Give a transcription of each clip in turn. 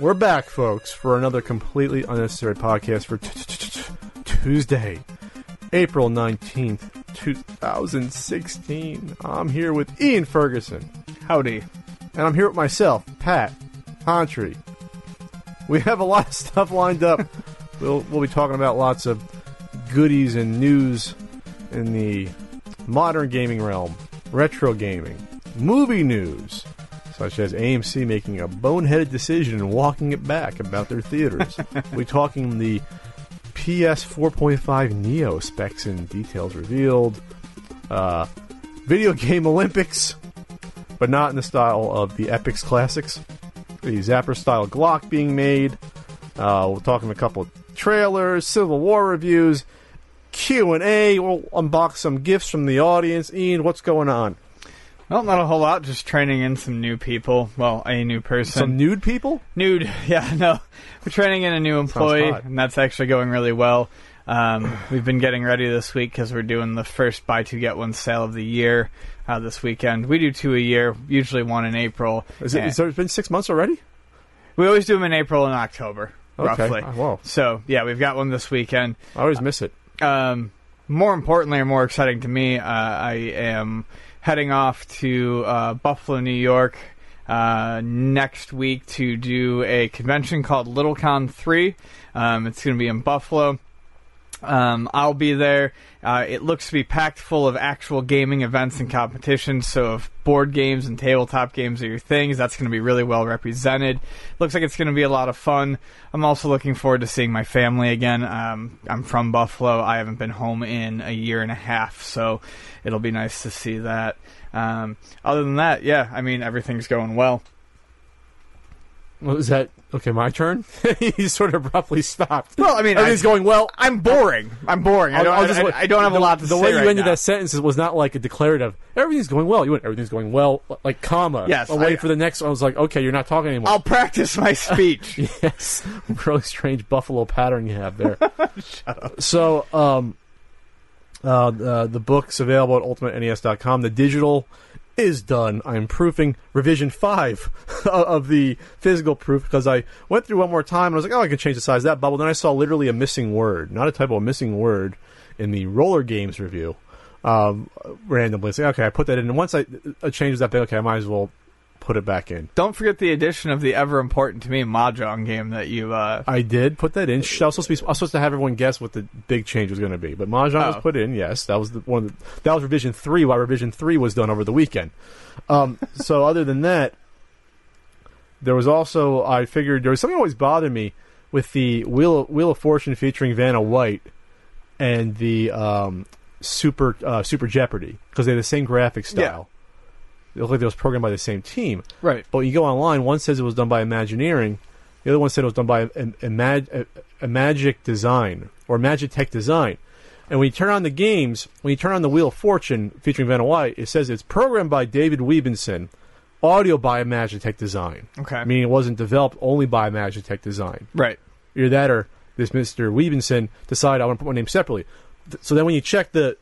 We're back, folks, for another completely unnecessary podcast for Tuesday, April 19th, 2016. I'm here with Ian Ferguson, Howdy. and I'm here with myself, Pat Contri. We have a lot of stuff lined up. we'll, we'll be talking about lots of goodies and news in the modern gaming realm, retro gaming, movie news, such as AMC making a boneheaded decision and walking it back about their theaters. We're talking the PS 4.5 Neo specs and details revealed, uh, video game Olympics, but not in the style of the Epyx classics. The Zapper style Glock being made. Uh, we're talking a couple of trailers, Civil War reviews, Q and A. We'll unbox some gifts from the audience. Ian, what's going on? Well, not a whole lot. Just training in some new people. Well, a new person. Some nude people? Nude. Yeah, no. We're training in a new employee, and that's actually going really well. Um, we've been getting ready this week because we're doing the first buy two get one sale of the year uh, this weekend. We do two a year, usually one in April. Is it? And Is there been six months already? we always do them in April and October, Okay. roughly. Oh, wow. So yeah, we've got one this weekend. I always miss it. um, more importantly or more exciting to me, uh, I am heading off to uh, Buffalo, New York uh, next week to do a convention called LittleCon 3. Um, it's going to be in Buffalo. Um, I'll be there. Uh, it looks to be packed full of actual gaming events and competitions. So if board games and tabletop games are your things, that's going to be really well represented. Looks like it's going to be a lot of fun. I'm also looking forward to seeing my family again. Um, I'm from Buffalo. I haven't been home in a year and a half, so it'll be nice to see that. Um, other than that, yeah, I mean everything's going well. What was that? Okay, my turn. he sort of abruptly stopped. Well, I mean, everything's I- going well. I'm boring. I'm boring. I don't. I'll I, just- I, I don't have the, a lot to the say way you right ended now. that sentence was not like a declarative. Everything's going well. You went. Everything's going well, like comma. Yes, I'll wait for the next. one. I was like, okay, you're not talking anymore. I'll practice my speech. yes, really strange buffalo pattern you have there. So, um, uh, uh, the book's available at ultimatenes.com. The digital is done. I'm proofing revision five of the physical proof because I went through one more time and I was like, oh, I can change the size of that bubble. Then I saw literally a missing word, not a typo, a missing word in the Rollergames review. Um, randomly, it's like, okay, I put that in, and once I, I changed that bit, okay, I might as well put it back in. Don't forget the addition of the ever important to me mahjong game that you. Uh, I did put that in. I was supposed to be. I was supposed to have everyone guess what the big change was going to be, but Mahjong was Oh. put in. Yes, that was the one. Of the, that was revision three. While revision three was done over the weekend. Um, so other than that, there was also. I figured there was something always bothered me with the Wheel Wheel of Fortune featuring Vanna White and the um, Super uh, Super Jeopardy because they have the same graphic style. Look like it was programmed by the same team. right. But you go online, one says it was done by Imagineering, the other one said it was done by a, a, mag, a, a Magic Design or Magitech Design. And when you turn on the games, when you turn on the Wheel of Fortune featuring Vanna White, it says it's programmed by David Webenson, audio by Magitech Design. Okay. Meaning it wasn't developed only by Magitech Design. Right. Either that or this Mr. Webenson decided I want to put my name separately. So then when you check the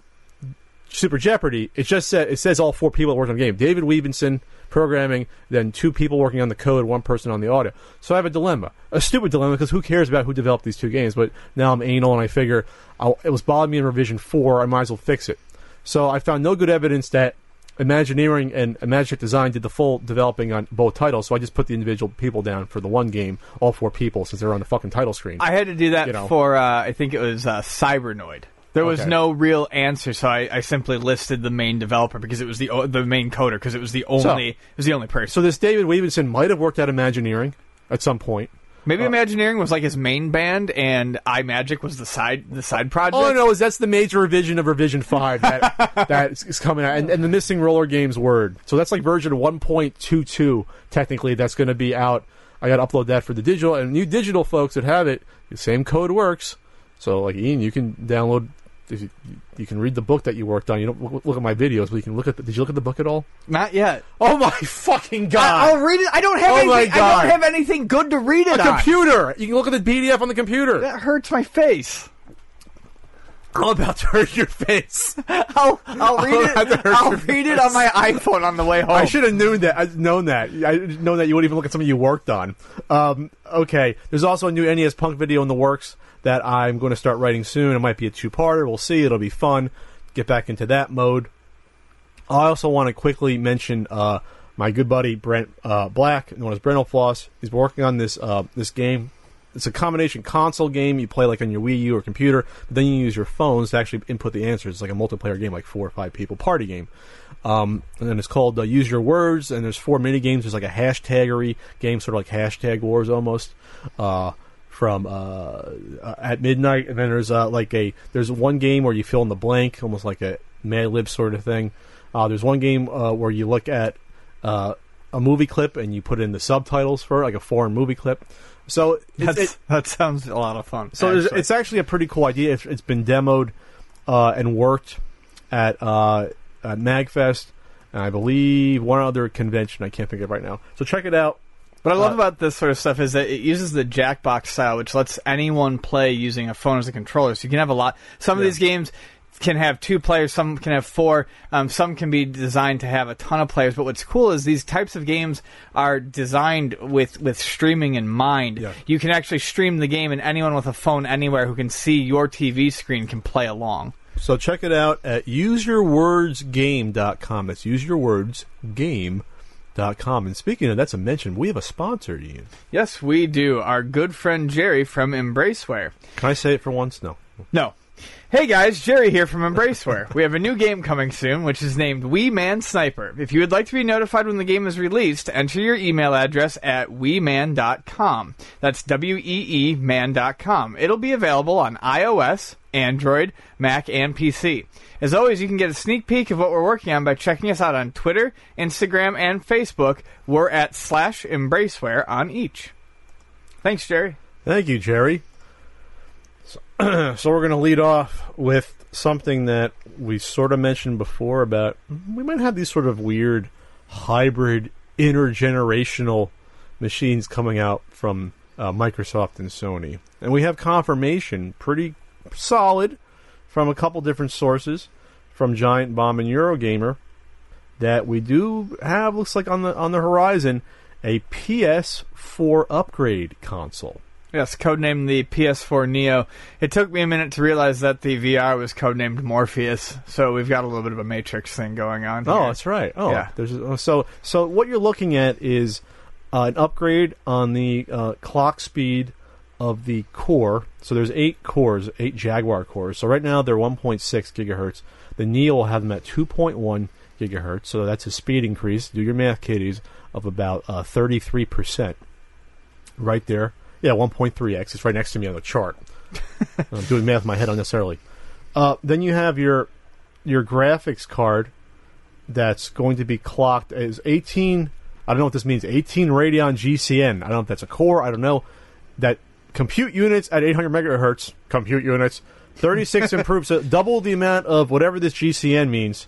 Super Jeopardy, it just said it says all four people that worked on the game. David Webenson programming, then two people working on the code, one person on the audio. So I have a dilemma, a stupid dilemma because who cares about who developed these two games? But now I'm anal and I figure I'll, it was bothering me in revision four. I might as well fix it. So I found no good evidence that Imagineering and Magic Design did the full developing on both titles. So I just put the individual people down for the one game, all four people, since they're on the fucking title screen. I had to do that You know. for uh, I think it was uh, Cybernoid. There was Okay. no real answer, so I, I simply listed the main developer because it was the the main coder because it was the only it was the only person. So this David Weavenson might have worked at Imagineering at some point. Maybe uh, Imagineering was like his main band, and iMagic was the side the side project. Oh, I know is that's the major revision of revision five that that is- is coming out, and, and the missing Rollergames word. So that's like version one point two two. Technically, that's going to be out. I got to upload that for the digital and new digital folks that have it. The same code works. So like Ian, you can download. If you, you can read the book that you worked on. You don't look, look at my videos, but you can look at. The, did you look at the book at all? Not yet. Oh my fucking god! I, god! will read it. I don't have Oh anything. my I don't have anything good to read it a on. computer. You can look at the PDF on the computer. That hurts my face. I'm about to hurt your face. I'll, I'll read I'll it. I'll read it on my iPhone on the way home. I should have known that. I'd known that. I didn't know that you wouldn't even look at something you worked on. Um, okay. There's also a new NES Punk video in the works that I'm going to start writing soon. It might be a two-parter. We'll see. It'll be fun. Get back into that mode. I also want to quickly mention uh, my good buddy Brent uh, Black, known as Brent Floss. He's working on this uh, this game. It's a combination console game you play like on your Wii U or computer, but then you use your phones to actually input the answers. It's like a multiplayer game, like four or five people party game. Um, and then it's called uh, Use Your Words, and there's four mini games. There's like a hashtaggery game, sort of like hashtag wars almost. From uh, uh, at midnight, and then there's uh, like a there's one game where you fill in the blank, almost like a Mad Lib sort of thing. Uh, there's one game uh, where you look at uh, a movie clip and you put in the subtitles for it, like a foreign movie clip. So it, that sounds a lot of fun. so actually. it's actually a pretty cool idea. It's, it's been demoed uh, and worked at, uh, at Magfest, and I believe one other convention. I can't think of right now. So check it out. What I love Uh, about this sort of stuff is that it uses the Jackbox style, which lets anyone play using a phone as a controller. So you can have a lot. Some of Yeah. these games can have two players, some can have four, um, some can be designed to have a ton of players. But what's cool is these types of games are designed with with streaming in mind. Yeah. You can actually stream the game, and anyone with a phone anywhere who can see your TV screen can play along. So check it out at useyourwordsgame.com. That's useyourwordsgame.com. And speaking of, that's a mention. We have a sponsor, Ian. Yes, we do. Our good friend Jerry from Embraceware. Can I say it for once? No. No. Hey guys, Jerry here from Embraceware. we have a new game coming soon, which is named Wee Man Sniper. If you would like to be notified when the game is released, enter your email address at weeman.com. That's W-E-E man.com. It'll be available on iOS, Android, Mac, and PC. As always, you can get a sneak peek of what we're working on by checking us out on Twitter, Instagram, and Facebook. We're at slash Embraceware on each. Thanks, Jerry. Thank you, Jerry. So, so we're going to lead off with something that we sort of mentioned before about we might have these sort of weird hybrid intergenerational machines coming out from uh, Microsoft and Sony. And we have confirmation pretty solid from a couple different sources from Giant Bomb and Eurogamer that we do have looks like on the on the horizon a PS4 upgrade console. Yes, codenamed the PS4 Neo. It took me a minute to realize that the VR was codenamed Morpheus, so we've got a little bit of a Matrix thing going on. Oh, that's right. Oh, Yeah. There's so so what you're looking at is uh, an upgrade on the uh, clock speed of the core. So there's eight cores, eight Jaguar cores. So right now they're 1.6 gigahertz. The Neo will have them at 2.1 gigahertz. So that's a speed increase. Do your math, kiddies, of about uh, 33 percent. Right there. Yeah, 1.3x. It's right next to me on the chart. I'm doing math in my head unnecessarily. Uh, then you have your your graphics card that's going to be clocked as 18. I don't know what this means. 18 Radeon GCN. I don't know if that's a core. I don't know. That compute units at 800 megahertz. Compute units. 36 improves so double the amount of whatever this GCN means.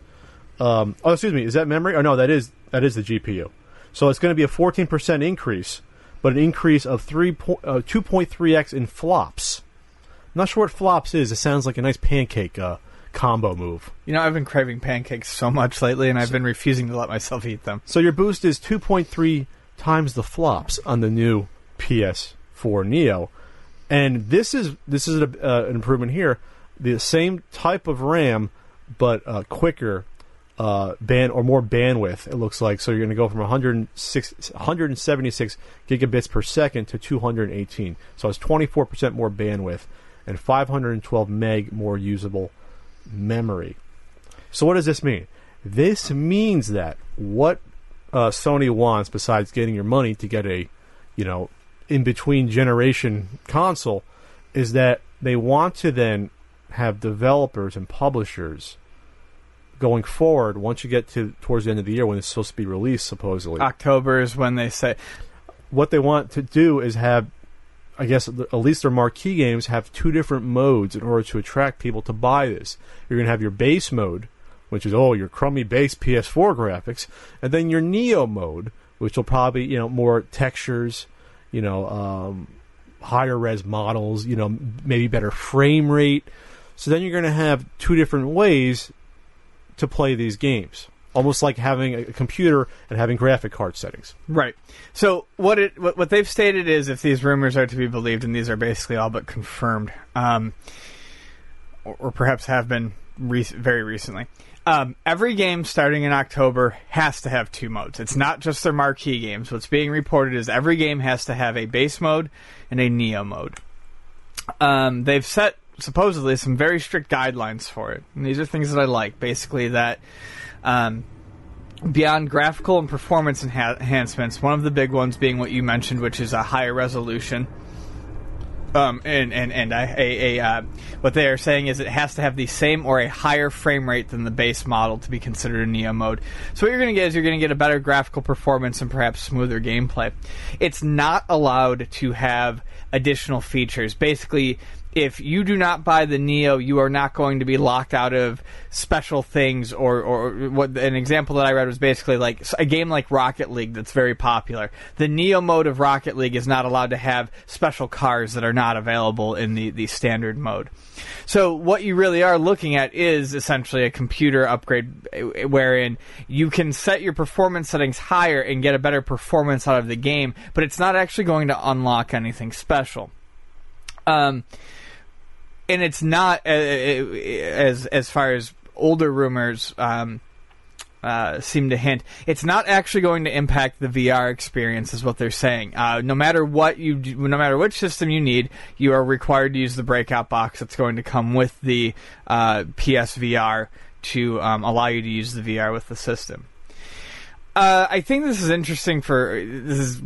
Um, oh, excuse me. Is that memory? Or no, that is that is the GPU. So it's going to be a 14% increase, but an increase of three po- uh, 2.3x in flops. I'm not sure what flops is. It sounds like a nice pancake uh, combo move. You know, I've been craving pancakes so much lately, and I've been refusing to let myself eat them. So your boost is 2.3 times the flops on the new PS4 Neo, and this is this is a, uh, an improvement here. The same type of RAM, but uh, quicker uh, band or more bandwidth. It looks like so you're going to go from 106, 176 gigabits per second to 218. So it's 24 percent more bandwidth and 512 meg more usable memory. So what does this mean? This means that what uh, Sony wants, besides getting your money to get a, you know, in between generation console, is that they want to then have developers and publishers going forward. Once you get to towards the end of the year when it's supposed to be released, supposedly, October is when they say. what they want to do is have, I guess, at least their marquee games have two different modes in order to attract people to buy this. You're going to have your base mode, which is oh your crummy base PS4 graphics, and then your Neo mode, which will probably you know more textures, you know, um, higher res models, you know, maybe better frame rate. So then you're going to have two different ways to play these games. Almost like having a computer and having graphic card settings. Right. So what it what, what they've stated is, if these rumors are to be believed, and these are basically all but confirmed, um, or, or perhaps have been re- very recently. Um, every game starting in October has to have two modes. It's not just their marquee games. What's being reported is every game has to have a base mode and a Neo mode. Um, they've set supposedly some very strict guidelines for it. And these are things that I like. Basically, that um, beyond graphical and performance enha- enhancements, one of the big ones being what you mentioned, which is a higher resolution. Um, and and and a, a, a uh, what they are saying is it has to have the same or a higher frame rate than the base model to be considered a Neo mode. So what you're going to get is you're going to get a better graphical performance and perhaps smoother gameplay. It's not allowed to have additional features. Basically, if you do not buy the Neo, you are not going to be locked out of special things. Or, or what an example that I read was basically like a game like Rocket League that's very popular. The Neo mode of Rocket League is not allowed to have special cars that are not available in the, the standard mode. So what you really are looking at is essentially a computer upgrade, eh, wherein you can set your performance settings higher and get a better performance out of the game, but it's not actually going to unlock anything special. Um, and it's not uh, as as far as older rumors um, uh, seem to hint. It's not actually going to impact the VR experience, is what they're saying. Uh, no matter what you, do, no matter which system you need, you are required to use the breakout box that's going to come with the uh, PSVR to um, allow you to use the VR with the system. Uh, I think this is interesting for this is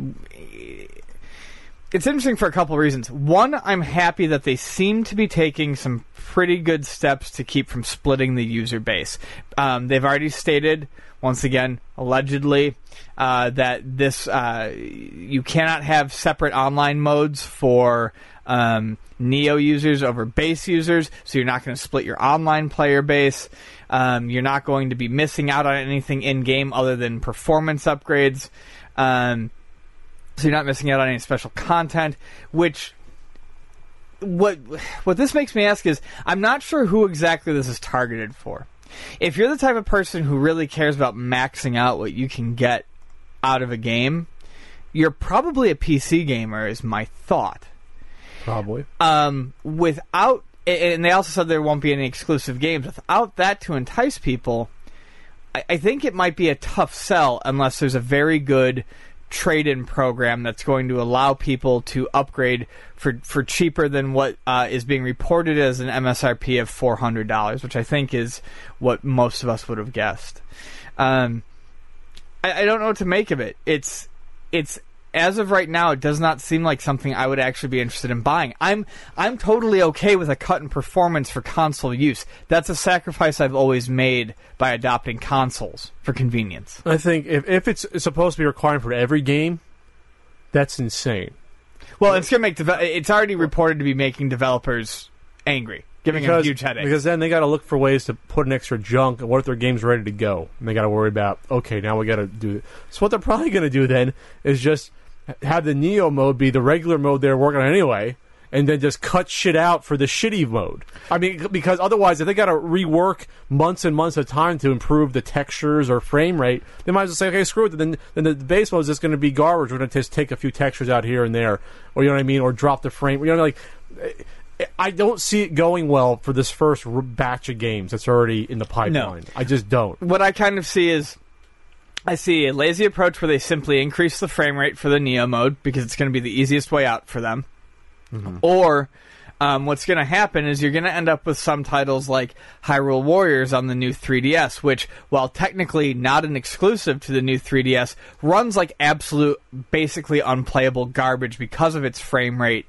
it's interesting for a couple reasons. One, I'm happy that they seem to be taking some pretty good steps to keep from splitting the user base. Um, they've already stated, once again, allegedly, uh, that this uh, you cannot have separate online modes for um, Neo users over base users, so you're not going to split your online player base. Um, you're not going to be missing out on anything in game other than performance upgrades. Um, so you're not missing out on any special content. Which what what this makes me ask is, I'm not sure who exactly this is targeted for. If you're the type of person who really cares about maxing out what you can get out of a game, you're probably a PC gamer. Is my thought. Probably. Um, without, and they also said there won't be any exclusive games. Without that to entice people, I, I think it might be a tough sell unless there's a very good trade-in program that's going to allow people to upgrade for for cheaper than what uh, is being reported as an MSRP of four hundred dollars, which I think is what most of us would have guessed. Um, I, I don't know what to make of it. It's it's as of right now, it does not seem like something I would actually be interested in buying. I'm I'm totally okay with a cut in performance for console use. That's a sacrifice I've always made by adopting consoles for convenience. I think if, if it's supposed to be required for every game, that's insane. Well, it's gonna make deve- it's already reported to be making developers angry, giving them Because, huge headaches. because then they got to look for ways to put an extra junk. And what if their game's ready to go? And they got to worry about okay, now we got to do. So what they're probably going to do then is just have the Neo mode be the regular mode they're working on anyway, and then just cut shit out for the shitty mode. I mean, because otherwise, if they got to rework months and months of time to improve the textures or frame rate, they might as well say, okay, screw it. Then, then the base mode is just going to be garbage. We're going to just take a few textures out here and there, or you know what I mean, or drop the frame. You know, like. Eh, I don't see it going well for this first batch of games that's already in the pipeline. No. I just don't. what I kind of see is I see a lazy approach where they simply increase the frame rate for the Neo mode because it's going to be the easiest way out for them. Or um, what's going to happen is you're going to end up with some titles like Hyrule Warriors on the new 3DS, which, while technically not an exclusive to the new 3DS, runs like absolute, basically unplayable garbage because of its frame rate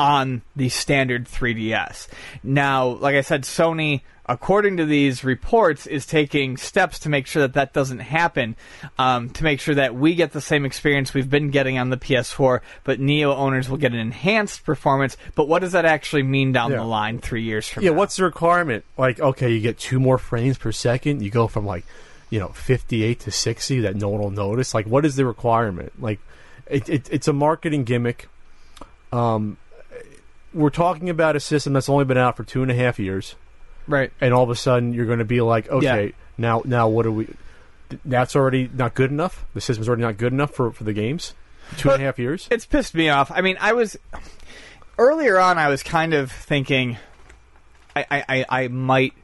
on the standard 3DS. Now, like I said, Sony, according to these reports, is taking steps to make sure that that doesn't happen, um, to make sure that we get the same experience we've been getting on the PS4, but Neo owners will get an enhanced performance. But what does that actually mean down Yeah. the line three years from Yeah, now? Yeah, what's the requirement? Like, okay, you get two more frames per second. You go from like, you know, fifty-eight to sixty that no one will notice. Like, what is the requirement? Like, it, it, it's a marketing gimmick. Um, we're talking about a system that's only been out for two and a half years, Right. and all of a sudden you're going to be like, okay, Yeah. now now what are we? That's already not good enough. The system's already not good enough for for the games. Two and a half years. It's pissed me off. I mean, I was earlier on. I was kind of thinking, I I, I, I might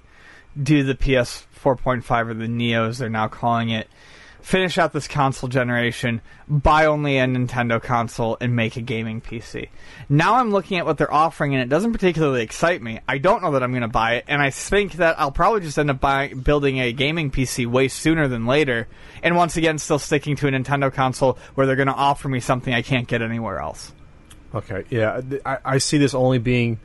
do the PS 4.5 or the Neos. they're now calling it. Finish out this console generation, buy only a Nintendo console, and make a gaming PC. Now I'm looking at what they're offering, and it doesn't particularly excite me. I don't know that I'm going to buy it, and I think that I'll probably just end up buying, building a gaming PC way sooner than later. And once again, still sticking to a Nintendo console where they're going to offer me something I can't get anywhere else. Okay, yeah, I, I see this only being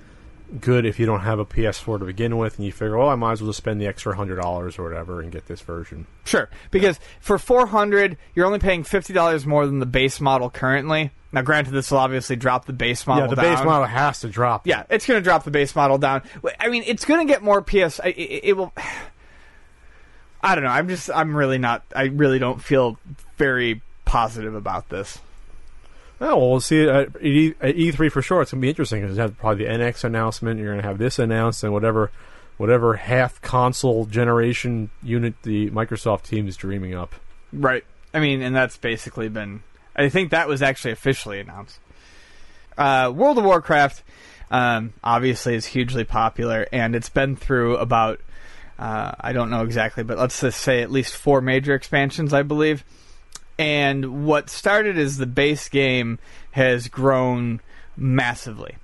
good if you don't have a PS4 to begin with, and you figure, well, I might as well just spend the extra hundred dollars or whatever and get this version. Sure, because for 400, you're only paying $50 more than the base model currently. Now, granted, this will obviously drop the base model yeah, the down. base model has to drop. Yeah, it's going to drop the base model down. I mean, it's going to get more PS. I- It, it will. I don't know. I'm just. I'm really not. I really don't feel very positive about this. Oh, well, we'll see at, E- at E3 for sure. It's going to be interesting because you have probably the NX announcement. You're going to have this announced and whatever, whatever half console generation unit the Microsoft team is dreaming up. Right. I mean, and that's basically been. I think that was actually officially announced. Uh, World of Warcraft, um, obviously, is hugely popular, and it's been through about. Uh, I don't know exactly, but let's just say at least four major expansions, I believe. And what started as the base game has grown massively.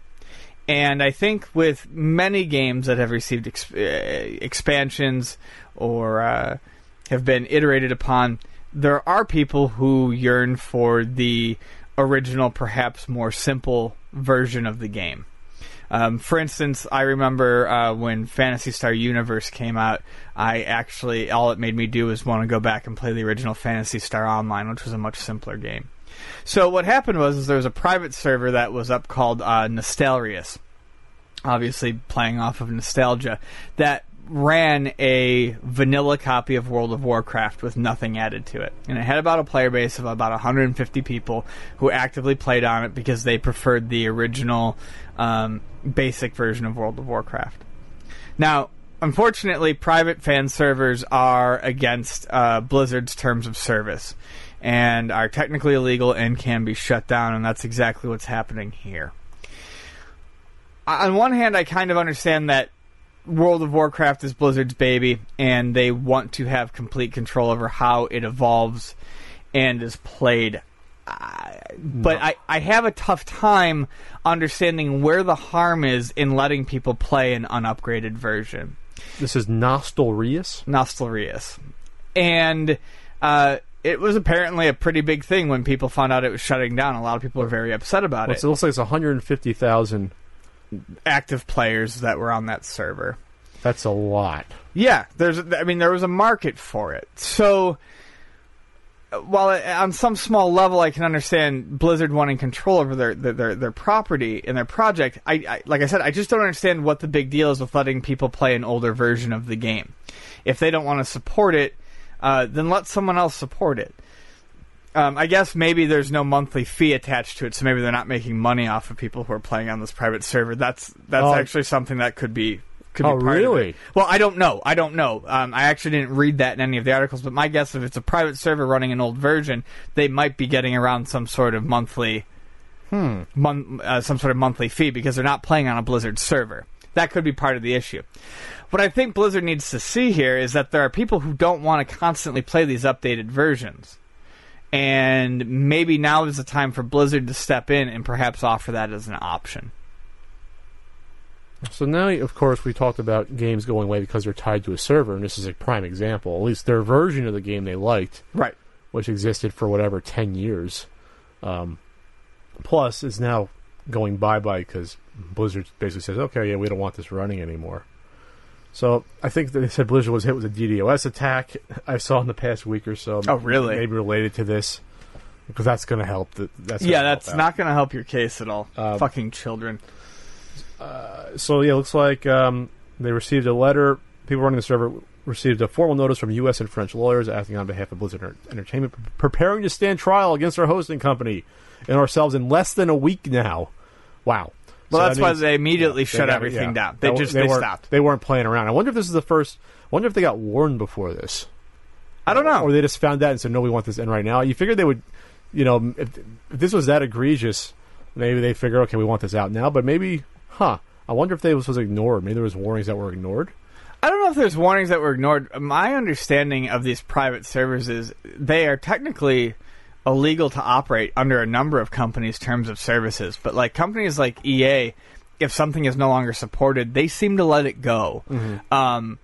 And I think with many games that have received ex- uh, expansions or uh, have been iterated upon, there are people who yearn for the original, perhaps more simple version of the game. Um, for instance, I remember uh, when Phantasy Star Universe came out, I actually, all it made me do was want to go back and play the original Phantasy Star Online, which was a much simpler game. So what happened was there was a private server that was up called uh, Nostalrius, obviously playing off of nostalgia, that ran a vanilla copy of World of Warcraft with nothing added to it. And it had about a player base of about 150 people who actively played on it because they preferred the original um, basic version of World of Warcraft. Now, unfortunately, private fan servers are against uh, Blizzard's terms of service and are technically illegal and can be shut down, and that's exactly what's happening here. On one hand, I kind of understand that World of Warcraft is Blizzard's baby, and they want to have complete control over how it evolves and is played. I but I, I have a tough time understanding where the harm is in letting people play an unupgraded version. This is Nostalrius. Nostalrius. And uh, it was apparently a pretty big thing when people found out it was shutting down. A lot of people are very upset about Well, it. it looks like it's 150,000. Active players that were on that server. That's a lot. Yeah, there's. I mean, there was a market for it. So, while it, on some small level I can understand Blizzard wanting control over their their their, their property and their project, I, I like I said, I just don't understand what the big deal is with letting people play an older version of the game. If they don't want to support it, uh, then let someone else support it. Um, I guess maybe there's no monthly fee attached to it, so maybe they're not making money off of people who are playing on this private server. That's that's Oh. actually something that could be. Could Oh, be part of it. really? Well, I don't know. I don't know. Um, I actually didn't read that in any of the articles, but my guess if it's a private server running an old version, they might be getting around some sort of monthly, Hmm. mon- uh, some sort of monthly fee because they're not playing on a Blizzard server. That could be part of the issue. What I think Blizzard needs to see here is that there are people who don't want to constantly play these updated versions. And maybe now is the time for Blizzard to step in and perhaps offer that as an option. So now, of course, we talked about games going away because they're tied to a server, and this is a prime example. At least their version of the game they liked, Right. which existed for whatever ten years, um, plus is now going bye bye because Blizzard basically says, "Okay, yeah, we don't want this running anymore." So I think they said Blizzard was hit with a DDoS attack. I saw in the past week or so. Oh, really? Maybe related to this, because that's going to help. The, that's gonna Yeah, help that's out. not going to help your case at all. Um, Fucking children. So yeah, it looks like um, they received a letter. People running the server received a formal notice from U.S. and French lawyers acting on behalf of Blizzard Entertainment, pre- preparing to stand trial against our hosting company and ourselves in less than a week now. Wow. Well, So that's that why they immediately They shut got- everything yeah. down. They That- just they, weren't, stopped. They weren't playing around. I wonder if this is the first. I wonder if they got warned before this, I don't know. or they just found that and said, "No, we want this in right now." You figured they would, you know, if, if this was that egregious, maybe they figure, "Okay, we want this out now." But maybe, huh? I wonder if they was, was ignored. Maybe there was warnings that were ignored. I don't know if there's warnings that were ignored. My understanding of these private servers is they are technically illegal to operate under a number of companies' terms of services. But like companies like EA, if something is no longer supported, they seem to let it go. Um,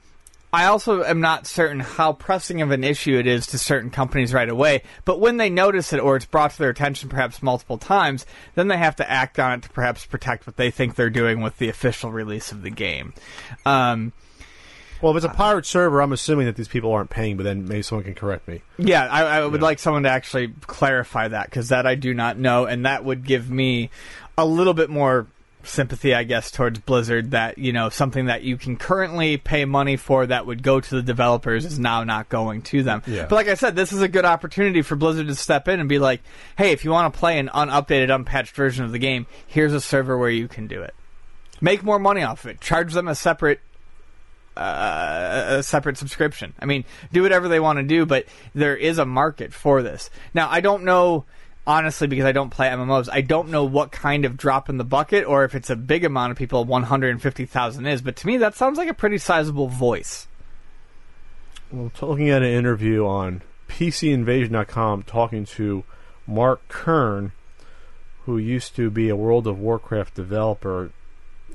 I also am not certain how pressing of an issue it is to certain companies right away, but when they notice it or it's brought to their attention perhaps multiple times, then they have to act on it to perhaps protect what they think they're doing with the official release of the game. Um, Well, if it's a pirate server, I'm assuming that these people aren't paying. But then maybe someone can correct me. Yeah, I, I would Yeah. like someone to actually clarify that because that I do not know, and that would give me a little bit more sympathy, I guess, towards Blizzard. That you know something that you can currently pay money for that would go to the developers is now not going to them. Yeah. But like I said, this is a good opportunity for Blizzard to step in and be like, "Hey, if you want to play an unupdated, unpatched version of the game, here's a server where you can do it. Make more money off of it. Charge them a separate." uh, a separate subscription. I mean, do whatever they want to do, but there is a market for this. Now, I don't know honestly because I don't play MMOs. I don't know what kind of drop in the bucket or if it's a big amount of people 150,000 is, but to me that sounds like a pretty sizable voice. Well, looking at an interview on PCInvasion.com, talking to Mark Kern, who used to be a World of Warcraft developer,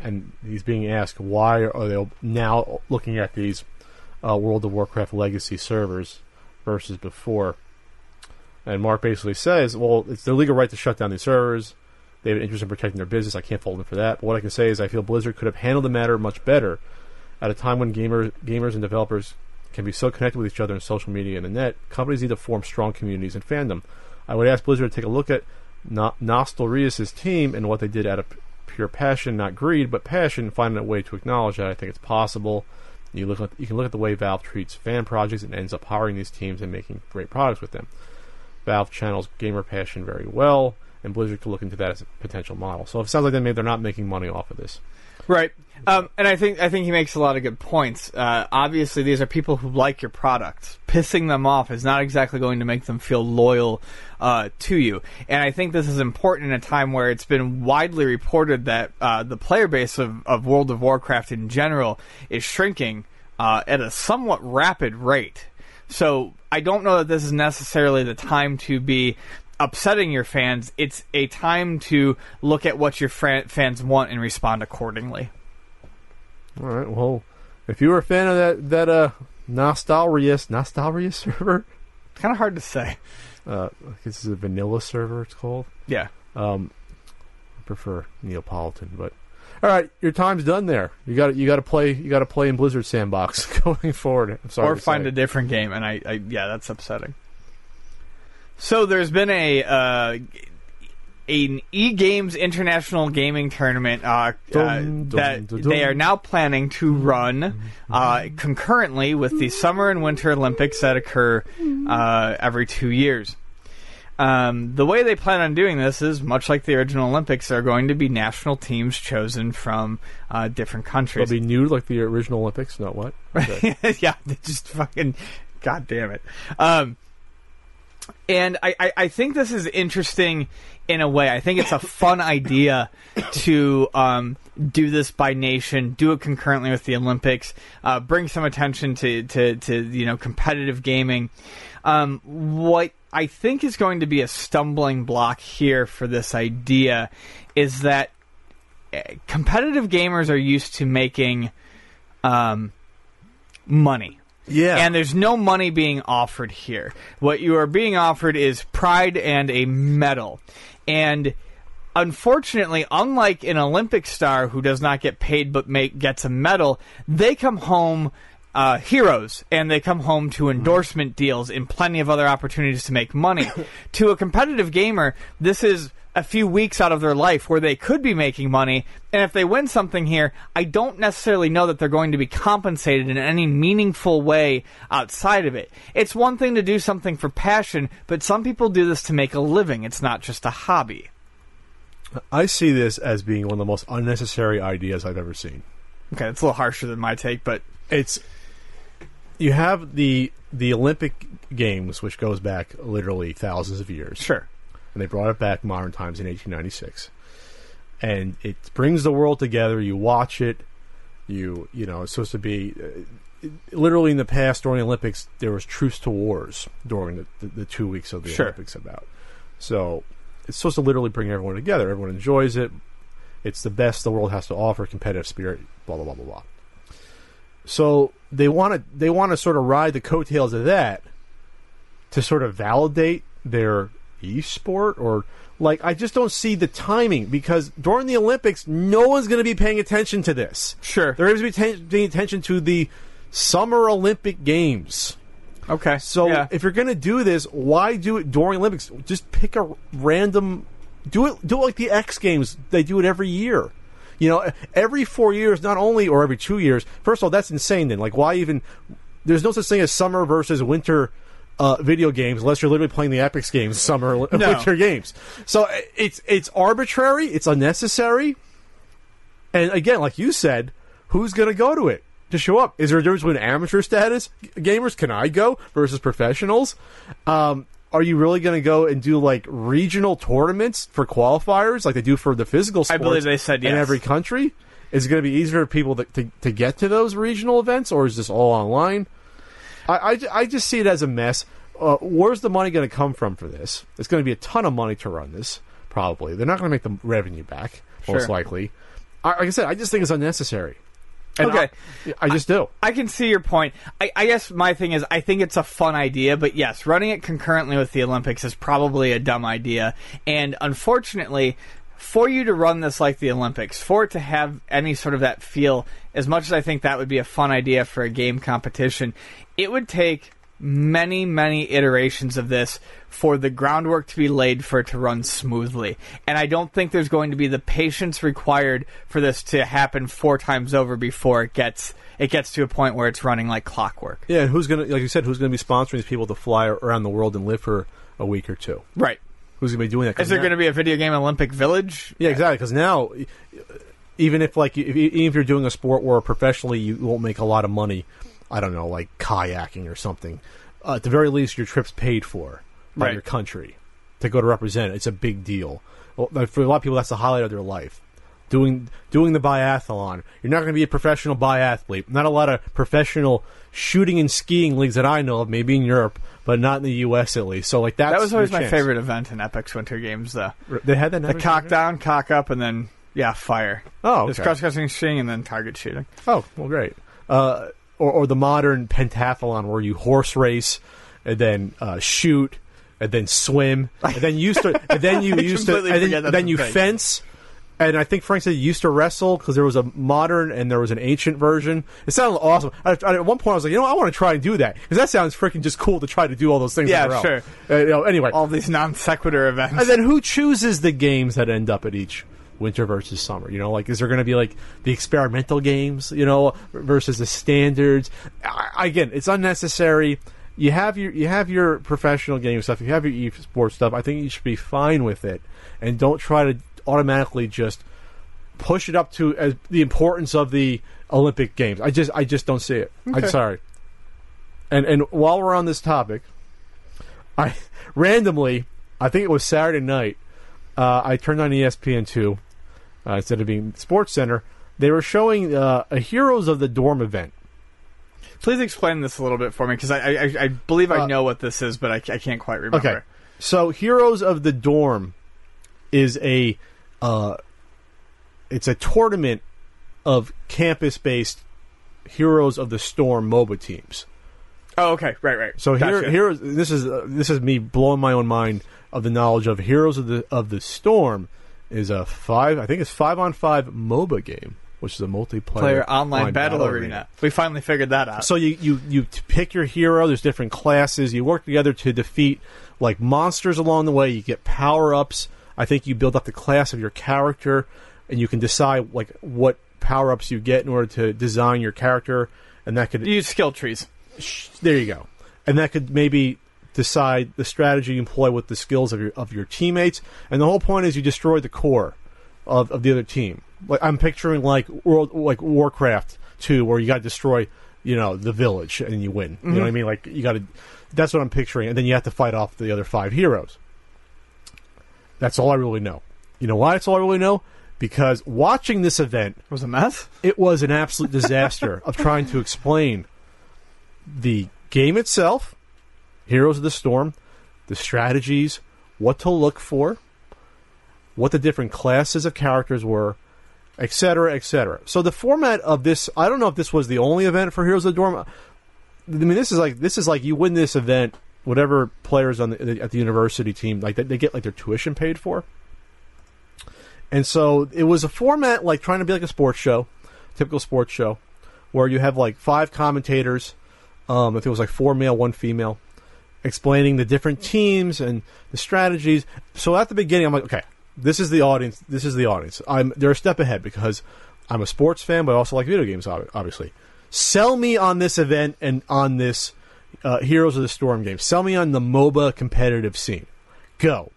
and he's being asked why are they now looking at these uh, World of Warcraft legacy servers versus before. And Mark basically says, well, it's their legal right to shut down these servers. They have an interest in protecting their business. I can't fault them for that. But what I can say is I feel Blizzard could have handled the matter much better at a time when gamer, gamers and developers can be so connected with each other in social media and the net. Companies need to form strong communities and fandom. I would ask Blizzard to take a look at no- Nostalrius' team and what they did out of pure passion, not greed, but passion, finding a way to acknowledge that. I think it's possible. You look at, you can look at the way Valve treats fan projects and ends up hiring these teams and making great products with them. Valve channels gamer passion very well, and Blizzard could look into that as a potential model. So it sounds like they maybe they're not making money off of this. Right. Um, and I think I think he makes a lot of good points. Uh, obviously, these are people who like your product. Pissing them off is not exactly going to make them feel loyal uh, to you. And I think this is important in a time where it's been widely reported that uh, the player base of, of World of Warcraft in general is shrinking uh, at a somewhat rapid rate. So I don't know that this is necessarily the time to be upsetting your fans. It's a time to look at what your fran- fans want and respond accordingly. All right. Well, if you were a fan of that that uh Nostalrius Nostalrius server, It's kind of hard to say. uh, I this is a vanilla server. It's called. Yeah. Um, I prefer Neapolitan, but all right, your time's done there. You got you got to play. You got to play in Blizzard Sandbox going forward. I'm sorry. or find say. a different game, and I, I yeah, that's upsetting. So there's been a uh, an e games international gaming tournament uh, uh, that they are now planning to run uh, concurrently with the Summer and Winter Olympics that occur uh, every two years. Um, the way they plan on doing this is much like the original Olympics. There are going to be national teams chosen from uh, different countries. It'll be new, like the original Olympics. No, what? Okay. yeah, they just fucking, god damn it. Um, and I, I, I think this is interesting in a way. I think it's a fun idea to um, do this by nation, do it concurrently with the Olympics, uh, bring some attention to, to, to you know competitive gaming. Um, what I think is going to be a stumbling block here for this idea is that uh, competitive gamers are used to making um, money. yeah. And there's no money being offered here. What you are being offered is pride and a medal. And unfortunately, unlike an Olympic star who does not get paid but make, gets a medal, they come home uh, heroes and they come home to endorsement deals and plenty of other opportunities to make money. to a competitive gamer, this is a few weeks out of their life where they could be making money, and if they win something here, I don't necessarily know that they're going to be compensated in any meaningful way outside of it. It's one thing to do something for passion, but some people do this to make a living. It's not just a hobby. I see this as being one of the most unnecessary ideas I've ever seen. Okay, it's a little harsher than my take, but It's you have the the Olympic Games, which goes back literally thousands of years. sure. and they brought it back modern times in 1896 and it brings the world together. You watch it. You you know it's supposed to be uh, literally in the past during the olympics there was truce to wars during the, the, the two weeks of the Sure. olympics about. So it's supposed to literally bring everyone together. Everyone enjoys it. It's the best the world has to offer competitive spirit blah blah blah blah blah. So they want to they want to sort of ride the coattails of that to sort of validate their e-sport or like I just don't see the timing because during the Olympics no one's going to be paying attention to this. Sure. They're going to be paying attention to the Summer Olympic Games. Okay. So yeah. if you're going to do this, why do it during Olympics? Just pick a random do it do it like the X Games. They do it every year. You know, every 4 years not only or every 2 years. First of all, that's insane then. Like why even there's no such thing as summer versus winter uh, video games unless you're literally playing the Epyx games, summer Oli- No. winter games. So uh, it's it's arbitrary, it's unnecessary. And again, like you said, who's going to go to it to show up? Is there a difference between amateur status g- gamers? Can I go versus professionals? Um, are you really going to go and do like regional tournaments for qualifiers, like they do for the physical sports? I believe they said in every country. Is it going to be easier for people to, to, to get to those regional events, or is this all online? I, I, I just see it as a mess. Uh, where's the money going to come from for this? It's going to be a ton of money to run this, probably. They're not going to make the revenue back, most Sure. likely. I, like I said, I just think it's unnecessary. And Okay. I, I just do. I can see your point. I, I guess my thing is, I think it's a fun idea, but yes, running it concurrently with the Olympics is probably a dumb idea. And unfortunately, for you to run this like the Olympics, for it to have any sort of that feel, as much as I think that would be a fun idea for a game competition, it would take many, many iterations of this for the groundwork to be laid for it to run smoothly. And I don't think there's going to be the patience required for this to happen four times over before it gets it gets to a point where it's running like clockwork. Yeah, and who's going to, like you said, who's going to be sponsoring these people to fly around the world and live for a week or two? Right. Who's going to be doing that? Is there now- going to be a video game Olympic Village? Yeah, exactly. Because now, even if like if, even if you're doing a sport where professionally you won't make a lot of money, I don't know, like kayaking or something. Uh, at the very least, your trip's paid for by Right. your country to go to represent. It's a big deal. Well, for a lot of people, that's the highlight of their life. Doing doing the biathlon. You're not going to be a professional biathlete. Not a lot of professional shooting and skiing leagues that I know of. Maybe in Europe, but not in the U.S. at least. So like that's That was always my chance. favorite event in Epyx Winter Games, though. They had that. The cock down, cock up, and then yeah, fire. Oh, There's okay. cross-country skiing and then target shooting. Oh, well, great. Uh, or, or the modern pentathlon where you horse race and then uh, shoot and then swim and then you used to and then you used to and then, then you thing. fence. And I think Frank said you used to wrestle because there was a modern and there was an ancient version. It sounded awesome. I, I- at one point, I was like, you know, I want to try and do that because that sounds freaking just cool to try to do all those things. Yeah, in a row. sure. Uh, you know, anyway, All these non sequitur events. and then who chooses the games that end up at each winter versus summer? You know, like is there going to be like the experimental games, you know, versus the standards? I, again, it's unnecessary. You have your you have your professional game stuff. You have your esports stuff. I think you should be fine with it, and don't try to automatically just push it up to as the importance of the Olympic Games. I just I just don't see it. I'm sorry. And and while we're on this topic, I randomly, I think it was Saturday night, uh, I turned on ESPN two uh, instead of being Sports Center. They were showing uh, a Heroes of the Dorm event. Please explain this a little bit for me because I, I, I- believe I Uh, know what this is, but I, I can't quite remember. Okay, so Heroes of the Dorm is a uh, it's a tournament of campus-based Heroes of the Storm MOBA teams. Oh, okay, right, right. So here, Gotcha. here, this is uh, this is me blowing my own mind of the knowledge of Heroes of the of the Storm is a five. I think it's five on five MOBA game, which is a multiplayer player online, battle, arena. We finally figured that out. So you you you t- pick your hero. There's different classes. You work together to defeat like monsters along the way. You get power ups. I think you build up the class of your character, and you can decide like what power ups you get in order to design your character, and that could you use skill trees. Sh- there you go and that could maybe decide the strategy you employ with the skills of your of your teammates, and the whole point is you destroy the core of, of the other team. Like I'm picturing like world like Warcraft two, where you got to destroy you know the village and you win. You know what I mhm. mean? Like you got to. That's what I'm picturing, and then you have to fight off the other five heroes. That's all I really know. You know why? That's all I really know because watching this event It was a mess. it was an absolute disaster of trying to explain the game itself, Heroes of the Storm, the strategies, what to look for, what the different classes of characters were, etc., etc. So the format of this, I don't know if this was the only event for Heroes of the Storm. I mean, this is like this is like you win this event, whatever players on the, at the university team like they, they get like their tuition paid for. And so it was a format like trying to be like a sports show, typical sports show, where you have like five commentators. Um, I think it was like four male, one female, explaining the different teams and the strategies. So at the beginning, I'm like, okay, this is the audience. This is the audience. I'm they're a step ahead because I'm a sports fan, but I also like video games. Obviously, sell me on this event and on this uh, Heroes of the Storm game. Sell me on the MOBA competitive scene. Go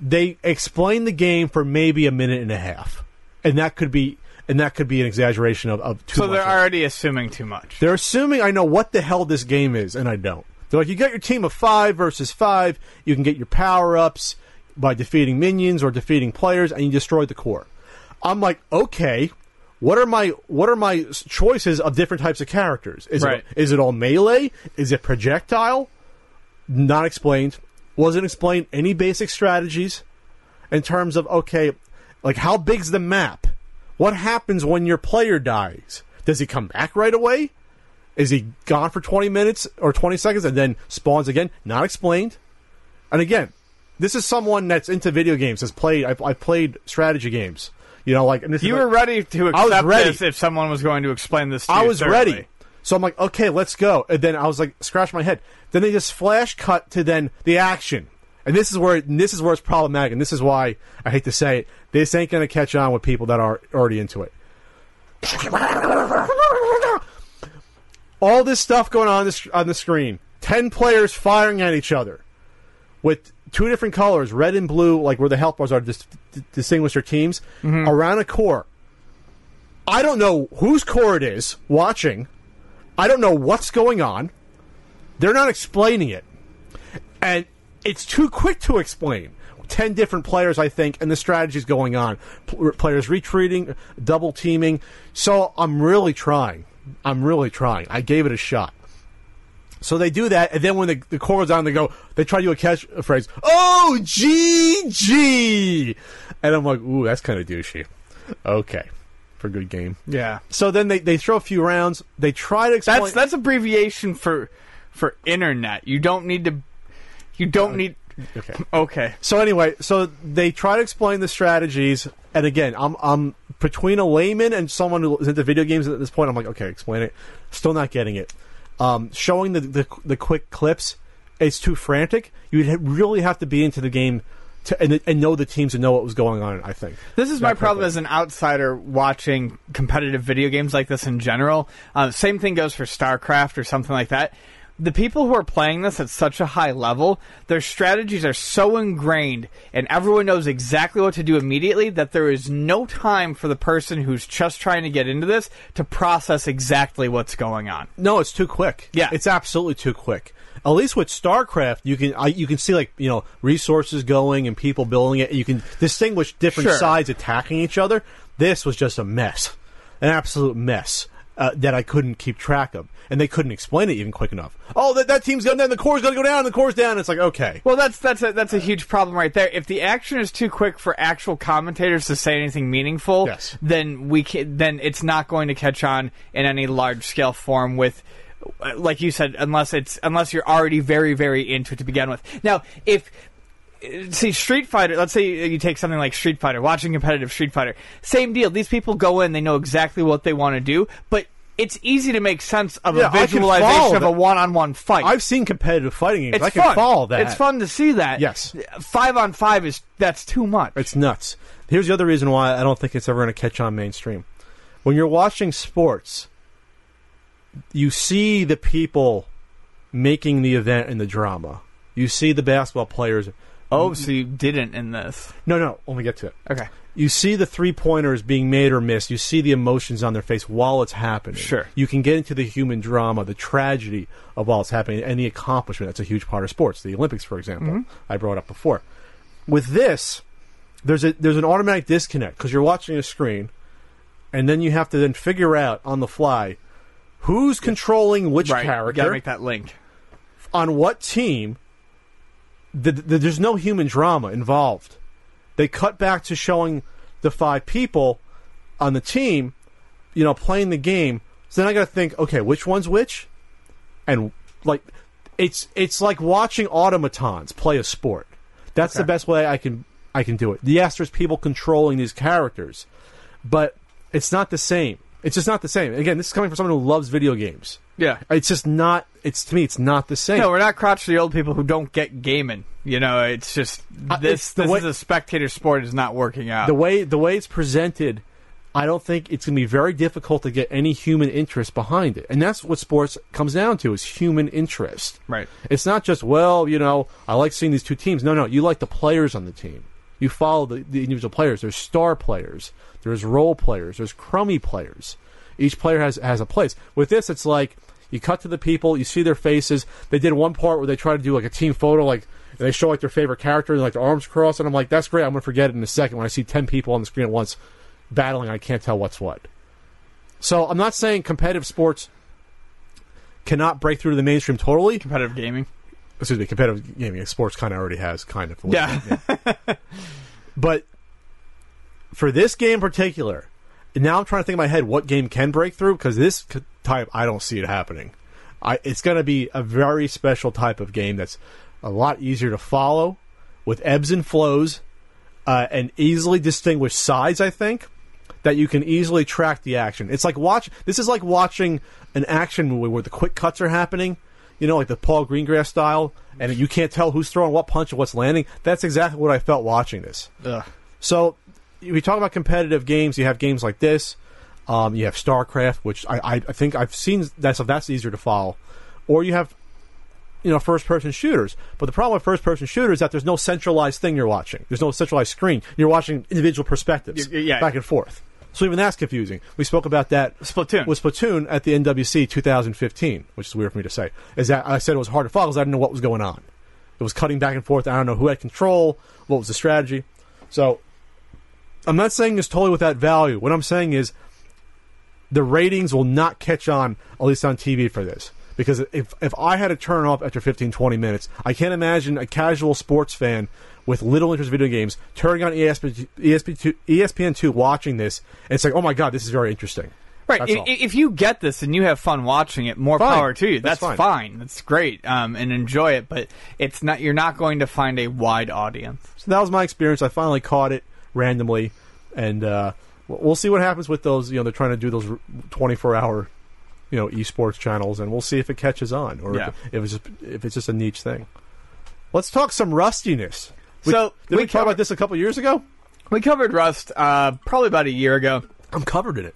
they explain the game for maybe a minute and a half, and that could be and that could be an exaggeration of, of too So much. they're already assuming too much. They're assuming I know what the hell this game is, and I don't. They're like, you got your team of five versus five. You can get your power ups by defeating minions or defeating players, and you destroy the core. I'm like, okay, what are my what are my choices of different types of characters? Is Right. it is it all melee? Is it projectile? Not explained. Wasn't explained any basic strategies in terms of okay, like how big's the map? What happens when your player dies? Does he come back right away? Is he gone for 20 minutes or 20 seconds and then spawns again? Not explained. And again, this is someone that's into video games, has played, I've, I've played strategy games. You know, like, and this You were like- ready to I was ready. this if someone was going to explain this to I you was thoroughly. ready. So I'm like, okay, let's go. And then I was like, scratch my head. Then they just flash cut to then the action. And this is where and this is where it's problematic, and this is why I hate to say it. This ain't going to catch on with people that are already into it. All this stuff going on this, on the screen. Ten players firing at each other with two different colors, red and blue, like where the health bars are to dis- distinguish their teams, mm-hmm. around a core. I don't know whose core it is watching. I don't know what's going on. They're not explaining it. And it's too quick to explain. 10 different players, I think, and the strategies going on. P- players retreating, double teaming. So I'm really trying. I'm really trying. I gave it a shot. So they do that, and then when the, the core goes on, they go, they try to do a catchphrase, oh, GG! And I'm like, ooh, that's kind of douchey. Okay. For good game. Yeah, So then they, they throw a few rounds. They try to explain. that's that's abbreviation for for internet. You don't need to. You don't need. okay. Okay. So anyway, so they try to explain the strategies, and again, I'm I'm between a layman and someone who's into video games at this point. I'm like, okay, explain it. Still not getting it. Um, showing the, the the quick clips, it's too frantic. You'd really have to be into the game to and, and know the teams and know what was going on. I think This is That my problem quickly. as an outsider watching competitive video games like this in general. Uh, same thing goes for StarCraft or something like that. The people who are playing this at such a high level, their strategies are so ingrained and everyone knows exactly what to do immediately that there is no time for the person who's just trying to get into this to process exactly what's going on. No, it's too quick. Yeah. it's absolutely too quick. At least with StarCraft, you can you can see like you know resources going and people building it. You can distinguish different Sure. sides attacking each other. This was just a mess, an absolute mess uh, that I couldn't keep track of, and they couldn't explain it even quick enough. Oh, that that team's going down, the core's going to go down, the core's down. It's like okay, Well, that's that's a that's a huge problem right there. If the action is too quick for actual commentators to say anything meaningful, Yes. then we can, then it's not going to catch on in any large scale form with like you said unless it's unless you're already very very into it to begin with. Now, if see Street Fighter, let's say you take something like Street Fighter, watching competitive Street Fighter, same deal. These people go in, they know exactly what they want to do, but it's easy to make sense of Yeah, a visualization of a one-on-one fight. I've seen competitive fighting games. It's I can fun. follow that. It's fun to see that. Yes. Five on five is that's too much. It's nuts. Here's the other reason why I don't think it's ever going to catch on mainstream. When you're watching sports, you see the people making the event and the drama. You see the basketball players. Oh, so you didn't in this? No, no. Let me get to it. Okay. You see the three pointers being made or missed. You see the emotions on their face while it's happening. Sure. You can get into the human drama, the tragedy of while it's happening, and the accomplishment. That's a huge part of sports. The Olympics, for example, mm-hmm. I brought up before. With this, there's a there's an automatic disconnect because you're watching a screen, and then you have to then figure out on the fly who's controlling which Right. You character gotta make that link. on what team. The, the, there's no human drama involved. They cut back to showing the five people on the team, you know, playing the game. So then I got to think, okay, which one's which, and like, it's it's like watching automatons play a sport. That's the best way I can I can do it. Yes, there's people controlling these characters, but it's not the same. It's just not the same. Again, this is coming from someone who loves video games. Yeah. It's just not. It's to me, it's not the same. No, we're not crotchety old people who don't get gaming. You know, it's just Uh, this. it's the this way- is a spectator sport is not working out. the way the way it's presented, I don't think it's going to be very difficult to get any human interest behind it, and that's what sports comes down to: is human interest. Right. It's not just well, you know, I like seeing these two teams. No, no, you like the players on the team. You follow the, the individual players. There's star players. There's role players. There's crummy players. Each player has has a place. With this, it's like you cut to the people, you see their faces. They did one part where they try to do like a team photo, like and they show like their favorite character, and like their arms crossed, and I'm like, that's great. I'm gonna forget it in a second when I see ten people on the screen at once battling. I can't tell what's what. So I'm not saying competitive sports cannot break through to the mainstream totally. Competitive gaming. Excuse me, competitive gaming. Sports kind of already has kind of. Yeah. But for this game in particular, now I'm trying to think in my head what game can break through because this type I don't see it happening. I, it's going to be a very special type of game that's a lot easier to follow with ebbs and flows uh, and easily distinguish sides. I think that you can easily track the action. It's like watch. This is like watching an action movie where the quick cuts are happening. You know, like the Paul Greengrass style, and you can't tell who's throwing what punch and what's landing. That's exactly what I felt watching this. Ugh. So we talk about competitive games. You have games like this. Um, you have StarCraft, which I, I, I think I've seen that. That's easier to follow. Or you have, you know, first-person shooters. But the problem with first-person shooters is that there's no centralized thing you're watching. There's no centralized screen. You're watching individual perspectives, Y- y- yeah. back and forth. So even that's confusing. We spoke about that Splatoon. with Splatoon at the NWC 2015, which is weird for me to say. Is that I said it was hard to follow because I didn't know what was going on. It was cutting back and forth. I don't know who had control. What was the strategy? So I'm not saying it's totally without value. What I'm saying is the ratings will not catch on, at least on TV, for this. Because if if I had to turn off after 15, 20 minutes, I can't imagine a casual sports fan with little interest in video games turning on E ESPN, ESPN2, ESPN2 watching this and saying, oh my god, this is very interesting. Right. If, if you get this and you have fun watching it, more Fine. power to you. That's That's, fine. fine. That's great. Um, and enjoy it, but it's not. You're not going to find a wide audience. So that was my experience. I finally caught it randomly, and uh, we'll we'll see what happens with those. You know, they're trying to do those 24 hour, you know, esports channels, and we'll see if it catches on or Yeah. if it's just, if it's just a niche thing. Let's talk some rustiness. We, So, did we, we talk about this a couple years ago? We covered Rust uh, probably about a year ago. I'm covered in it.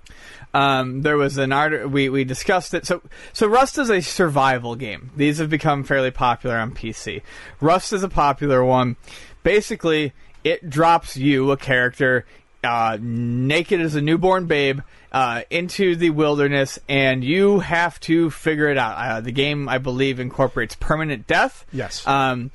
Um, there was an art we we discussed it. So so Rust is a survival game. These have become fairly popular on PC. Rust is a popular one. Basically, it drops you a character uh, naked as a newborn babe uh, into the wilderness, and you have to figure it out. Uh, the game, I believe, incorporates permanent death. Yes. Um,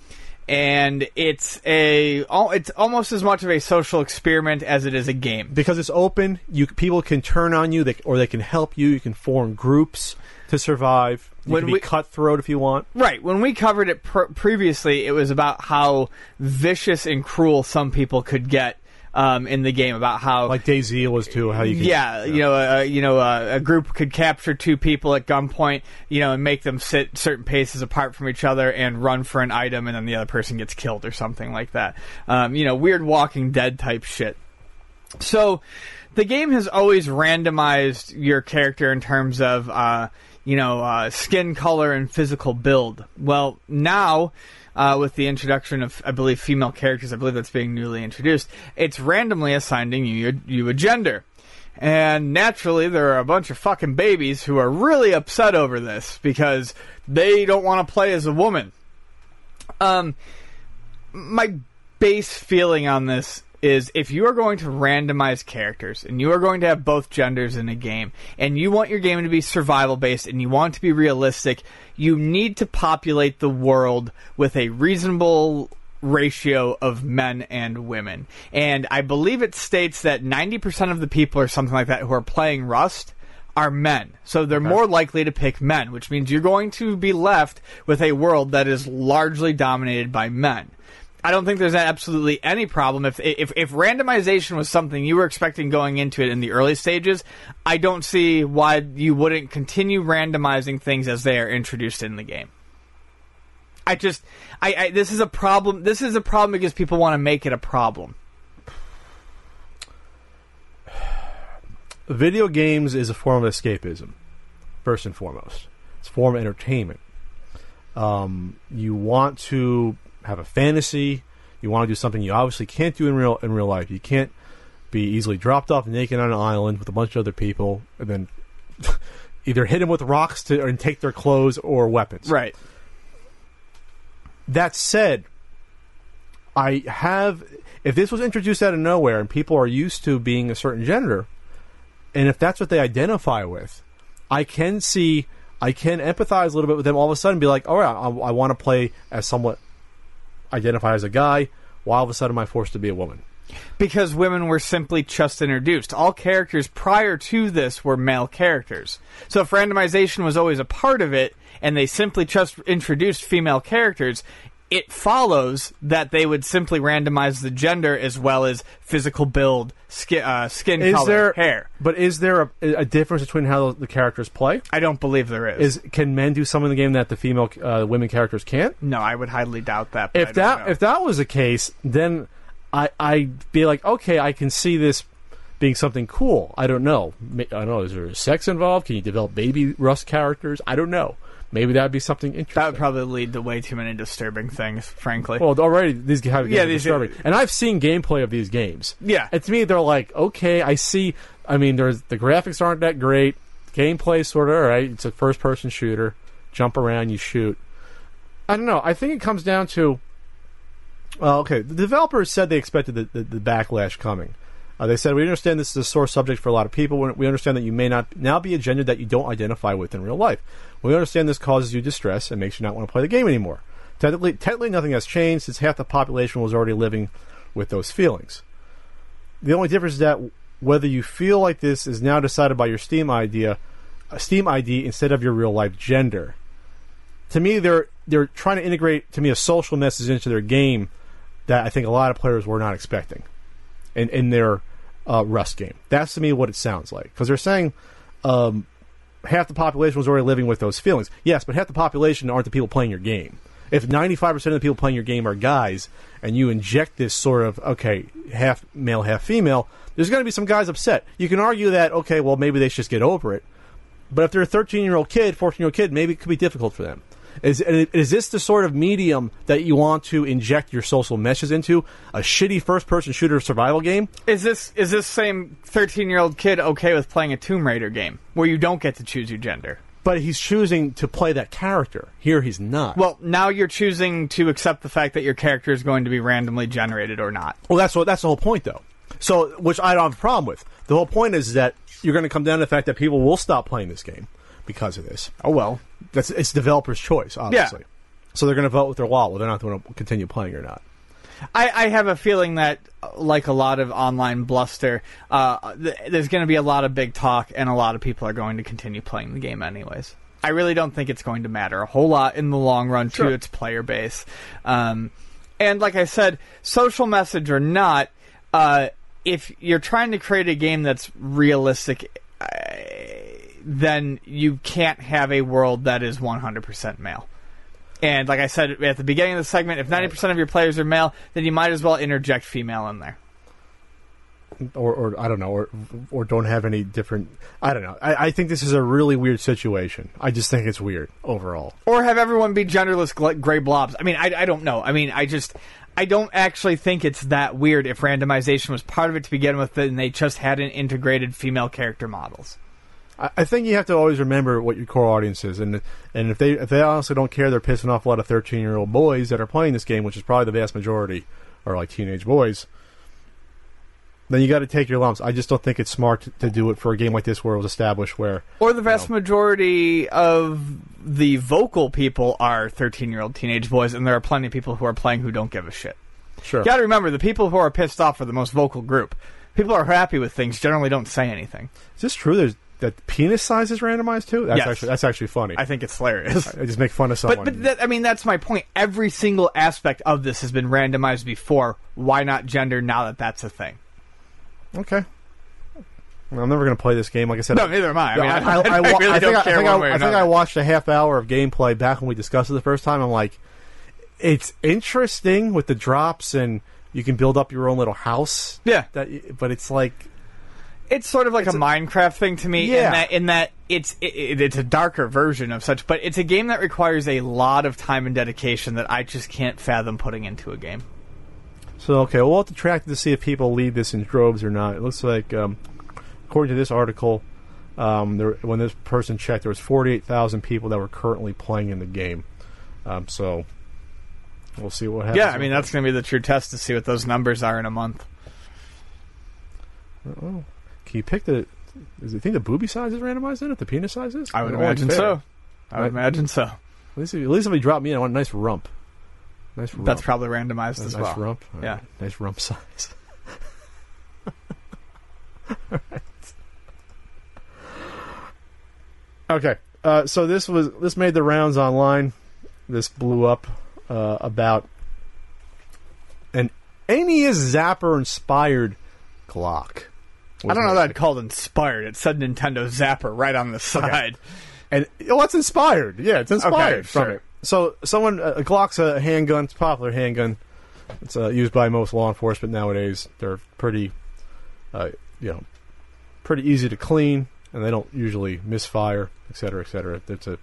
and it's a it's almost as much of a social experiment as it is a game. because it's open, you people can turn on you, they, or they can help you. You can form groups to survive. You When can be we- cutthroat if you want. Right. When we covered it pr- previously, it was about how vicious and cruel some people could get um, in the game. About how, Like DayZ was too. How you can, yeah, you know, uh, you know, uh, a group could capture two people at gunpoint, you know, and make them sit certain paces apart from each other and run for an item, and then the other person gets killed or something like that. Um, you know, weird Walking Dead type shit. So, the game has always randomized your character in terms of, uh, you know, uh, skin color and physical build. Well, now, uh, with the introduction of, I believe, female characters, I believe that's being newly introduced, it's randomly assigning you, you a gender. And naturally, there are a bunch of fucking babies who are really upset over this because they don't want to play as a woman. Um, my base feeling on this is if you are going to randomize characters and you are going to have both genders in a game and you want your game to be survival based and you want to be realistic, you need to populate the world with a reasonable ratio of men and women. And I believe it states that 90% of the people or something like that who are playing Rust are men. So they're more likely to pick men, which means you're going to be left with a world that is largely dominated by men. I don't think there's absolutely any problem if, if if randomization was something you were expecting going into it in the early stages. I don't see why you wouldn't continue randomizing things as they are introduced in the game. I just, I, I this is a problem. This is a problem because people want to make it a problem. Video games is a form of escapism, first and foremost. It's a form of entertainment. Um, you want to have a fantasy. You want to do something you obviously can't do in real in real life. You can't be easily dropped off naked on an island with a bunch of other people and then either hit them with rocks to and take their clothes or weapons. Right. That said, I have if this was introduced out of nowhere and people are used to being a certain gender, and if that's what they identify with, I can see I can empathize a little bit with them. All of a sudden, be like, oh, all right, I, I want to play as somewhat identify as a guy. Why all of a sudden am I forced to be a woman? Because women were simply just introduced. All characters prior to this were male characters. So if randomization was always a part of it, and they simply just introduced female characters, it follows that they would simply randomize the gender as well as physical build, skin, uh, skin Is color, there hair. But is there a, a difference between how the characters play? I don't believe there is. Is can men do some in the game that the female uh, women characters can't? no, I would highly doubt that. but I If don't that know. if that was the case, then I I'd be like, okay, I can see this being something cool. I don't know. Ma- I don't know. Is there sex involved? Can you develop baby Rust characters? I don't know. Maybe that'd be something interesting. that would probably lead to way too many disturbing things, frankly. Well, already these have Yeah, yeah, these- disturbing, and I've seen gameplay of these games. Yeah. and to me, they're like, okay, I see. I mean, there's the graphics aren't that great. Gameplay sort of all right. It's a first-person shooter. Jump around, you shoot. I don't know. I think it comes down to. Well, okay, the developers said they expected the, the, the backlash coming. Uh, they said we understand this is a sore subject for a lot of people. We understand that you may not now be a gender that you don't identify with in real life. We understand this causes you distress and makes you not want to play the game anymore. Technically, technically nothing has changed since half the population was already living with those feelings. The only difference is that whether you feel like this is now decided by your Steam idea, a Steam ID instead of your real life gender. To me, they're they're trying to integrate to me a social message into their game that I think a lot of players were not expecting in in their uh, Rust game. That's to me what it sounds like because they're saying um, half the population was already living with those feelings. Yes, but half the population aren't the people playing your game. If 95% of the people playing your game are guys, and you inject this sort of, okay, half male, half female, there's going to be some guys upset. You can argue that, okay, well, maybe they should just get over it. But if they're a 13 year old kid, 14 year old kid, maybe it could be difficult for them. Is, is this the sort of medium that you want to inject your social meshes into? A shitty first person shooter survival game? Is this is this same thirteen year old kid okay with playing a Tomb Raider game where you don't get to choose your gender? But he's choosing to play that character. Here he's not. Well, now you're choosing to accept the fact that your character is going to be randomly generated or not. Well, that's what that's the whole point, though. So, which I don't have a problem with. The whole point is that you're going to come down to the fact that people will stop playing this game because of this. Oh well. That's it's developers' choice, obviously. Yeah. So they're going to vote with their wallet whether or not they want to continue playing or not. I, I have a feeling that, like a lot of online bluster, uh, th- there's going to be a lot of big talk, and a lot of people are going to continue playing the game anyways. I really don't think it's going to matter a whole lot in the long run Sure. to its player base. Um, and like I said, social message or not, uh, if you're trying to create a game that's realistic, uh, then you can't have a world that is 100% male. And like I said at the beginning of the segment, if 90% of your players are male, then you might as well interject female in there. Or, or I don't know, or or don't have any different. I don't know. I, I think this is a really weird situation. I just think it's weird overall. Or have everyone be genderless gl- gray blobs. I mean, I, I don't know. I mean, I just. I don't actually think it's that weird if randomization was part of it to begin with and they just hadn't integrated female character models. I, I think you have to always remember what your core audience is, and and if they if they honestly don't care, they're pissing off a lot of thirteen year old boys that are playing this game, which is probably the vast majority, are like teenage boys. Then you got to take your lumps. I just don't think it's smart to, to do it for a game like this, where it was established where Or the vast majority of the vocal people are 13 year old teenage boys, and there are plenty of people who are playing who don't give a shit. sure. You gotta remember, the people who are pissed off are the most vocal group. People who are happy with things generally don't say anything. Is this true? There's that penis size is randomized too. That's Yes. actually that's actually funny. I think it's hilarious. I just make fun of someone. But but that, I mean that's my point. Every single aspect of this has been randomized before. Why not gender now that that's a thing? okay. Well, I'm never going to play this game. Like I said, No, neither am I. I mean, I, wa- really I think, don't I, care think, one I, way or I think I another. watched a half hour of gameplay back when we discussed it the first time. I'm like, it's interesting with the drops and you can build up your own little house. Yeah. That, but it's like, It's sort of like a, a- Minecraft thing to me. Yeah. In that, in that it's it, it, it's a darker version of such, but it's a game that requires a lot of time and dedication that I just can't fathom putting into a game. so okay. We'll have to track to see if people leave this in droves or not. It looks like, um, according to this article, um, there, when this person checked, there was 48,000 people that were currently playing in the game. Um, so we'll see what happens. Yeah, I mean that's going to be the true test to see what those numbers are in a month. Oh. Can you pick the? Is it think the booby size is randomized in it? The penis size is? I would what's imagine fair. so. I would Right. imagine so. At least, if, at least if he dropped me, I want a nice rump. Nice rump. That's probably randomized Nice as well. Nice rump. All Yeah. right. Nice rump size. Okay. Uh, so this was this made the rounds online. This blew up uh, about an NES Zapper inspired Glock. I don't know that called inspired. It said Nintendo Zapper right on the side. And oh, it's inspired. Yeah, it's inspired Okay, from sure. it. So someone uh, a Glock's a handgun. It's a popular handgun. It's uh, used by most law enforcement nowadays. They're pretty, uh, you know, pretty easy to clean, and they don't usually misfire, et cetera, et cetera. It's a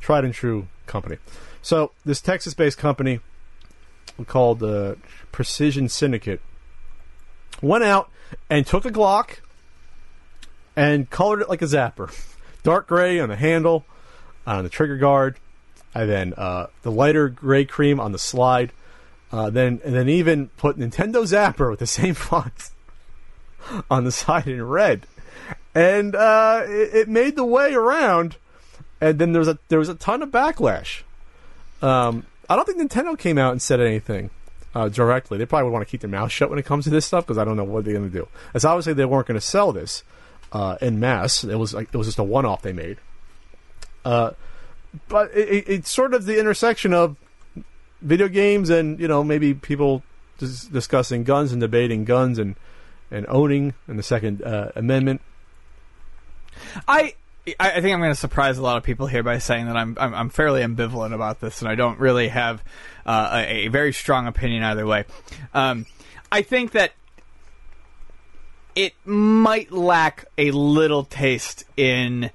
tried and true company. So this Texas-based company called uh, Precision Syndicate went out and took a Glock and colored it like a zapper. Dark gray on the handle, on the trigger guard, and then uh, the lighter gray cream on the slide. Uh, then and then even put Nintendo Zapper with the same font on the side in red, and uh, it, it made the way around. And then there was a there was a ton of backlash. Um, I don't think Nintendo came out and said anything uh, directly. They probably would want to keep their mouth shut when it comes to this stuff because I don't know what they're going to do. As obviously they weren't going to sell this uh, in mass. It was like it was just a one-off they made. Uh, but it, it, it's sort of the intersection of video games and you know maybe people dis- discussing guns and debating guns and and owning and the Second uh, Amendment. I I I think I'm going to surprise a lot of people here by saying that I'm I'm, I'm fairly ambivalent about this, and I don't really have uh, a, a very strong opinion either way. Um, I think that it might lack a little taste in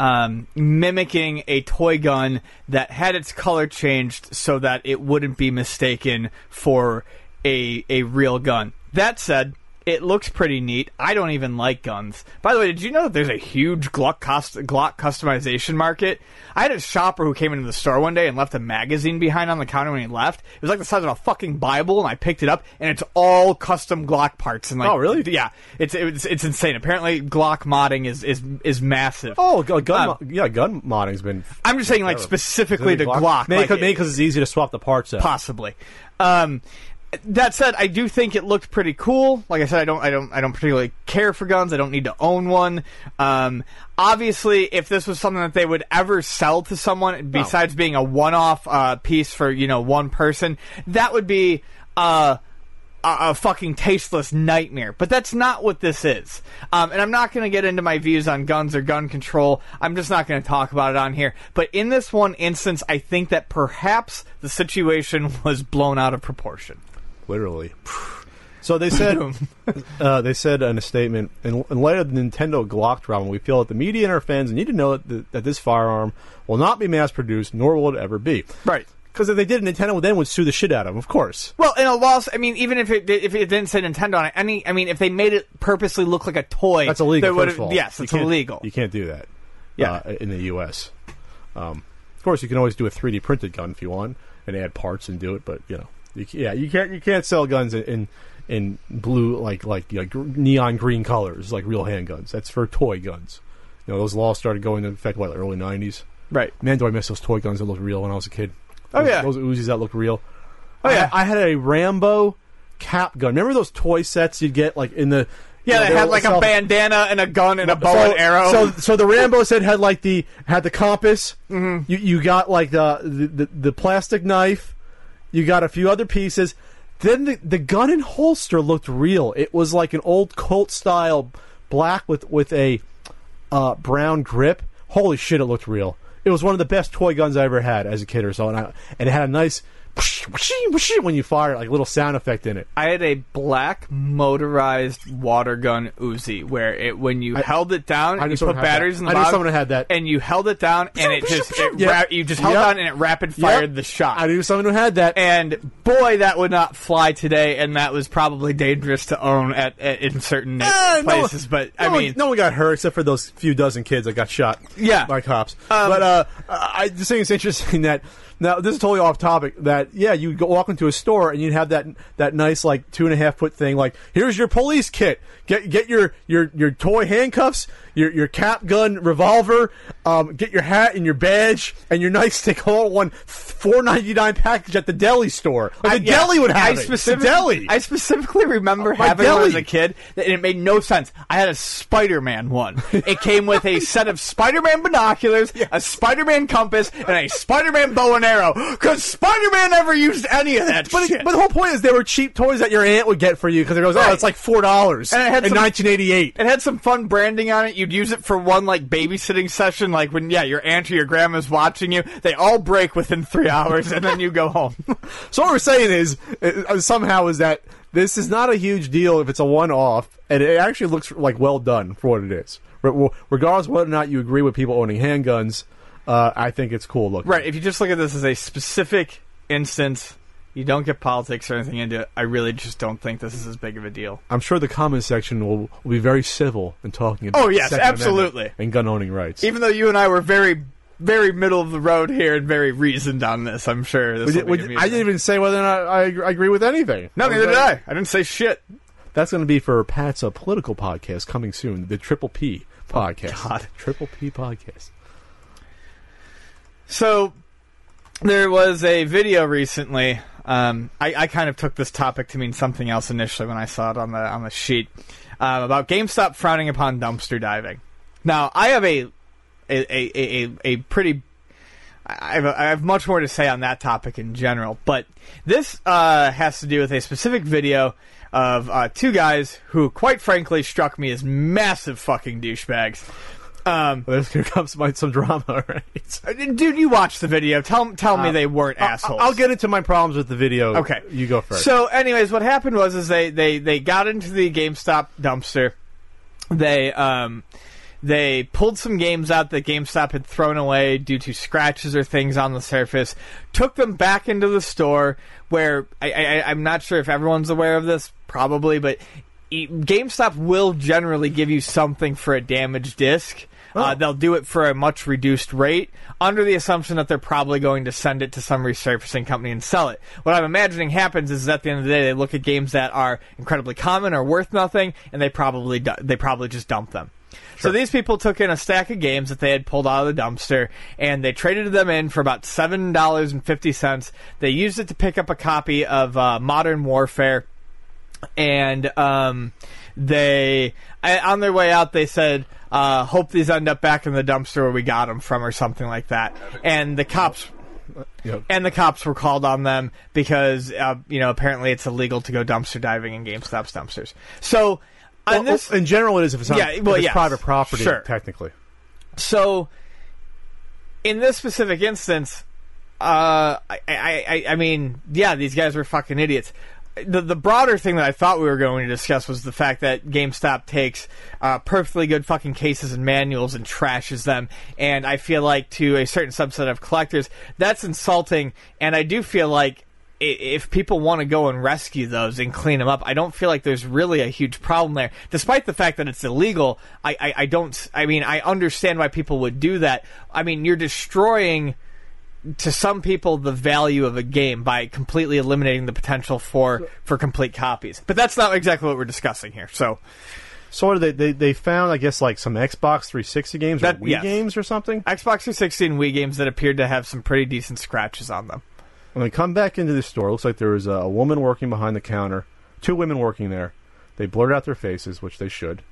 um, mimicking a toy gun that had its color changed so that it wouldn't be mistaken for a a real gun. That said, it looks pretty neat. I don't even like guns. By the way, did you know that there's a huge Glock, cost- Glock customization market? I had a shopper who came into the store one day and left a magazine behind on the counter when he left. It was like the size of a fucking Bible, and I picked it up, and it's all custom Glock parts. And like, Oh, really? Yeah, it's it's, it's insane. Apparently, Glock modding is is is massive. Oh, gun, Um, yeah, gun modding's been I'm just saying, like terrible. specifically to Glock, Maybe like, because it's easy to swap the parts out. possibly. Um, that said, I do think it looked pretty cool. Like I said, I don't, I don't, I don't particularly care for guns. I don't need to own one. Um, obviously, if this was something that they would ever sell to someone, besides being a one-off uh, piece for you know one person, that would be. Uh, a, a fucking tasteless nightmare. But that's not what this is. Um, and I'm not going to get into my views on guns or gun control. I'm just not going to talk about it on here. But in this one instance, I think that perhaps the situation was blown out of proportion. Literally. So they said, uh, they said in a statement, in, in light of the Nintendo Glock drama, we feel that the media and our fans need to know that, the, that this firearm will not be mass produced, nor will it ever be. Right. Because if they did, Nintendo then would sue the shit out of them. Of course. Well, in a loss, I mean, even if it did, if it didn't say Nintendo on it, any, I mean, if they made it purposely look like a toy, That's illegal. there First of all, Yes, it's can't- illegal. You can't do that. Yeah. uh, in the U.S. Um, of course, you can always do a 3D printed gun if you want and add parts and do it. But you know, you, yeah, you can't you can't sell guns in in, in blue like like know, neon green colors like real handguns. That's for toy guns. You know, those laws started going into effect what like early '90s. right? Man, do I miss those toy guns that looked real when I was a kid. Oh, yeah. those Uzis that looked real. Oh, yeah. I, I had a Rambo cap gun. Remember those toy sets you'd get like in the Yeah, you know, they had like a self- bandana and a gun and a bow so, and arrow. So, so the Rambo set had like the had the compass. Mm-hmm. You you got like the, the the the plastic knife. You got a few other pieces. Then the the gun and holster looked real. It was like an old Colt style black with with a uh, brown grip. Holy shit! It looked real. It was one of the best toy guns I ever had as a kid or so, and, I, and it had a nice when you fire like a little sound effect in it. I had a black motorized water gun Uzi where it when you held it down, I knew you put had that. batteries in the I knew someone had that. and you held it down, and it just it Yep. ra- you just held Yep. down and it rapid fired Yep. the shot. I knew someone who had that. and boy, that would not fly today, and that was probably dangerous to own at, at in certain no one- places. but no I one- mean, no one got hurt except for those few dozen kids that got shot. Yeah. by cops. Um, but uh, I just think it's interesting that now this is totally off topic. That yeah, you go walk into a store and you'd have that that nice like two and a half foot thing. Like here's your police kit. Get get your your your toy handcuffs. Your, your cap gun revolver, um, get your hat and your badge and your nightstick all one four ninety nine package at the deli store. Like I- the yeah, deli would have I it. The deli. I specifically remember My having one deli. as a kid, and it made no sense. I had a Spider-Man one. It came with a set of Spider-Man binoculars, a Spider-Man compass, and a Spider-Man bow and arrow. Because Spider-Man never used any of that But, shit. it, but the whole point is they were cheap toys that your aunt would get for you because it goes, oh, it's like four dollars in had some- 1988. It had some fun branding on it. You'd use it for one like babysitting session, like when yeah, your aunt or your grandma's watching you. They all break within three hours, and then you go home. So what we're saying is uh, somehow is that this is not a huge deal if it's a one-off, and it actually looks like well done for what it is. Re- Regardless whether or not you agree with people owning handguns, uh, I think it's cool looking. right. If you just look at this as a specific instance, you don't get politics or anything into it. I really just don't think this is as big of a deal. I'm sure the comment section will, will be very civil in talking about. Oh, yes, Second Amendment absolutely. and gun owning rights. Even though you and I were very, very middle of the road here and very reasoned on this, I'm sure this We will did- be we I didn't even say whether or not I, agree- I agree with anything. No, neither did I. I didn't say shit. That's going to be for Pat's uh, political podcast coming soon, the Triple P podcast. God. Triple P podcast. So there was a video recently. Um, I, I kind of took this topic to mean something else initially when I saw it on the on the sheet um, about GameStop frowning upon dumpster diving. Now I have a a a, a, a pretty I have, I have much more to say on that topic in general, but this uh, has to do with a specific video of uh, two guys who, quite frankly, struck me as massive fucking douchebags. Um, Well, here comes my, some drama, right? Dude, you watched the video. Tell tell me Uh, they weren't assholes. I'll get into my problems with the video. Okay. You go first. So, anyways, what happened was is they they they got into the GameStop dumpster. They um they pulled some games out that GameStop had thrown away due to scratches or things on the surface. Took them back into the store where I, I I'm not sure if everyone's aware of this, probably, but. GameStop will generally give you something for a damaged disc. Uh, Oh. they'll do it for a much reduced rate under the assumption that they're probably going to send it to some resurfacing company and sell it. What I'm imagining happens is at the end of the day, they look at games that are incredibly common or worth nothing, and they probably du- they probably just dump them. So these people took in a stack of games that they had pulled out of the dumpster, and they traded them in for about seven dollars and fifty cents. They used it to pick up a copy of uh, Modern Warfare and um, they I, on their way out they said uh, hope these end up back in the dumpster where we got them from or something like that and the cops Yep. and the cops were called on them because uh, you know apparently it's illegal to go dumpster diving in GameStop's dumpsters so Well, this in general, it is if it's, Yeah, well, it's yes. private property, Sure. technically. So, in this specific instance, uh, I, I, I, I mean, yeah, these guys were fucking idiots. The the broader thing that I thought we were going to discuss was the fact that GameStop takes uh, perfectly good fucking cases and manuals and trashes them, and I feel like to a certain subset of collectors that's insulting, and I do feel like if people want to go and rescue those and clean them up, I don't feel like there's really a huge problem there. Despite the fact that it's illegal, I, I, I don't. I mean, I understand why people would do that. I mean, you're destroying to some people the value of a game by completely eliminating the potential for for complete copies. But that's not exactly what we're discussing here. So So what did they, they they found? I guess like some Xbox 360 games or Wii yes. games or something. Xbox 360 and Wii games that appeared to have some pretty decent scratches on them. When they come back into the store, it looks like there was a woman working behind the counter, two women working there. They blurred out their faces, which they should.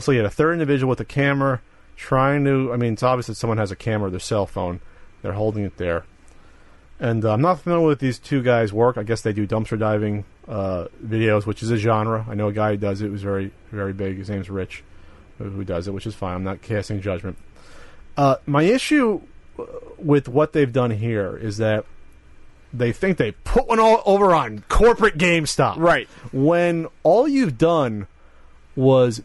So you had a third individual with a camera trying to. I mean, it's obvious that someone has a camera or their cell phone. They're holding it there. And uh, I'm not familiar with these two guys' work. I guess they do dumpster diving uh, videos, which is a genre. I know a guy who does it. It was very, very big. His name's Rich, who does it, which is fine. I'm not casting judgment. Uh, my issue uh, with what they've done here is that they think they put one all over on corporate GameStop. Right. When all you've done was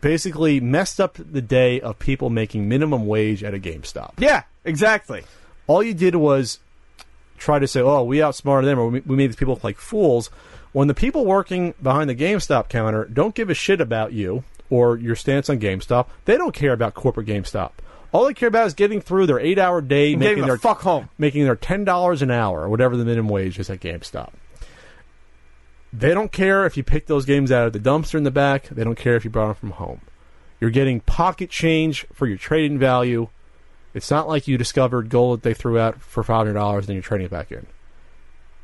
basically messed up the day of people making minimum wage at a GameStop. Yeah, exactly. All you did was try to say, "Oh, we outsmarted them, or we we made these people look like fools." When the people working behind the GameStop counter don't give a shit about you or your stance on GameStop, they don't care about corporate GameStop. All they care about is getting through their eight-hour day, making the their fuck home. making their ten dollars an hour or whatever the minimum wage is at GameStop. They don't care if you pick those games out of the dumpster in the back. They don't care if you brought them from home. You're getting pocket change for your trading value. It's not like you discovered gold that they threw out for five hundred dollars and then you're trading it back in.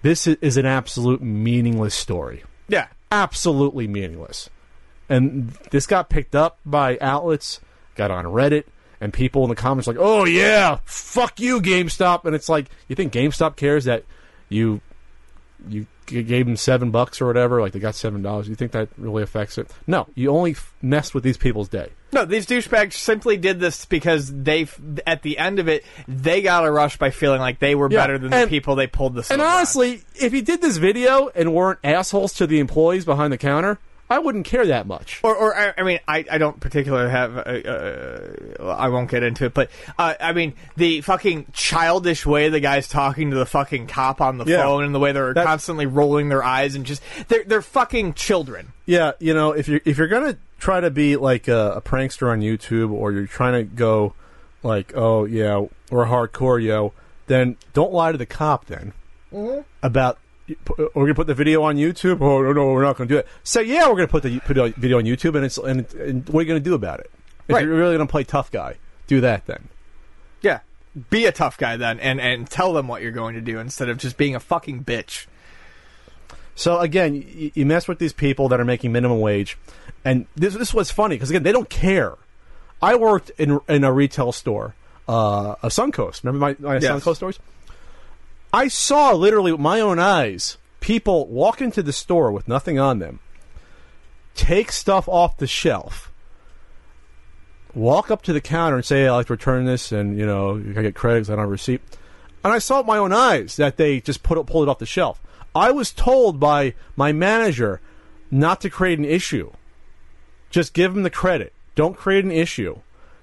This is an absolute meaningless story. Yeah. Absolutely meaningless. And this got picked up by outlets, got on Reddit, and people in the comments like, "Oh yeah, fuck you, GameStop." And it's like, you think GameStop cares that you you gave them seven bucks or whatever? Like they got seven dollars. You think that really affects it? No, you only f- messed with these people's day. No, these douchebags simply did this because they, f- at the end of it, they got a rush by feeling like they were Yeah, better than and- the people they pulled this. And over on. honestly, if you did this video and weren't assholes to the employees behind the counter, I wouldn't care that much. or, or I, I mean, I, I don't particularly have. Uh, uh, I won't get into it, but uh, I mean, the fucking childish way the guy's talking to the fucking cop on the Yeah. phone, and the way they're That- constantly rolling their eyes and just they're they're fucking children. Yeah, you know, if you're if you're gonna try to be like a, a prankster on YouTube, or you're trying to go like, oh yeah, we're hardcore, yo, then don't lie to the cop then about. We're gonna put the video on YouTube. Oh no, no, we're not gonna do it. Say yeah, we're gonna put the put the video on YouTube, and it's and, and what are you gonna do about it? If Right. you're really gonna play tough guy, do that then. Yeah, be a tough guy then, and and tell them what you're going to do instead of just being a fucking bitch. So again, you, you mess with these people that are making minimum wage, and this this was funny because again they don't care. I worked in in a retail store, uh, a Suncoast. Remember my, my Yes. Suncoast stories? I saw literally with my own eyes people walk into the store with nothing on them, take stuff off the shelf, walk up to the counter and say, "I'd like to return this," and you know, you can get credits. I don't have a receipt. And I saw with my own eyes that they just put it, pulled it off the shelf. I was told by my manager not to create an issue. Just give them the credit. Don't create an issue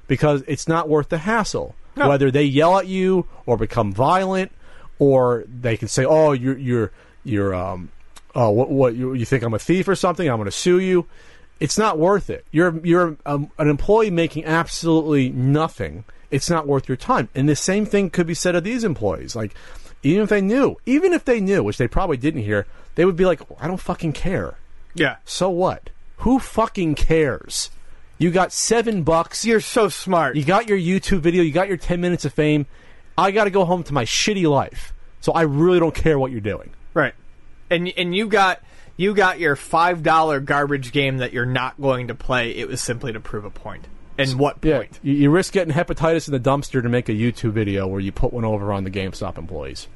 because it's not worth the hassle. No. Whether they yell at you or become violent, or they can say, "Oh, you're you're you're um, oh, what what you, you think I'm a thief or something? I'm going to sue you." It's not worth it. You're you're um, an employee making absolutely nothing. It's not worth your time. And the same thing could be said of these employees. Like, even if they knew, even if they knew, which they probably didn't hear, they would be like, "I don't fucking care." Yeah, So what? Who fucking cares? You got seven bucks. you're so smart. You got your YouTube video. You got your 10 minutes of fame. I got to go home to my shitty life. So I really don't care what you're doing. Right. And and you got you got your five dollar garbage game that you're not going to play. It was simply to prove a point. And what Yeah. point? You, you risk getting hepatitis in the dumpster to make a YouTube video where you put one over on the GameStop employees.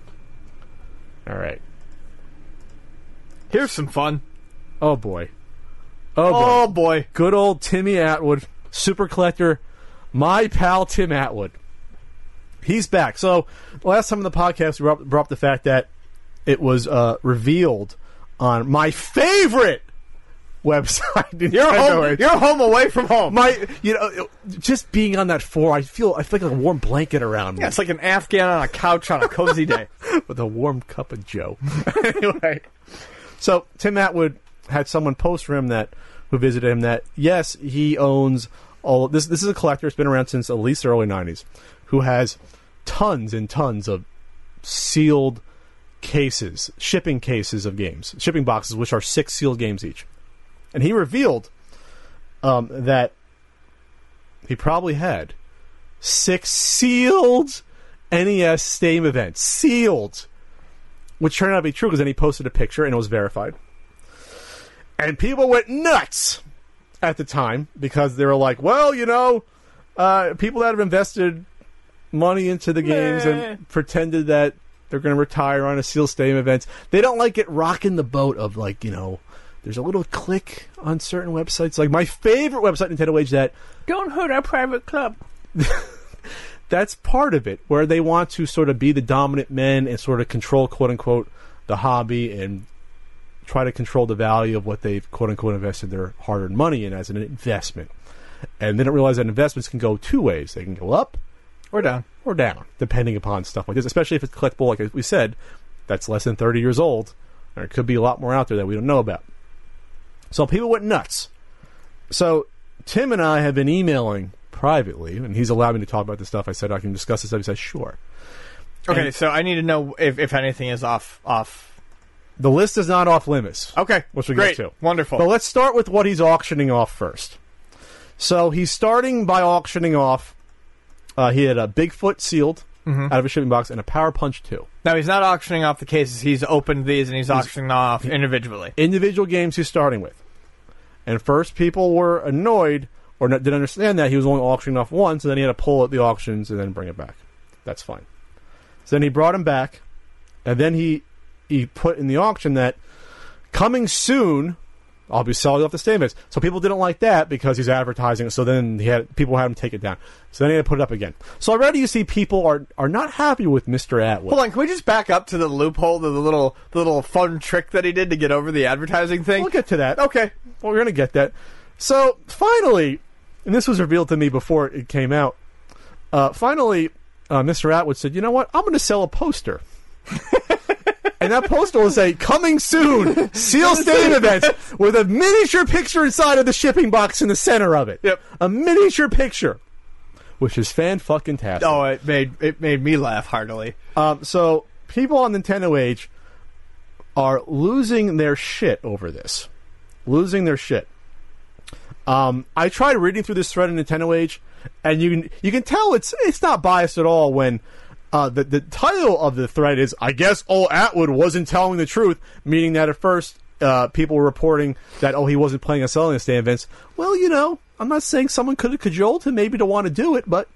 All right. Here's some fun. Oh, boy. Oh, boy. Oh boy. Good old Timmy Atwood, super collector, my pal Tim Atwood. He's back. So last time in the podcast, we brought, brought up the fact that it was uh, revealed on my favorite website. You're home. You're home away from home. my, you know, just being on that floor, I feel I feel like a warm blanket around me yeah, it's like an Afghan on a couch on a cozy day. with a warm cup of Joe. anyway, so Tim Atwood had someone post for him that who visited him that yes, he owns all this. This is a collector. It's been around since at least the early '90s, who has tons and tons of sealed cases, shipping cases of games, shipping boxes, which are six sealed games each. And he revealed um, that he probably had six sealed NES Stadium Events, sealed, which turned out to be true because then he posted a picture and it was verified. And people went nuts at the time because they were like, well, you know, uh, people that have invested money into the games and pretended that they're going to retire on a seal Stadium events, they don't like it rocking the boat of like, you know, there's a little click on certain websites. Like my favorite website, Nintendo Age, that Don't hurt our private club. that's part of it, where they want to sort of be the dominant men and sort of control, quote unquote, the hobby and try to control the value of what they've, quote unquote, invested their hard earned money in as an investment. And they don't realize that investments can go two ways. They can go up We're down. or down, depending upon stuff like this, especially if it's collectible, like we said, that's less than 30 years old. There could be a lot more out there that we don't know about. So people went nuts. So Tim and I have been emailing privately, and he's allowed me to talk about this stuff. I said I can discuss this stuff. He said, sure. Okay, And- so I need to know if, if anything is off off. The list is not off limits. Okay, Which we great, get to. wonderful. But let's start with what he's auctioning off first. So he's starting by auctioning off. Uh, he had a Bigfoot sealed Mm-hmm. out of a shipping box and a Power Punch 2. now he's not auctioning off the cases. He's opened these and he's auctioning off individually. individual games he's starting with. And first, people were annoyed or not, didn't understand that he was only auctioning off one, so then he had to pull at the auctions and then bring it back. That's fine. So then he brought him back, and then he he put in the auction that coming soon. I'll be selling off the statements. So people didn't like that because he's advertising. So then he had people had him take it down. So then he had to put it up again. So already you see people are are not happy with Mister Atwood. Hold on, can we just back up to the loophole, the little the little fun trick that he did to get over the advertising thing? We'll get to that. Okay. Well, we're going to get that. So finally, and this was revealed to me before it came out. Uh, finally, uh, Mr. Atwood said, "You know what? I'm going to sell a poster." and that poster will say "Coming soon, Seal Stain events" with a miniature picture inside of the shipping box in the center of it. Yep. a miniature picture, which is fan fucking tastic. Oh, it made it made me laugh heartily. Um, so people on Nintendo Age are losing their shit over this, losing their shit. Um, I tried reading through this thread in Nintendo Age, and you can you can tell it's it's not biased at all when. Uh, the, the title of the thread is, I guess, old Atwood wasn't telling the truth, meaning that at first uh, people were reporting that, oh, he wasn't playing on selling the stand Vince. Well, you know, I'm not saying someone could have cajoled him maybe to want to do it, but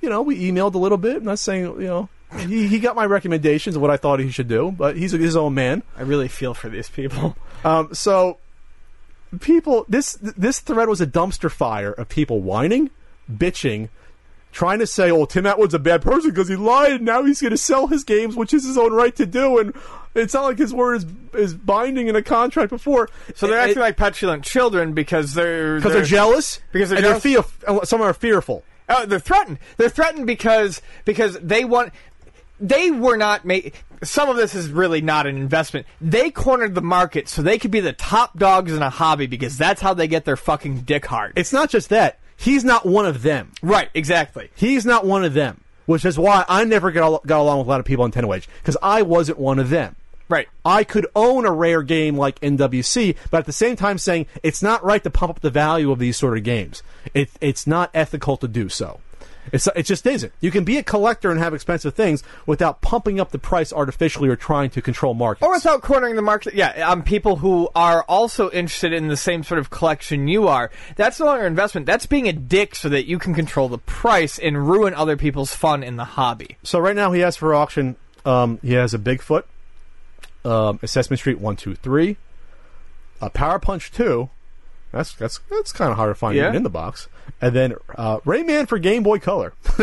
you know, we emailed a little bit. I'm not saying, you know, he, he got my recommendations of what I thought he should do, but he's his own man. I really feel for these people. Um, so people, this this thread was a dumpster fire of people whining, bitching, trying to say, "Oh, Tim Atwood's a bad person because he lied, and now he's going to sell his games, which is his own right to do." And it's not like his word is is binding in a contract before. So they're acting like petulant children because they're because they're, jealous, Because they're jealous? they're fear. Some are fearful. Oh, they're threatened. They're threatened because because they want. They were not made. Some of this is really not an investment. They cornered the market so they could be the top dogs in a hobby because that's how they get their fucking dick hard. It's not just that he's not one of them. right, exactly. He's not one of them, which is why I never got, got along with a lot of people on Nintendo Age because I wasn't one of them. Right. I could own a rare game like NWC, but at the same time saying it's not right to pump up the value of these sort of games. It, it's not ethical to do so. It's, it just isn't. You can be a collector and have expensive things without pumping up the price artificially or trying to control markets. Or without cornering the market. Yeah, um, people who are also interested in the same sort of collection you are. That's no longer investment. That's being a dick so that you can control the price and ruin other people's fun in the hobby. So right now he has for auction. Um, he has a Bigfoot, um, a Sesame Street one two three, a Power Punch two, That's that's that's kind of hard to find Yeah. even in the box. And then uh, Rayman for Game Boy Color.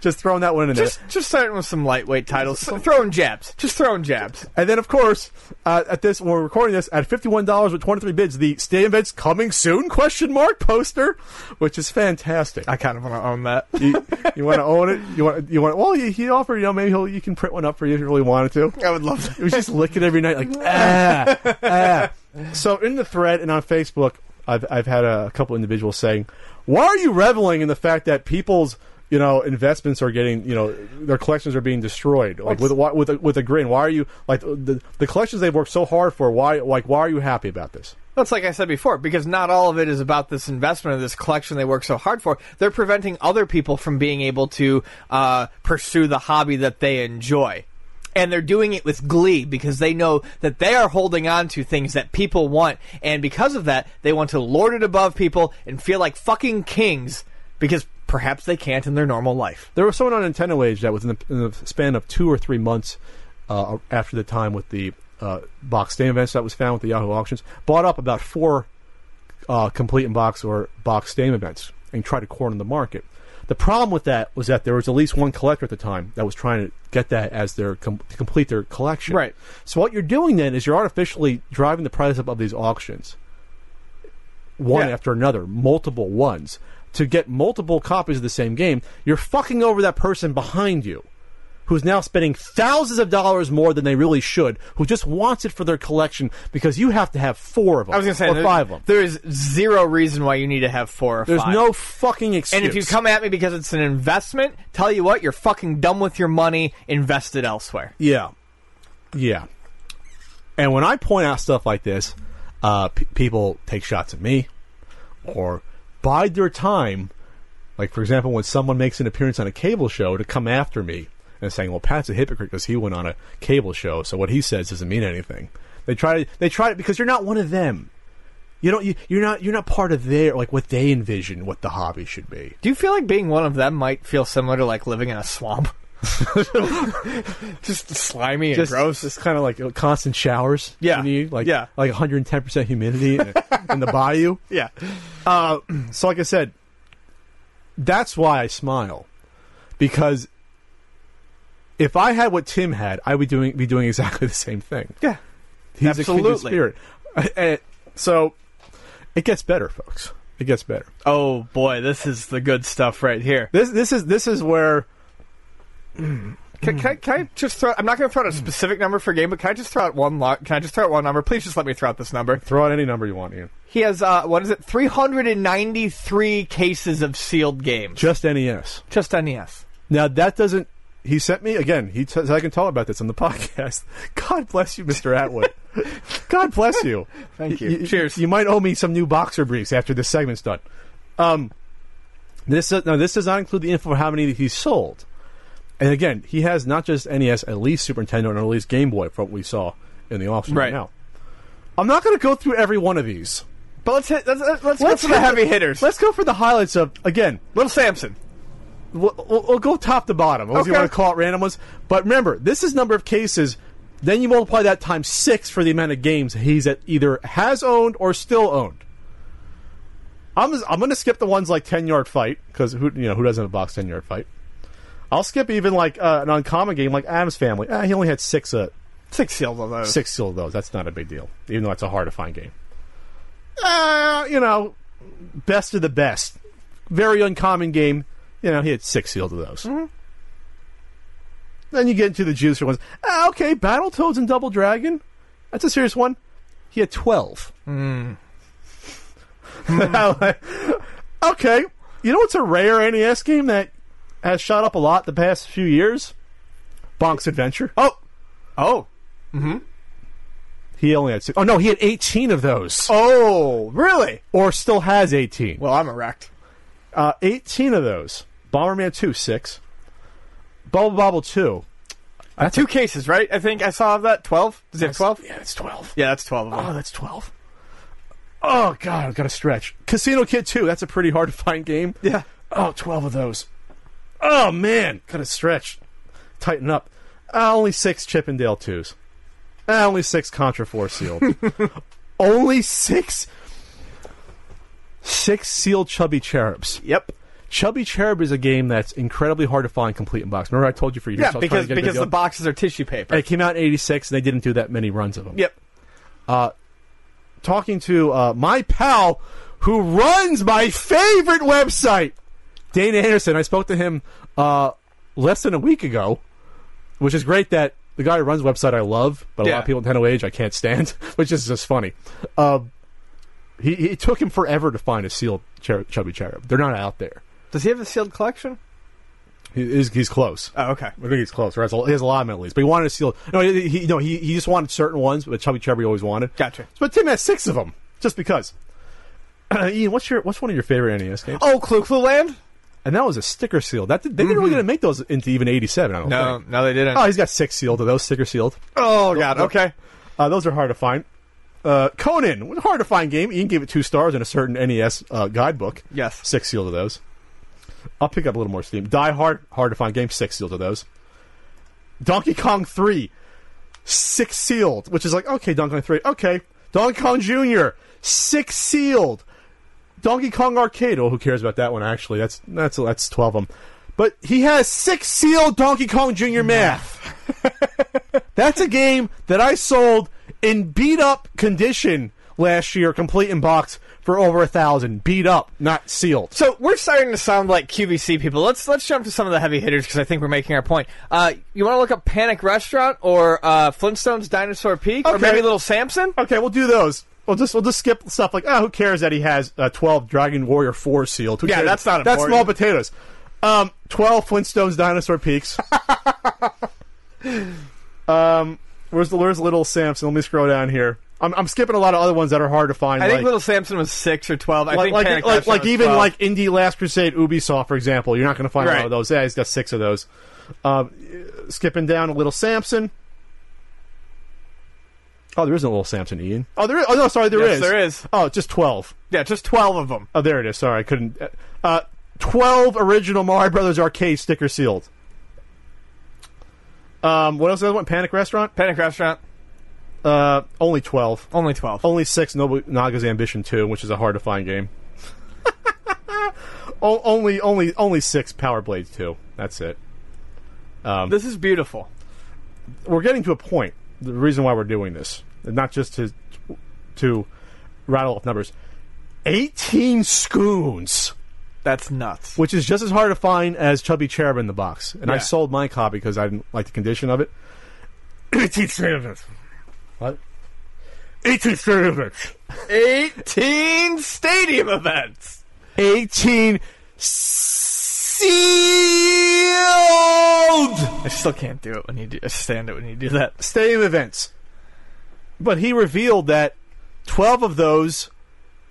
Just throwing that one in there. Just just starting with some lightweight titles, throwing jabs, just throwing jabs. And then, of course, uh, at this when we're recording this at fifty-one dollars with twenty-three bids, the Stadium Events coming soon question mark poster, which is fantastic. I kind of want to own that. you, you want to own it? You want? You want? Well, he, he offered. You know, maybe he'll you can print one up for you if you really wanted to. I would love It that. was just licking every night, like ah, ah. So in the thread and on Facebook, I've I've had a couple individuals saying, "Why are you reveling in the fact that people's you know investments are getting you know their collections are being destroyed like with with a, with a grin? Why are you like the the collections they've worked so hard for? Why like why are you happy about this?" That's like I said before, because not all of it is about this investment of this collection they work so hard for. They're preventing other people from being able to uh, pursue the hobby that they enjoy. And they're doing it with glee because they know that they are holding on to things that people want. And because of that, they want to lord it above people and feel like fucking kings because perhaps they can't in their normal life. There was someone on Nintendo Age that was in the, in the span of two or three months uh, after the time with the uh, box stand events that was found with the Yahoo auctions, bought up about four uh, complete in box or box stand events and tried to corner the market. The problem with that was that there was at least one collector at the time that was trying to get that as their com- to complete their collection. Right. So what you're doing then is you're artificially driving the price up of these auctions one Yeah. after another, multiple ones, to get multiple copies of the same game, you're fucking over that person behind you who's now spending thousands of dollars more than they really should, who just wants it for their collection because you have to have four of them I was going to say, or five of them. there is zero reason why you need to have four or There's five. no fucking excuse. And if you come at me because it's an investment, tell you what, you're fucking dumb with your money. Invest it elsewhere. Yeah. Yeah. And when I point out stuff like this, uh, p- people take shots at me or bide their time. Like, for example, when someone makes an appearance on a cable show to come after me and saying, well, Pat's a hypocrite because he went on a cable show, so what he says doesn't mean anything. They try, to they try it because you're not one of them. You don't, you, you're not, you're not part of their, like, what they envision what the hobby should be. Do you feel like being one of them might feel similar to like living in a swamp? Just slimy and just gross. Just kind of like uh, constant showers. Yeah. you need like Yeah. like 110 percent humidity in, in the bayou. yeah. Uh, so, like I said, that's why I smile because if I had what Tim had, I would doing be doing exactly the same thing. Yeah. He's a kindred Absolutely. spirit. And so it gets better, folks. It gets better. Oh boy, this is the good stuff right here. This this is this is where Can, can, I, can I just throw? I'm not going to throw out a specific number for a game, but can I just throw out one? Lo- can I just throw out one number? Please just let me throw out this number. throw out any number you want, Ian. He has uh, what is it? 393 cases of sealed games. Just NES. Just NES. Now that doesn't. He sent me again. He says I can talk about this on the podcast. God bless you, Mister Atwood. God bless you. Thank you. Y- Cheers. You might owe me some new boxer briefs after this segment's done. Um, this does, now this does not include the info of how many he's sold. And again, he has not just NES, at least Super Nintendo, and at least Game Boy, from what we saw in the auction right Right. now. I'm not going to go through every one of these. But let's hit, let's, let's, let's, Let's go for the heavy hitters. Let's go for the highlights of again. Little Samson. We'll, we'll, go top to bottom. Unless you want to call it random ones. But remember, this is number of cases. Then you multiply that times six for the amount of games he's at either has owned or still owned. I'm I'm going to skip the ones like ten yard fight because who you know who doesn't have a box ten yard fight. I'll skip even like uh, an uncommon game like Addams Family. Ah, he only had six uh, Six sealed of those. six still of those. That's not a big deal, even though it's a hard to find game. Uh, you know, best of the best, very uncommon game. You know, he had six sealed of those. Then you get into the juicer ones. Ah, okay, Battletoads and Double Dragon. That's a serious one. He had twelve. okay, you know what's a rare NES game that has shot up a lot the past few years? Bonk's Adventure. Oh. Oh. He only had six. Oh no, he had eighteen of those, Oh, really? or still has eighteen. Well, I'm erect. Uh, eighteen of those. Bomberman two six. Bubble Bobble two. Two cases, right? I think I saw that. 12? Does he have 12? Yeah, that's twelve. Yeah, that's 12 of them. Oh, that's twelve. Oh god, I've got to stretch. Casino Kid two. That's a pretty hard to find game. yeah. Oh, 12 of those. Oh man, gotta stretch, tighten up. Uh, only six Chip 'n Dale twos. Uh, only six Contra Force sealed. only six. six sealed chubby cherubs. Yep. Chubby Cherub is a game that's incredibly hard to find complete in box. Remember I told you for years. Yeah, I was trying because to get a good because the boxes are tissue paper. And it came out in '86, and they didn't do that many runs of them. Yep. Talking to uh, my pal who runs my favorite website, Dane Anderson. I spoke to him uh, less than a week ago, which is great. That the guy who runs the website I love, but a lot of people in Nintendo Age I can't stand, which is just funny. Uh, he, he it took him forever to find a sealed cher- chubby cherub. They're not out there. Does he have a sealed collection? He, he's, he's close. Oh, okay. I think he's close. Right? He has a lot of them at least, but he wanted to seal. No, he, he no he, he just wanted certain ones, but Chubby Cherub he always wanted. Gotcha. But Tim has six of them, just because. Ian, what's your what's one of your favorite NES games? Oh, Clu Clu Land? And that was a sticker seal. That did, they didn't really get to make those into even '87. I don't No, think. no, they didn't. Oh, he's got six sealed. Are those sticker sealed? Oh God. no. Okay. Uh, those are hard to find. Uh, Conan, hard to find game. Ian gave it two stars in a certain NES uh, guidebook. Yes. Six sealed of those. I'll pick up a little more steam. Die Hard, hard to find game. Six sealed of those. Donkey Kong 3, six sealed, which is like, okay, Donkey Kong 3, okay. Donkey Kong Jr., six sealed. Donkey Kong Arcade, oh, who cares about that one, actually? That's, that's, that's 12 of them. But he has six sealed Donkey Kong Jr. math. That's a game that I sold in beat up condition last year, complete in box, for over a thousand. Beat up, not sealed. So we're starting to sound like QVC people. Let's let's jump to some of the heavy hitters because I think we're making our point. Uh, you want to look up Panic Restaurant or uh, Flintstones Dinosaur Peak or Okay. maybe Little Samson? Okay, we'll do those. We'll just we'll just skip stuff like oh who cares that he has uh, twelve Dragon Warrior four sealed? Who Yeah, cares? that's not That's important. small potatoes. Um, twelve Flintstones Dinosaur Peaks. um, where's the where's Little Samson? Let me scroll down here. I'm, I'm skipping a lot of other ones that are hard to find. I think Little Samson was six or twelve. I like think like, Panic like, like even 12. like Indie Last Crusade Ubisoft, for example, you're not going to find a lot of those. Yeah, he's got six of those. Um, skipping down a little Samson. Oh, there isn't a little Samson, Ian. Oh, there is. Oh no, sorry, there is. Yes, there is. Oh, just twelve. yeah, just twelve of them. Oh, there it is. Sorry, I couldn't. Uh, twelve original Mario Brothers arcade sticker sealed. Um, what else? Did I want Panic Restaurant. Panic Restaurant Uh, only twelve. only twelve. Only six. Nobunaga's Ambition Two, which is a hard to find game. o- only, only, only six Power Blades Two. That's it. This is beautiful. We're getting to a point. The reason why we're doing this, not just to to rattle off numbers. Eighteen scoons. That's nuts. which is just as hard to find as Chubby Cherub in the box. And I sold my copy because I didn't like the condition of it. 18 stamens. What? 18 stadium events. Eighteen stadium events. 18 sealed I still can't do it when you do. I stand it when you do that. stadium events. But he revealed that 12 of those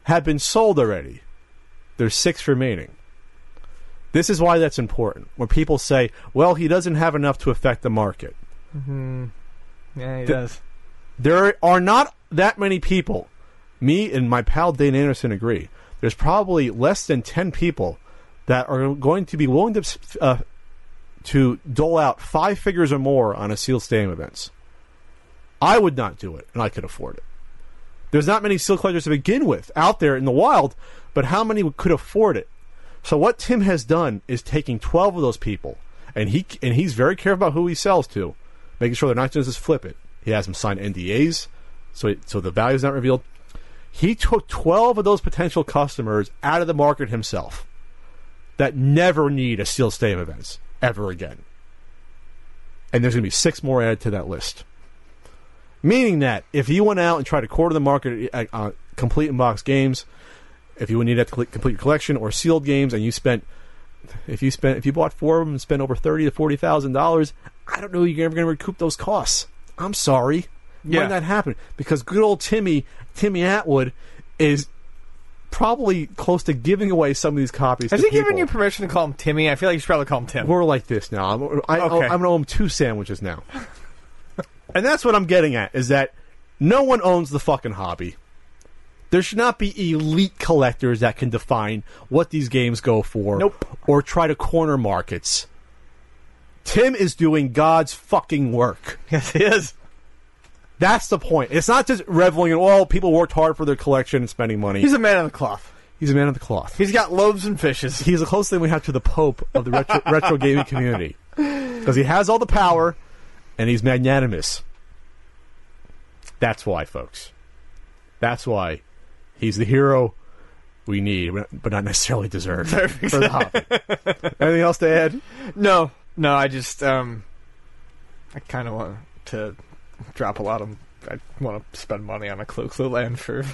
have been sold already. There's six remaining. This is why that's important. When people say, well, he doesn't have enough to affect the market. Mhm. Yeah, he does. There are not that many people. Me and my pal Dane Anderson agree. There's probably less than ten people that are going to be willing to uh, to dole out five figures or more on a sealed stadium events. I would not do it, and I could afford it. There's not many seal collectors to begin with out there in the wild, but how many could afford it? So what Tim has done is taking 12 of those people, and he and he's very careful about who he sells to, making sure they're not just flip it. He has them sign NDAs, so so the value is not revealed. He took 12 of those potential customers out of the market himself that never need a sealed stadium events ever again. And there's going to be six more added to that list. Meaning that if you went out and tried to quarter the market at uh, complete in box games, if you would need to complete your collection or sealed games, and you spent, if you spent, if you bought four of them and spent over thirty to forty thousand dollars, I don't know you're ever going to recoup those costs. I'm sorry, Yeah. might that happen because good old Timmy, Timmy Atwood, is probably close to giving away some of these copies. Has he given you permission to call him Timmy? I feel like you should probably call him Tim. We're like this now. I'm, I, Okay. I'm going to owe him two sandwiches now. and that's what I'm getting at is that no one owns the fucking hobby. There should not be elite collectors that can define what these games go for. Nope. Or try to corner markets. Tim is doing God's fucking work. Yes, he is. That's the point. It's not just reveling in, well, people worked hard for their collection and spending money. He's a man of the cloth. He's a man of the cloth. He's got loaves and fishes. He's the closest thing we have to the Pope of the retro, retro gaming community because he has all the power and he's magnanimous. That's why, folks. That's why he's the hero we need, but not necessarily deserve for the hobby. Anything else to add? No, no. I just um, I kind of want to drop a lot of. I want to spend money on a Clu Clu Land for.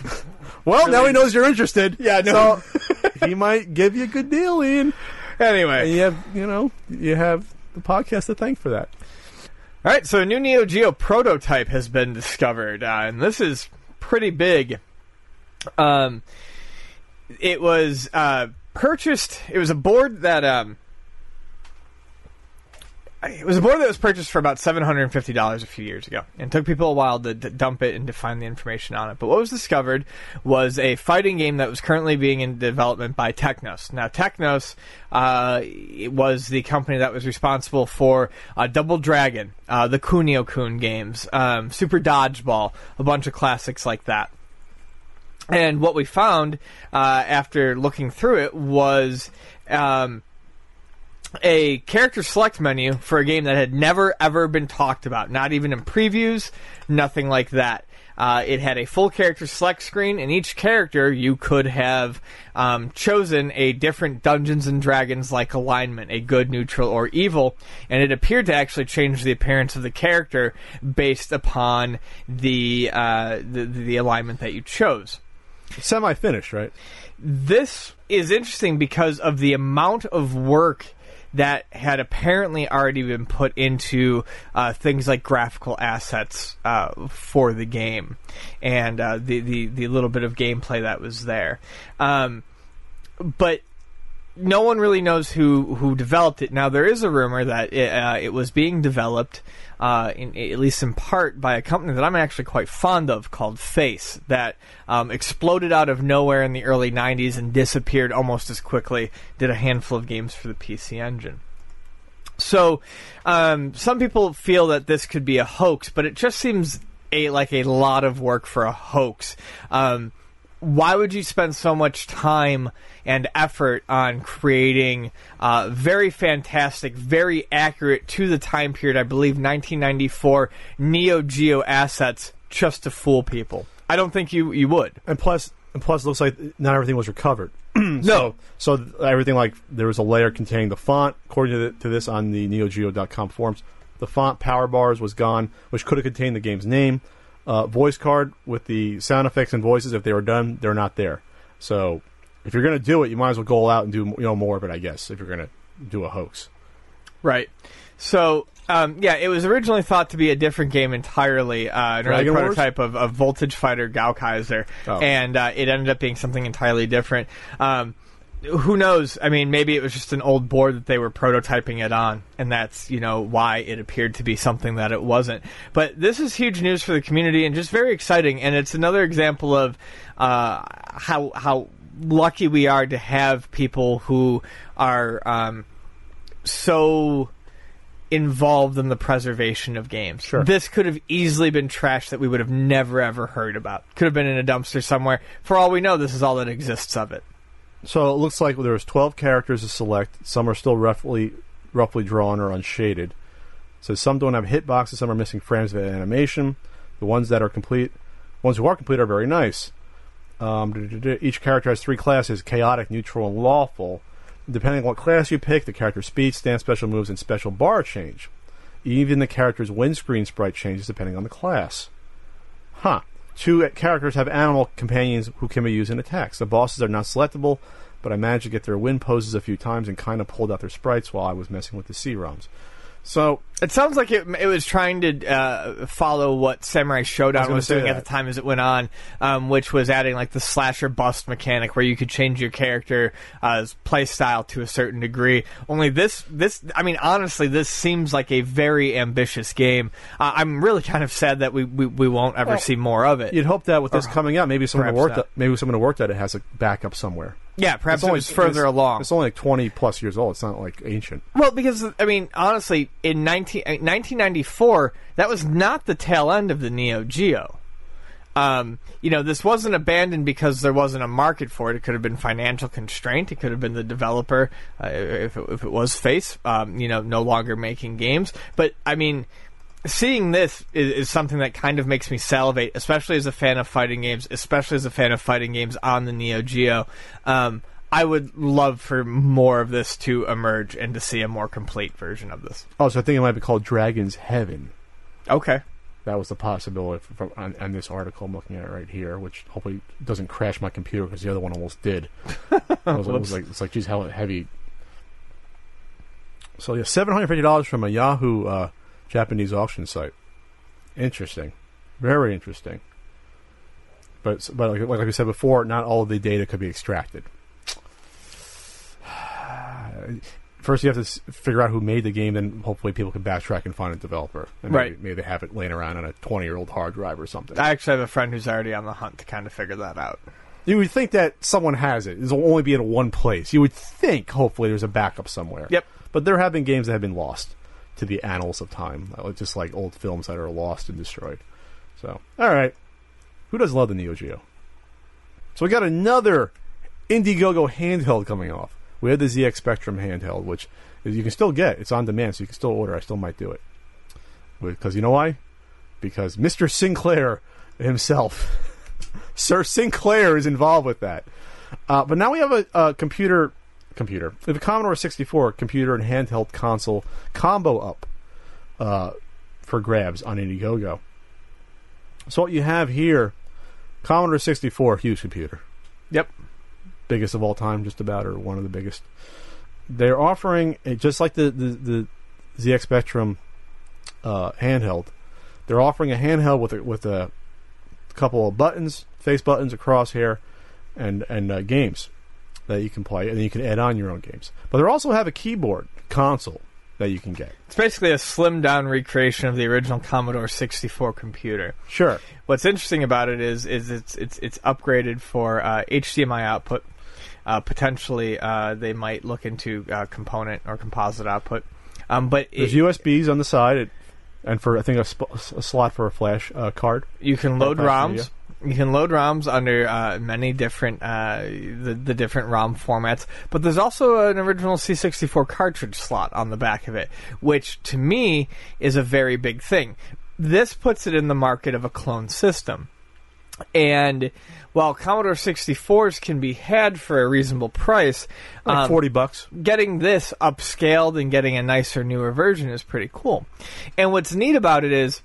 Well, now he knows you're interested. Yeah, no. So he might give you a good deal, Ian. And anyway, you have, you know, you have the podcast to thank for that. all right. So a new Neo Geo prototype has been discovered, uh, and this is pretty big. Um, it was uh, purchased. It was a board that um, it was a board that was purchased for about seven hundred and fifty dollars a few years ago, and took people a while to, to dump it and to find the information on it. But what was discovered was a fighting game that was currently being in development by Technos. Now, Technos uh, was the company that was responsible for uh, Double Dragon, uh, the Kunio Kun games, um, Super Dodgeball, a bunch of classics like that. And what we found uh, after looking through it was um, a character select menu for a game that had never ever been talked about, not even in previews, nothing like that. Uh, it had a full character select screen, and each character you could have um, chosen a different Dungeons and Dragons like alignment, a good, neutral, or evil, and it appeared to actually change the appearance of the character based upon the uh, the, the alignment that you chose Semi finished, right? this is interesting because of the amount of work that had apparently already been put into uh, things like graphical assets uh, for the game and uh, the, the the little bit of gameplay that was there. Um, but no one really knows who who developed it. Now there is a rumor that it, uh, it was being developed, uh, in, at least in part, by a company that I'm actually quite fond of called Face, that um, exploded out of nowhere in the early '90s and disappeared almost as quickly. Did a handful of games for the PC Engine. So, um, some people feel that this could be a hoax, but it just seems a like a lot of work for a hoax. Um, why would you spend so much time and effort on creating uh, very fantastic, very accurate to the time period, I believe 1994 Neo Geo assets just to fool people? I don't think you, you would. And plus, and plus, it looks like not everything was recovered. No. So th- everything like there was a layer containing the font, according to, the, to this on the NeoGeo.com forums. The font power bars was gone, which could have contained the game's name. Uh, voice card with the sound effects and voices, if they were done, they're not there. So if you're going to do it, you might as well go all out and do you know more of it, I guess. If you're going to do a hoax, Right. So, um, yeah, it was originally thought to be a different game entirely, uh, an early prototype of, of Voltage Fighter Gowcaizer, Oh. and uh, it ended up being something entirely different. Um, who knows? I mean, maybe it was just an old board that they were prototyping it on, and that's you know why it appeared to be something that it wasn't. But this is huge news for the community and just very exciting, and it's another example of uh, how how lucky we are to have people who are um, so involved in the preservation of games. Sure. This could have easily been trash that we would have never ever heard about. Could have been in a dumpster somewhere. For all we know, this is all that exists of it. so it looks like there was 12 characters to select. Some are still roughly roughly drawn or unshaded. So some don't have hitboxes. Some are missing frames of animation. The ones that are complete, ones who are complete, are very nice. Um, each character has three classes: chaotic, neutral, and lawful. Depending on what class you pick, the character's speed, stance, special moves, and special bar change. Even the character's win screen sprite changes depending on the class. Huh. Two characters have animal companions who can be used in attacks. The bosses are not selectable, but I managed to get their win poses a few times and kind of pulled out their sprites while I was messing with the C-ROMs. So, It sounds like it, it was trying to uh, follow what Samurai Shodown was, say doing at the time as it went on, um, which was adding like the slasher bust mechanic where you could change your character's uh, play style to a certain degree. Only this, this, I mean, honestly, this seems like a very ambitious game. Uh, I'm really kind of sad that we, we, we won't ever Well, see more of it. you'd hope that with this coming out, maybe someone who worked at, maybe someone who worked at it has a backup somewhere. Yeah, perhaps It's it was further it's- along. It's only like 20 plus years old. It's not like ancient. Well, because I mean, honestly, in 19, uh, 1994, that was not the tail end of the Neo Geo. Um, you know, this wasn't abandoned because there wasn't a market for it. It could have been financial constraint. It could have been the developer, uh, if, it, if it was Face, um, you know, no longer making games. But I mean, seeing this is, is, something that kind of makes me salivate, especially as a fan of fighting games, especially as a fan of fighting games on the Neo Geo. Um, I would love for more of this to emerge and to see a more complete version of this. Oh, so I think it might be called Dragon's Heaven. Okay. That was the possibility from, on, on, this article I'm looking at it right here, which hopefully doesn't crash my computer because the other one almost did. it, was, it was like, it's like, geez, how heavy. So yeah, seven hundred fifty dollars from a Yahoo uh, Japanese auction site. Interesting, very interesting. But but like, like we said before, not all of the data could be extracted. First, you have to figure out who made the game, then hopefully people can backtrack and find a developer. And right. Maybe, maybe they have it laying around on a 20 year old hard drive or something. I actually have a friend who's already on the hunt to kind of figure that out. You would think that someone has it. It'll only be in one place. You would think, hopefully, there's a backup somewhere. Yep. But there have been games that have been lost to the annals of time, just like old films that are lost and destroyed. So, all right. Who does love the Neo Geo? So we got another Indiegogo handheld coming off. We had the ZX Spectrum handheld, which you can still get. It's on demand, so you can still order. I still might do it. Because you know why? Because Mr. Sinclair himself, Sir Sinclair, is involved with that. Uh, but now we have a, a computer, computer, the Commodore 64 computer and handheld console combo up uh, for grabs on Indiegogo. So what you have here, Commodore 64, huge computer. Yep biggest of all time, just about, or one of the biggest. They're offering just like the the, the ZX Spectrum uh, handheld. They're offering a handheld with a, with a couple of buttons, face buttons, a crosshair, and and uh, games that you can play, and then you can add on your own games. But they also have a keyboard console that you can get. It's basically a slimmed down recreation of the original Commodore 64 computer. Sure. What's interesting about it is is it's it's it's upgraded for uh, HDMI output, uh, potentially, uh, they might look into uh, component or composite output. Um, but there's it, USBs on the side, it, and for I think a, sp- a slot for a flash uh, card. You can load ROMs. Media. You can load ROMs under uh, many different uh, the, the different ROM formats, but there's also an original C64 cartridge slot on the back of it, which to me is a very big thing. This puts it in the market of a clone system. And while Commodore 64s can be had for a reasonable price, like um, 40 bucks, getting this upscaled and getting a nicer, newer version is pretty cool. And what's neat about it is,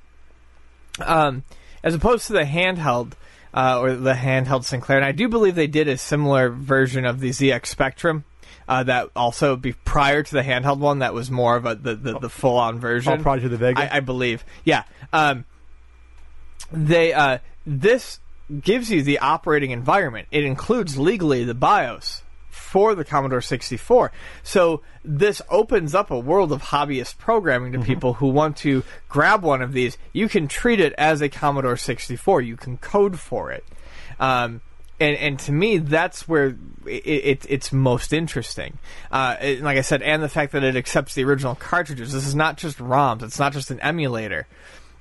um, as opposed to the handheld, uh, or the handheld Sinclair, and I do believe they did a similar version of the ZX Spectrum. Uh, that also be prior to the handheld one that was more of a the, the, the full on version. Oh, Project the Vega, I, I believe. Yeah, um, they uh, this gives you the operating environment. It includes legally the BIOS for the Commodore 64. So this opens up a world of hobbyist programming to mm-hmm. people who want to grab one of these. You can treat it as a Commodore 64. You can code for it. Um, and, and to me, that's where it, it, it's most interesting. Uh, it, like I said, and the fact that it accepts the original cartridges. This is not just ROMs. It's not just an emulator.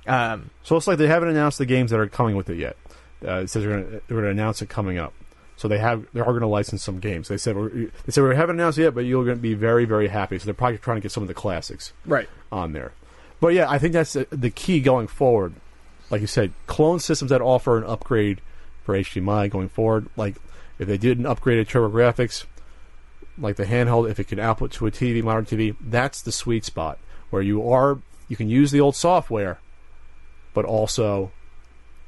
Um, so it's like they haven't announced the games that are coming with it yet. Uh, it says they're going to announce it coming up. So they have they are going to license some games. They said they said we haven't announced yet, but you're going to be very very happy. So they're probably trying to get some of the classics right on there. But yeah, I think that's the key going forward. Like you said, clone systems that offer an upgrade for HDMI going forward. Like if they did an upgraded TurboGrafx, like the handheld, if it can output to a TV, modern TV, that's the sweet spot where you are you can use the old software, but also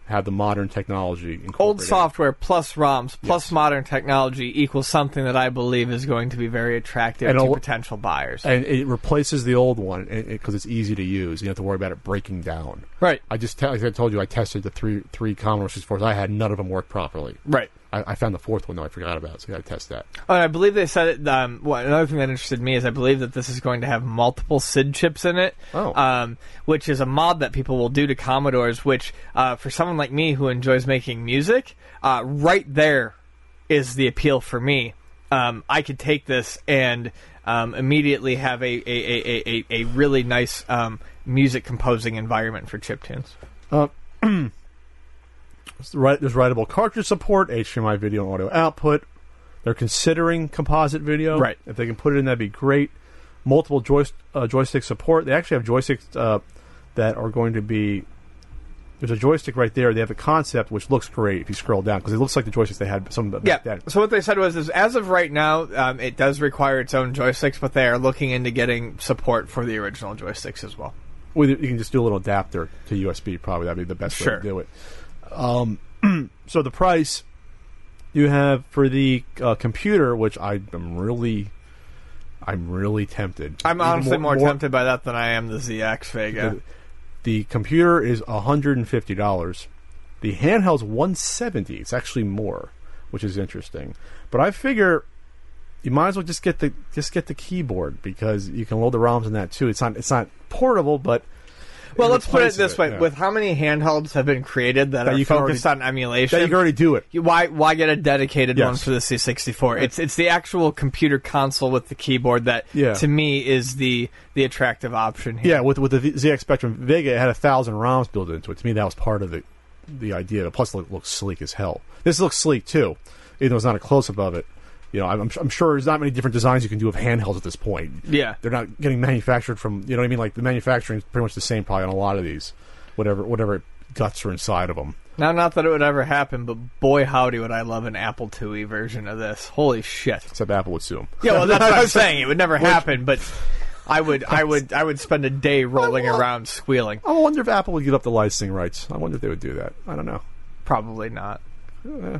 have the modern technology. Old software plus ROMs plus yes. modern technology equals something that I believe is going to be very attractive and to potential buyers. And it replaces the old one because it, it's easy to use. You don't have to worry about it breaking down. Right. I just like I told you, I tested the three three Commodore 64s. I had none of them work properly. Right. I, I, found the fourth one though I forgot about, so I got to test that. Oh, and I believe they said it. Um, well, another thing that interested me is I believe that this is going to have multiple SID chips in it. Oh. Um, which is a mod that people will do to Commodores. Which, uh, for someone like me who enjoys making music, uh, right there is the appeal for me. Um, I could take this and um, immediately have a a, a, a, a really nice um, music composing environment for chip tunes. Uh, Right, there's writable cartridge support, HDMI video and audio output. They're considering composite video. Right. If they can put it in, that'd be great. Multiple joyst- uh, joystick support. They actually have joysticks uh, that are going to be. There's a joystick right there. They have a concept which looks great if you scroll down because it looks like the joysticks they had some back Yeah. then. So what they said was, is as of right now, um, it does require its own joysticks, but they are looking into getting support for the original joysticks as well. Well, you can just do a little adapter to USB. Probably that'd be the best way to do it. Um, so the price you have for the uh, computer, which I am really, I'm really tempted. I'm honestly more, tempted by that than I am the ZX Vega. The, the computer is hundred and fifty dollars. The handheld's one seventy. It's actually more, which is interesting. But I figure you might as well just get the just get the keyboard because you can load the ROMs in that too. It's not it's not portable, but Well, let's put it this way: yeah. with how many handhelds have been created that, That are you focused on emulation, that you can already do it. why why get a dedicated Yes. one for the C64? It's it's the actual computer console with the keyboard that, Yeah. to me, is the the attractive option here. Yeah, with with the ZX Spectrum Vega, it had a thousand ROMs built into it. To me, that was part of the the idea. Plus, it looks sleek as hell. This looks sleek too, even though it's not a close up of it. You know, I'm, I'm sure there's not many different designs you can do of handhelds at this point. Yeah. they're not getting manufactured from. You know what I mean? Like the manufacturing is pretty much the same probably on a lot of these, whatever whatever guts are inside of them. Now, not that it would ever happen, but boy, howdy, would I love an Apple IIe version of this. Holy shit! Except Apple would sue 'em. Yeah, well, that's what I'm saying. It would never happen, but I would, I would, I would spend a day rolling around squealing. I wonder if Apple would give up the licensing rights. I wonder if they would do that. I don't know. Probably not. Eh.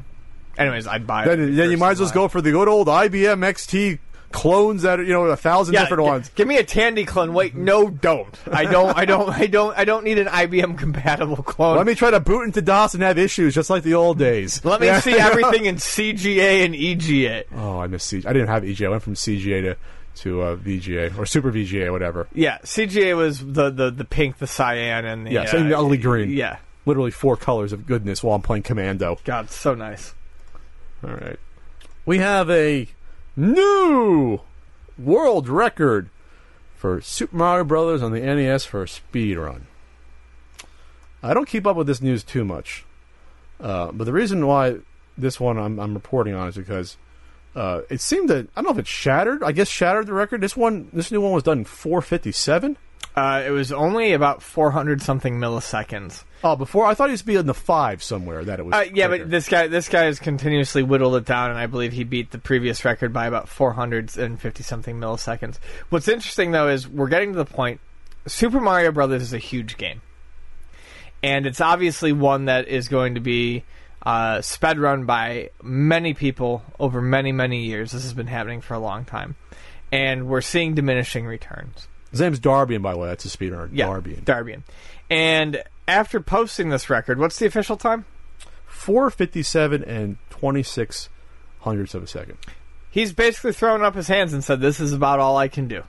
Anyways, I'd buy it. Then, then you might as well go for the good old IBM XT clones that are, you know a thousand Yeah, different g- ones. Give me a Tandy clone. Wait, no, don't. I don't. I don't. I don't. I don't need an IBM compatible clone. Let me try to boot into DOS and have issues just like the old days. Let me Yeah. see everything in CGA and EGA. Oh, I miss CGA. I didn't have EGA. I went from CGA to to uh, VGA or Super VGA, whatever. Yeah, CGA was the the, the pink, the cyan, and the Yeah, uh, ugly green. Yeah, Literally four colors of goodness while I'm playing Commando. God, so nice. All right, we have a new world record for Super Mario Brothers on the NES for a speed run. I don't keep up with this news too much, uh, but the reason why this one I'm, I'm reporting on is because uh, it seemed that I don't know if it shattered. I guess shattered the record. This one, this new one was done in 457. Uh, it was only about 400 something milliseconds. Oh, before I thought it was be in the five somewhere that it was. Uh, yeah, quicker. but this guy this guy has continuously whittled it down, and I believe he beat the previous record by about 450 something milliseconds. What's interesting though is we're getting to the point. Super Mario Brothers is a huge game, and it's obviously one that is going to be uh, sped run by many people over many many years. This has been happening for a long time, and we're seeing diminishing returns. His name's Darbian, by the way. That's a speedrunner. Yeah, Darbian. Darbian. And after posting this record, what's the official time? 457 and 26 hundredths of a second. He's basically thrown up his hands and said, "This is about all I can do.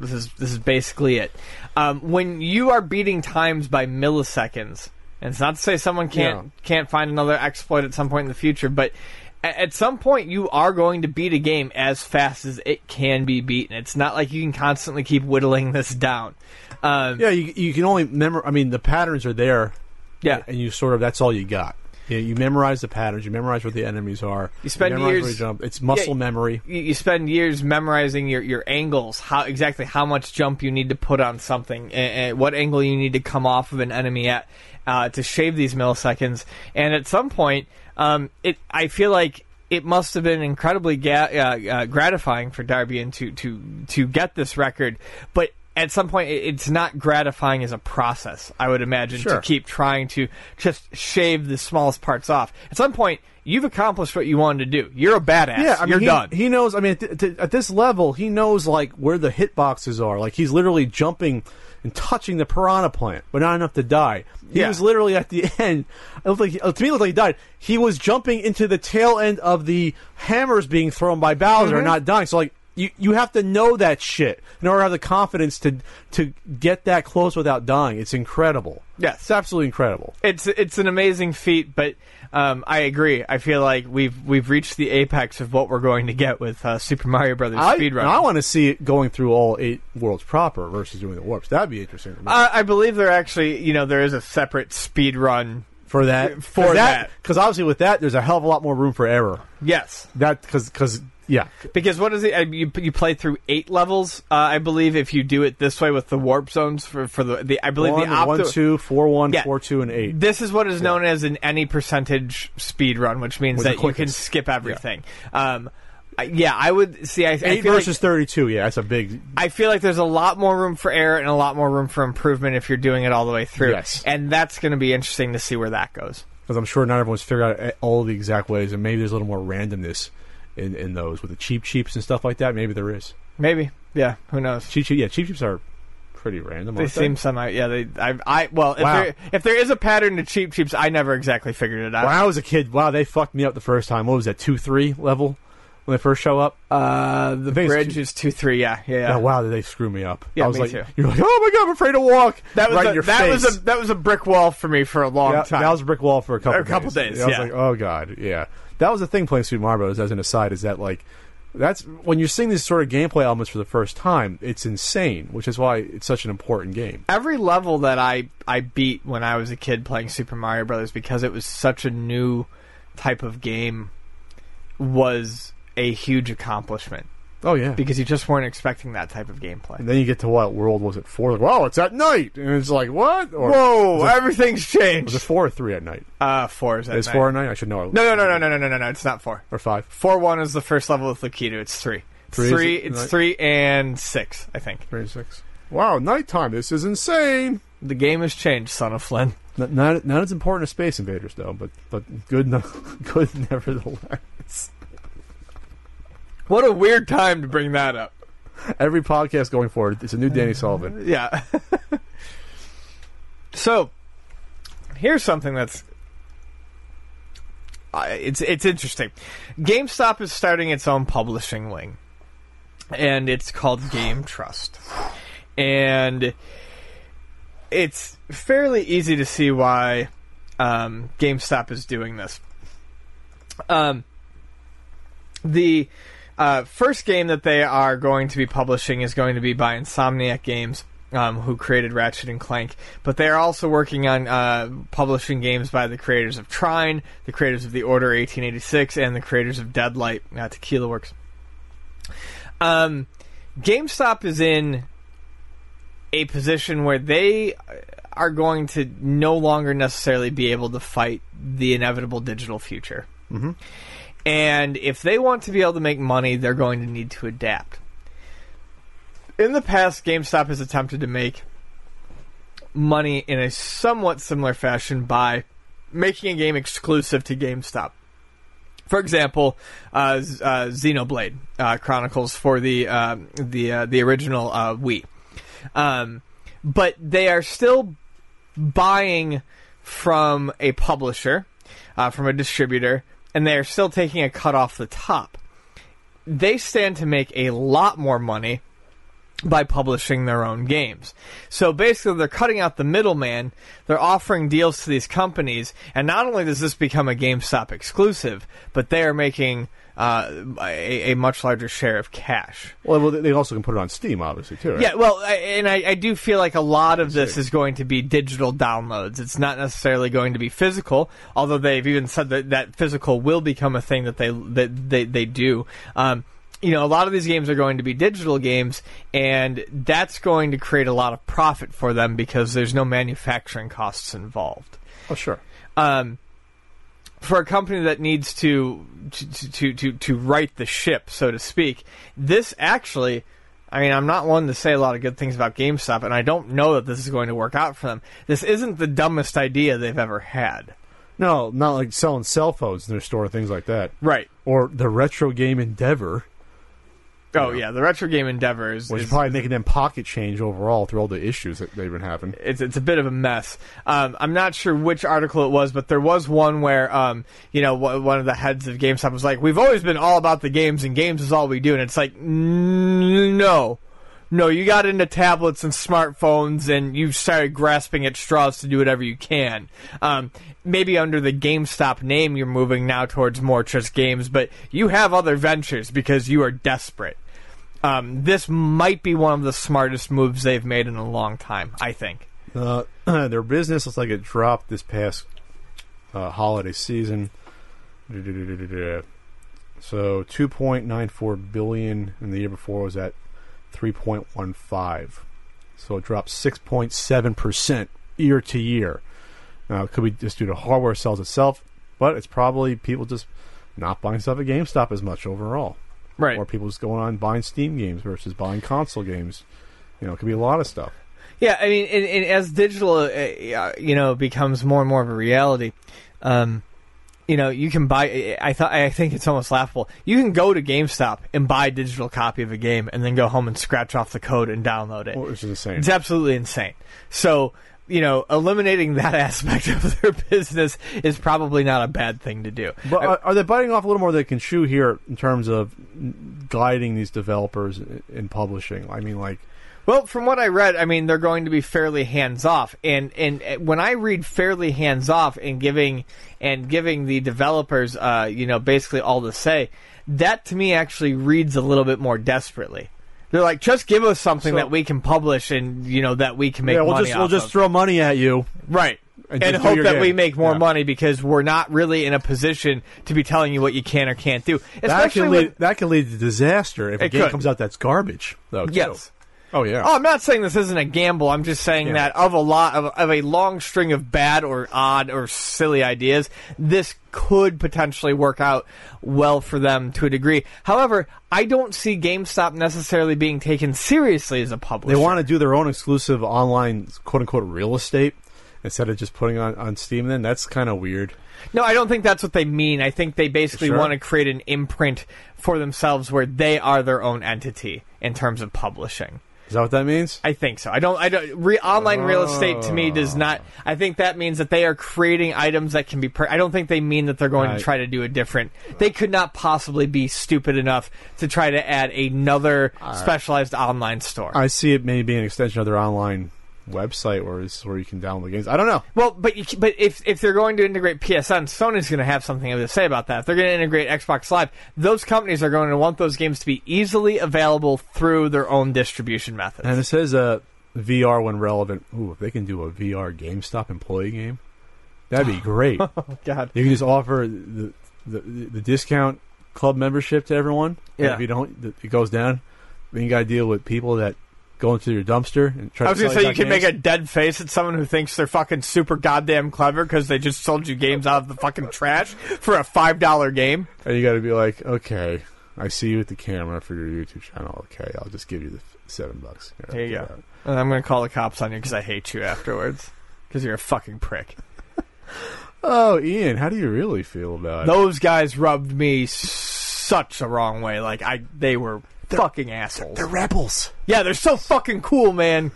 This is this is basically it." Um, when you are beating times by milliseconds, and it's not to say someone can't Yeah. can't find another exploit at some point in the future, but at some point you are going to beat a game as fast as it can be beaten. It's not like you can constantly keep whittling this down. Um, Yeah, you, you can only memor. I mean, the patterns are there, yeah. and you sort of that's all you got. You, you memorize the patterns. You memorize what the enemies are. You spend memorize years- you jump. It's muscle Yeah, memory. you, you spend years memorizing your, your angles, how exactly how much jump you need to put on something, and, and what angle you need to come off of an enemy at uh, to shave these milliseconds. And at some point, um, it I feel like it must have been incredibly ga- uh, uh, gratifying for Darbian to to to get this record, but. At some point, it's not gratifying as a process. I would imagine to keep trying to just shave the smallest parts off. At some point, you've accomplished what you wanted to do. You're a badass. Yeah, I mean, you're he, done. He knows. I mean, at, th- at this level, he knows like where the hit boxes are. Like he's literally jumping and touching the piranha plant, but not enough to die. He Yeah. was literally at the end. It looked like he- to me, it looked like he died. He was jumping into the tail end of the hammers being thrown by Bowser, and mm-hmm. not dying. So like. You, you have to know that shit in order to have the confidence to to get that close without dying. It's incredible. Yes. It's absolutely incredible. it's it's an amazing feat, but um, I agree. I feel like we've we've reached the apex of what we're going to get with uh, Super Mario Brothers I, speedrun. I want to see it going through all eight worlds proper versus doing the warps. That'd be interesting. I believe there actually, you know, there is a separate speed run for that For that. because obviously with that there's a hell of a lot more room for error. Yes, That because because yeah because what is it? uh, You you play through eight levels, uh, I believe, if you do it this way with the warp zones for for the the I believe one, the opti- one, two, four, one, Yeah. four, two, and eight. This is what is known as an any percentage speed run, which means With that you can skip everything. Um, yeah, I would see. I, I Eight feel versus like, thirty-two. Yeah, that's a big. I feel like there's a lot more room for error and a lot more room for improvement if you're doing it all the way through. Yes. and that's going to be interesting to see where that goes. Because I'm sure not everyone's figured out all the exact ways, and maybe there's a little more randomness in, in those with the cheep cheeps and stuff like that. Maybe there is. Maybe, yeah, who knows? Cheep cheep, yeah, cheep cheeps are pretty random. They seem semi. Yeah, they. I. I well, if Wow. there if there is a pattern to cheep cheeps, I never exactly figured it out. When I was a kid, wow, they fucked me up the first time. What was that, two three level when they first show up? Uh, the bridge two- is two three. Yeah, yeah. yeah. Oh, wow, did they screw me up? Yeah, I was me like, too. you're like, oh my god, I'm afraid to walk. That was right a, in your that face. was a that was a brick wall for me for a long Yeah, time. that was a brick wall for a couple A couple days, I was yeah. like, oh god, yeah. That was the thing playing Super Mario Bros. As an aside, is that like that's when you're seeing these sort of gameplay elements for the first time, it's insane, which is why it's such an important game. Every level that I I beat when I was a kid playing Super Mario Brothers because it was such a new type of game was a huge accomplishment Oh yeah. because you just weren't expecting that type of gameplay. and then you get to what world was it four? Like, wow, it's at night, and it's like what? Or Whoa! it, everything's changed. was it four or three at night? Uh, four is night. It's night. four at night. I should know. No, no, no, no, no, no, no, no, no. It's not four. or five. Four one is the first level with Lakitu. It's three. Three is three. it? It's Right. three and six. I think Three and six. Wow, nighttime. This is insane. the game has changed, son of Flynn. Not not, not as important as Space Invaders though, but but good no, good nevertheless. What a weird time to bring that up. Every podcast going forward, it's a new Danny Sullivan. Yeah. so, here's something that's uh, it's it's interesting. GameStop is starting its own publishing wing, and it's called GameTrust, and it's fairly easy to see why um, GameStop is doing this. Um, the uh, first game that they are going to be publishing is going to be by Insomniac Games, um, who created Ratchet and Clank. But they are also working on uh, publishing games by the creators of Trine, the creators of The Order 1886, and the creators of Deadlight, uh, Tequila Works. Um, GameStop is in a position where they are going to no longer necessarily be able to fight the inevitable digital future. Mhm. And if they want to be able to make money, they're going to need to adapt. In the past, GameStop has attempted to make money in a somewhat similar fashion by making a game exclusive to GameStop. For example, uh, uh, Xenoblade uh, Chronicles for the uh, the uh, the original uh, Wii, um, but they are still buying from a publisher, from a distributor, and they are still taking a cut off the top. They stand to make a lot more money by publishing their own games. So basically, they're cutting out the middleman. They're offering deals to these companies, and not only does this become a GameStop exclusive, but they are making uh, a, a much larger share of cash. Well, well, they also can put it on Steam, obviously too. Right? Yeah, well, I, and I, I do feel like a lot of this is going to be digital downloads. It's not necessarily going to be physical, although they've even said that, that physical will become a thing that they that they, they do. Um, you know, a lot of these games are going to be digital games, and that's going to create a lot of profit for them because there's no manufacturing costs involved Oh, sure. um, for a company that needs to to, to to to right the ship, so to speak, this actually. I mean, I'm not one to say a lot of good things about GameStop, and I don't know that this is going to work out for them. This isn't the dumbest idea they've ever had. No, not like selling cell phones in their store, things like that, Right. or the retro game Endeavor, Oh, yeah. The Retro Game Endeavor is, which is is probably making them pocket change overall through all the issues that they've been having. it's it's a bit of a mess. Um, I'm not sure which article it was, but there was one where um, you know wh- one of the heads of GameStop was like, "We've always been all about the games, and games is all we do." And it's like, no, no, you got into tablets and smartphones, and you started grasping at straws to do whatever you can. Um, maybe under the GameStop name, you're moving now towards more just games, but you have other ventures because you are desperate. Um, this might be one of the smartest moves they've made in a long time. I think. Uh, their business looks like it dropped this past uh, holiday season. So 2.94 billion, and the year before was at 3.15. So it dropped 6.7 percent year to year. Now it could be just due to hardware sales itself, but it's probably people just not buying stuff at GameStop as much overall, Right. or people just going on buying Steam games versus buying console games. You know, it could be a lot of stuff. Yeah, I mean, and, and as digital, uh, uh, you know, becomes more and more of a reality, um, you know, you can buy. I thought, I think it's almost laughable. You can go to GameStop and buy a digital copy of a game, and then go home and scratch off the code and download it. Which is insane. It's absolutely insane. So, you know, eliminating that aspect of their business is probably not a bad thing to do. But are, are they biting off a little more than they can chew here in terms of guiding these developers in, in publishing? I mean, like, Well, from what I read, I mean they're going to be fairly hands off, and and uh, when I read fairly hands off and giving and giving the developers, uh, you know, basically all to say, that to me actually reads a little bit more desperately. They're like, just give us something So- that we can publish and you know that we can make yeah, we'll money just we'll off just throw money at you. right. and And, hope that game. we make more Yeah. money because we're not really in a position to be telling you what you can or can't do. That Especially can when- lead that can lead to disaster if a It game could. comes out that's garbage. Though, too. Oh yeah. Oh, I'm not saying this isn't a gamble. I'm just saying Yeah. that of a lot of, of a long string of bad or odd or silly ideas, this could potentially work out well for them to a degree. However, I don't see GameStop necessarily being taken seriously as a publisher. They want to do their own exclusive online quote unquote real estate instead of just putting on on Steam. Then that's kind of weird. No, I don't think that's what they mean. I think they basically Sure. want to create an imprint for themselves where they are their own entity in terms of publishing. Is that what that means? I think so. I don't. I don't. Re, online real estate to me does oh. not. I think that means that they are creating items that can be. Per, I don't think they mean that they're going Right. to try to do a different. They could not possibly be stupid enough to try to add another specialized online store. I see it maybe an extension of their online website, where is where you can download the games. I don't know. Well, but you, but if if they're going to integrate PSN, Sony's going to have something to say about that. If they're going to integrate Xbox Live, those companies are going to want those games to be easily available through their own distribution methods. And it says uh, VR when relevant. Ooh, if they can do a VR GameStop employee game, that'd be great. oh God. You can just offer the the, the discount club membership to everyone. and Yeah. If you don't, it goes down. Then you got to deal with people that go into your dumpster and try. I was to gonna say you can make a dead face at someone who thinks they're fucking super goddamn clever because they just sold you games out of the fucking trash for a five dollar game. And you got to be like, okay, I see you at the camera for your YouTube channel. Okay, I'll just give you the seven bucks. Here, There you go. that. And I'm gonna call the cops on you because I hate you afterwards because you're a fucking prick. Oh, Ian, how do you really feel about it? Those guys rubbed me such a wrong way. Like I, they were fucking assholes. They're rebels. Yeah, they're so fucking cool, man.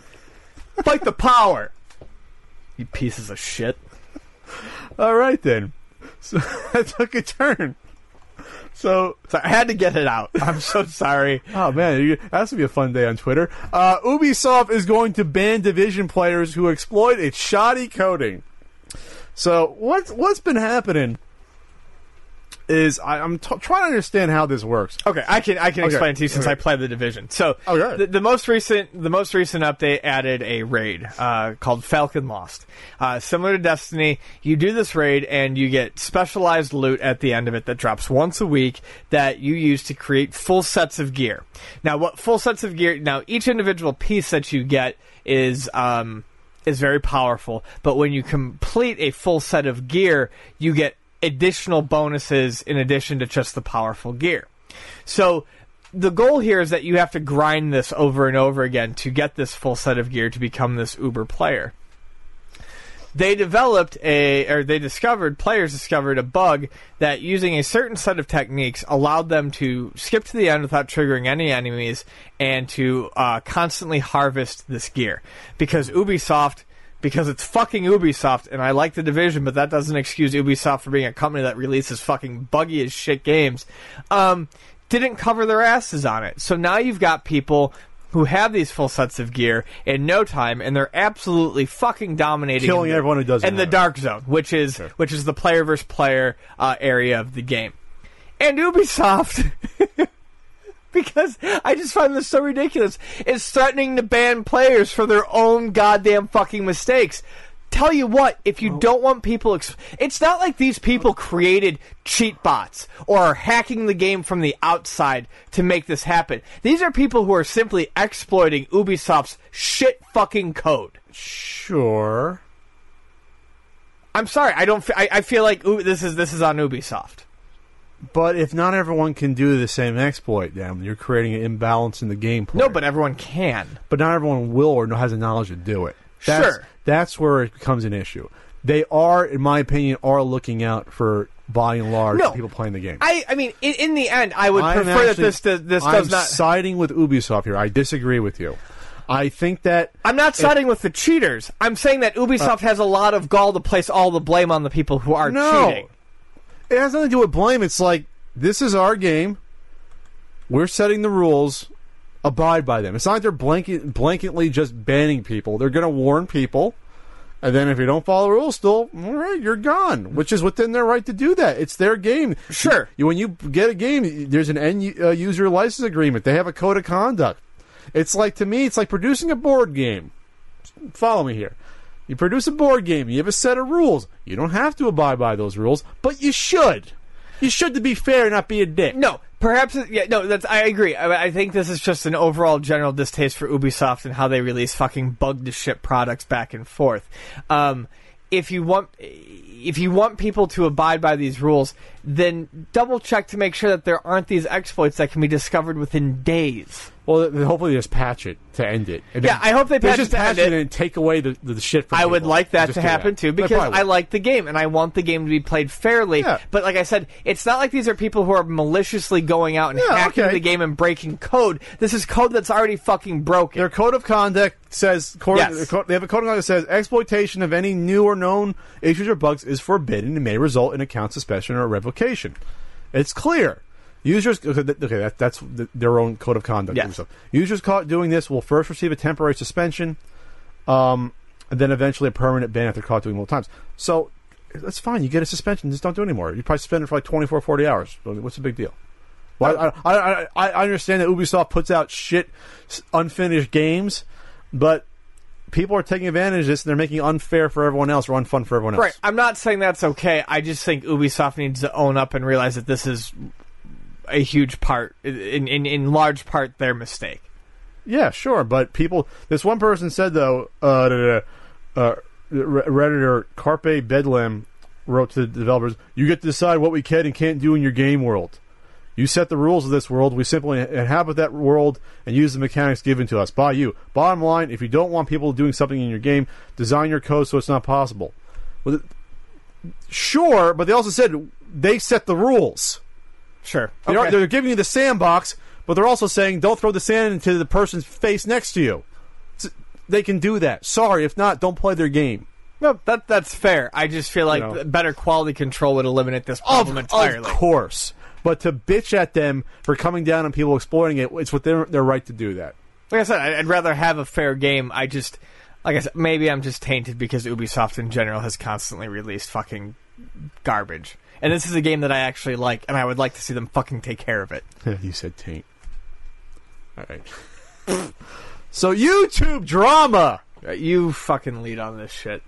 Fight the power. You pieces of shit. All right then. So that took a turn. So, So I had to get it out. I'm so sorry. oh man, that's gonna be a fun day on Twitter. Uh, Ubisoft is going to ban Division players who exploit its shoddy coding. So what's what's been happening is I, I'm t- trying to understand how this works. Okay, I can I can Okay, explain to you since okay. I played the division. So Okay. the, the most recent the most recent update added a raid uh, called Falcon Lost. Uh, similar to Destiny, you do this raid and you get specialized loot at the end of it that drops once a week that you use to create full sets of gear. Now, what full sets of gear? Now, each individual piece that you get is um, is very powerful, but when you complete a full set of gear, you get additional bonuses in addition to just the powerful gear. So the goal here is that you have to grind this over and over again to get this full set of gear to become this uber player. They developed a, or they discovered, players discovered a bug that using a certain set of techniques allowed them to skip to the end without triggering any enemies and to uh, constantly harvest this gear. Because Ubisoft because it's fucking Ubisoft, and I like the division, but that doesn't excuse Ubisoft for being a company that releases fucking buggy as shit games. Um, didn't cover their asses on it. So now you've got people who have these full sets of gear in no time, and they're absolutely fucking dominating, Killing in the- everyone who doesn't in the dark zone, which is Sure. which is the player versus player uh, area of the game. And Ubisoft because I just find this so ridiculous. Is threatening to ban players for their own goddamn fucking mistakes. tell you what, if you don't want people, ex- it's not like these people created cheat bots or are hacking the game from the outside to make this happen. These are people who are simply exploiting Ubisoft's shit fucking code. Sure. I'm sorry, I don't. F- I, I feel like ooh, this is this is on Ubisoft. But if not everyone can do the same exploit, then you're creating an imbalance in the gameplay. No, but everyone can. but not everyone will or has the knowledge to do it. That's, Sure. That's where it becomes an issue. They are, in my opinion, are looking out for by and large No. people playing the game. I, I mean, in, in the end, I would I'm prefer that actually- this does, this I'm does not. siding with Ubisoft here. I disagree with you. I think that I'm not siding with the cheaters. I'm saying that Ubisoft uh, has a lot of gall to place all the blame on the people who are No. cheating. It has nothing to do with blame. It's like this is our game. We're setting the rules. Abide by them. It's not like they're blanket, blanketly just banning people. They're going to warn people, and then if you don't follow the rules, still, all right, you're gone. Which is within their right to do that. It's their game. Sure. You, when you get a game, there's an end uh, user license agreement. They have a code of conduct. It's like to me, it's like producing a board game. Follow me here. You produce a board game. You have a set of rules. You don't have to abide by those rules, but you should. You should to be fair, and not be a dick. No, perhaps yeah, no. That's I agree. I, I think this is just an overall general distaste for Ubisoft and how they release fucking bug to ship products back and forth. Um, if you want, if you want people to abide by these rules, then double check to make sure that there aren't these exploits that can be discovered within days. Well, hopefully they just patch it to end it. And Yeah, I hope they patch just patch it and take away the, the, shit from I would like that Just to happen too because I like the game and I want the game to be played fairly. Yeah. But like I said, it's not like these are people who are maliciously going out and Yeah, hacking okay. the game and breaking code. This is code that's already fucking broken. Their code of conduct says code, Yes. they have a code of conduct that says exploitation of any new or known issues or bugs is forbidden and may result in account suspension or revocation. It's clear. Users okay, that, that's th- their own code of conduct. Yes. So users caught doing this will first receive a temporary suspension, um, and then eventually a permanent ban if they're caught doing multiple times. So that's fine. You get a suspension, just don't do it anymore. You probably suspend it for like 24, 40 hours. What's the big deal? Well, I, I, I, I understand that Ubisoft puts out shit, unfinished games, but people are taking advantage of this and they're making it unfair for everyone else or unfun for everyone else. Right. I'm not saying that's okay. I just think Ubisoft needs to own up and realize that this is a huge part, in in, in large part, their mistake. Yeah, sure, but people. This one person said though, uh, da- da- uh, redditor Carpe Bedlam wrote to the developers, "You get to decide what we can and can't do in your game world. You set the rules of this world. We simply inhabit that world and use the mechanics given to us by you. Bottom line, if you don't want people doing something in your game, design your code so it's not possible." Well, sure, but they also said they set the rules. Sure. They Okay. they're giving you the sandbox, but they're also saying don't throw the sand into the person's face next to you. It's- they can do that. Sorry, if not, don't play their game. No, that that's fair. I just feel like You know. better quality control would eliminate this problem of entirely. Of course. But to bitch at them for coming down on people exploiting it, it's within their, right to do that. like I said, I'd rather have a fair game. I just, like I said, maybe I'm just tainted because Ubisoft in general has constantly released fucking garbage. And this is a game that I actually like, and I would like to see them fucking take care of it. you said taint. All right. so YouTube drama. Uh, You fucking lead on this shit.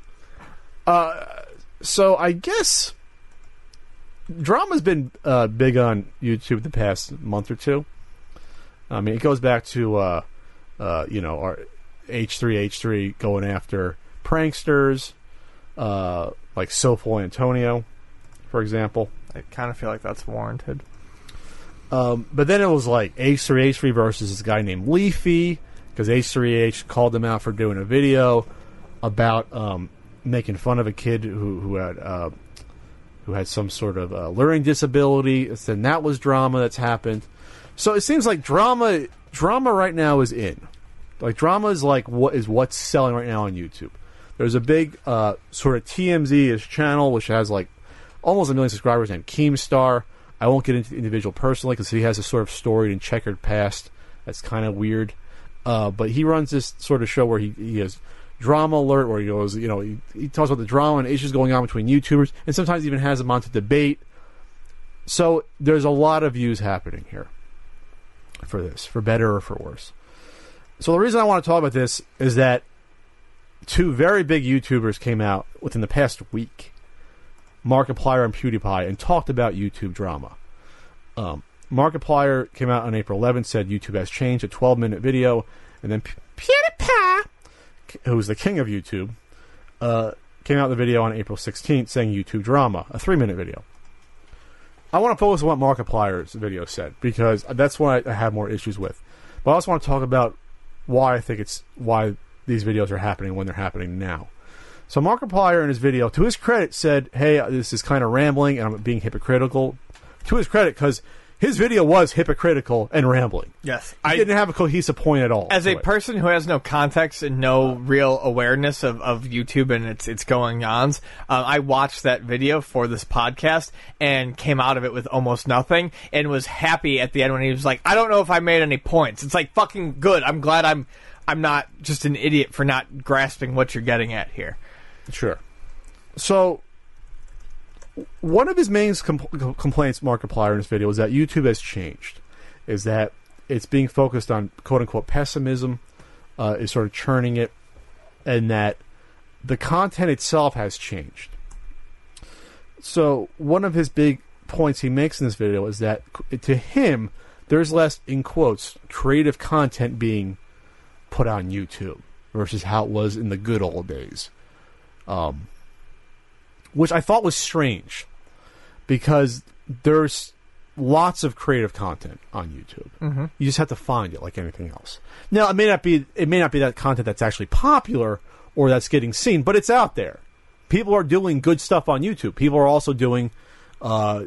So I guess drama's been uh, big on YouTube the past month or two. I mean, it goes back to uh, uh, you know our H three H three going after pranksters uh, like SoFlo Antonio, for example. I kind of feel like that's warranted. Um, but then it was like H three H three versus this guy named Leafy because H three H called them out for doing a video about um, making fun of a kid who who had uh, who had some sort of uh, learning disability. Then that was drama that's happened. So it seems like drama drama right now is in. Like drama is like what is what's selling right now on YouTube. There's a big uh, sort of TMZ ish channel which has like almost a million subscribers named Keemstar. I won't get into the individual personally because he has a sort of storied and checkered past. That's kind of weird. Uh, but he runs this sort of show where he, he has drama alert, where he goes, you know, he, he talks about the drama and issues going on between YouTubers, and sometimes even has them on to debate. So there's a lot of views happening here for this, for better or for worse. So the reason I want to talk about this is that two very big YouTubers came out within the past week, Markiplier and PewDiePie, and talked about YouTube drama. Um, Markiplier came out on April 11th, said YouTube has changed, a 12 minute video, and then PewDiePie, who's the king of YouTube, uh, came out the video on April 16th saying YouTube drama, a three minute video. I want to focus on what Markiplier's video said because that's what I have more issues with. But I also want to talk about why I think it's why these videos are happening when they're happening now. So Markiplier in his video, to his credit, said, "Hey, this is kind of rambling and I'm being hypocritical." To his credit, because his video was hypocritical and rambling. Yes, He I didn't have a cohesive point at all. as a it. person who has no context and no real awareness of, of YouTube and its its going ons, uh, I watched that video for this podcast and came out of it with almost nothing and was happy at the end when he was like, "I don't know if I made any points." It's like fucking good. I'm glad I'm I'm not just an idiot for not grasping what you're getting at here. Sure. So, one of his main compl- complaints, Markiplier, in his video, is that YouTube has changed. Is that it's being focused on quote unquote pessimism, uh, is sort of churning it, and that the content itself has changed. So, one of his big points he makes in this video is that to him, there's less, in quotes, creative content being put on YouTube versus how it was in the good old days um, which I thought was strange because there's lots of creative content on YouTube. Mm-hmm. You just have to find it like anything else. Now, it may not be it may not be that content that's actually popular or that's getting seen, but it's out there. People are doing good stuff on YouTube. People are also doing, uh,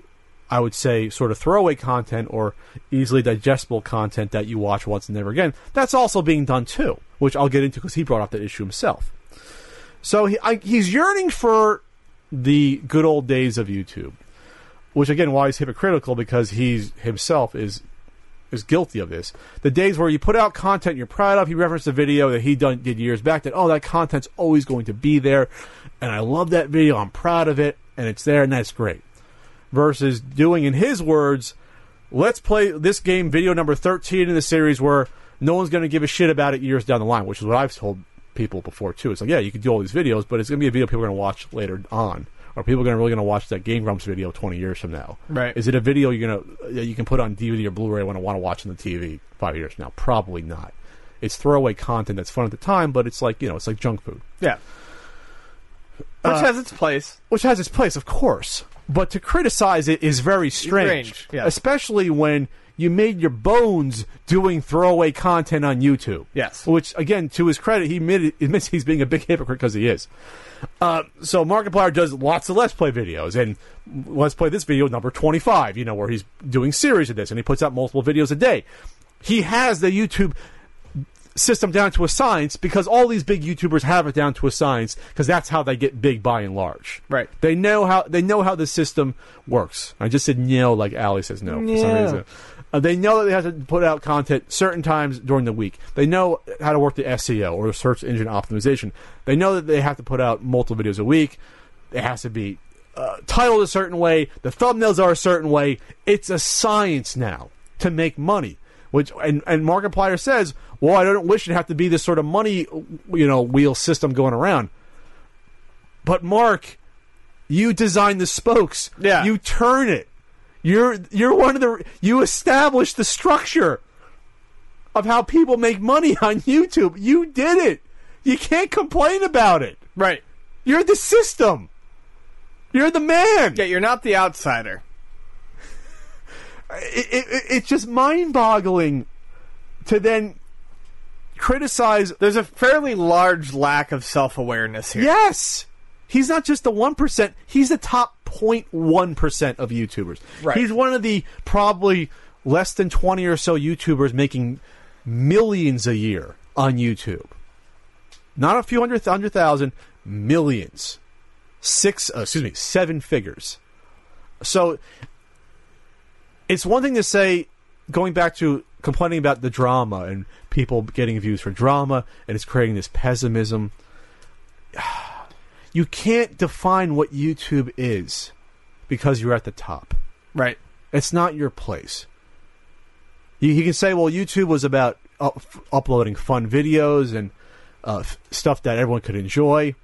I would say, sort of throwaway content or easily digestible content that you watch once and never again. That's also being done too, which I'll get into because he brought up that issue himself. So he, I, he's yearning for the good old days of YouTube, which again, why he's hypocritical because he's himself is is guilty of this. The days where you put out content you're proud of. He referenced a video that he done, did years back that oh that content's always going to be there, and I love that video. I'm proud of it, and it's there, and that's great. Versus doing, in his words, let's play this game, video number 13 in the series, where no one's going to give a shit about it years down the line, which is what I've told people before too. It's like, yeah, you can do all these videos, but it's going to be a video people are going to watch later on, or people are going to really going to watch that Game Grumps video 20 years from now. Right. Is it a video you're going to that you can put on DVD or Blu-ray when I want to watch on the TV five years from now? Probably not. It's throwaway content that's fun at the time, but it's like you know, it's like junk food, Yeah, which Uh, has its place. which has its place, of course. But to criticize it is very strange, Strange, yeah. especially when you made your bones doing throwaway content on YouTube. Yes. Which, again, to his credit, he admitted, admits he's being a big hypocrite because he is. Uh, so Markiplier does lots of Let's Play videos, and Let's Play this video number 25, you know, where he's doing series of this, and he puts out multiple videos a day. He has the YouTube system down to a science because all these big YouTubers have it down to a science because that's how they get big by and large. Right. They know how they know how the system works. I just said no like Ali says no for some Yeah. reason. Uh, they know that they have to put out content certain times during the week. They know how to work the SEO or the search engine optimization. They know that they have to put out multiple videos a week. It has to be uh, titled a certain way. The thumbnails are a certain way. It's a science now to make money. Which and and Markiplier says, well, I don't wish it have to be this sort of money, you know, wheel system going around. But Mark, you design the spokes. Yeah. You turn it. You're you're one of the you established the structure of how people make money on YouTube. You did it. You can't complain about it. Right. You're the system. You're the man. Yeah, you're not the outsider. It, it, it- it's just mind-boggling to then criticize There's a fairly large lack of self awareness here. Yes. He's not just the 1%, he's the top 0.1% of YouTubers. Right. He's one of the probably less than 20 or so YouTubers making millions a year on YouTube. Not a few hundred, hundred thousand, millions. Six, uh, excuse me, seven figures. So it's one thing to say, going back to complaining about the drama and people getting views for drama, and it's creating this pessimism. You can't define what YouTube is because you're at the top. Right. It's not your place. You, you can say, well, YouTube was about up, uploading fun videos and uh, f- stuff that everyone could enjoy.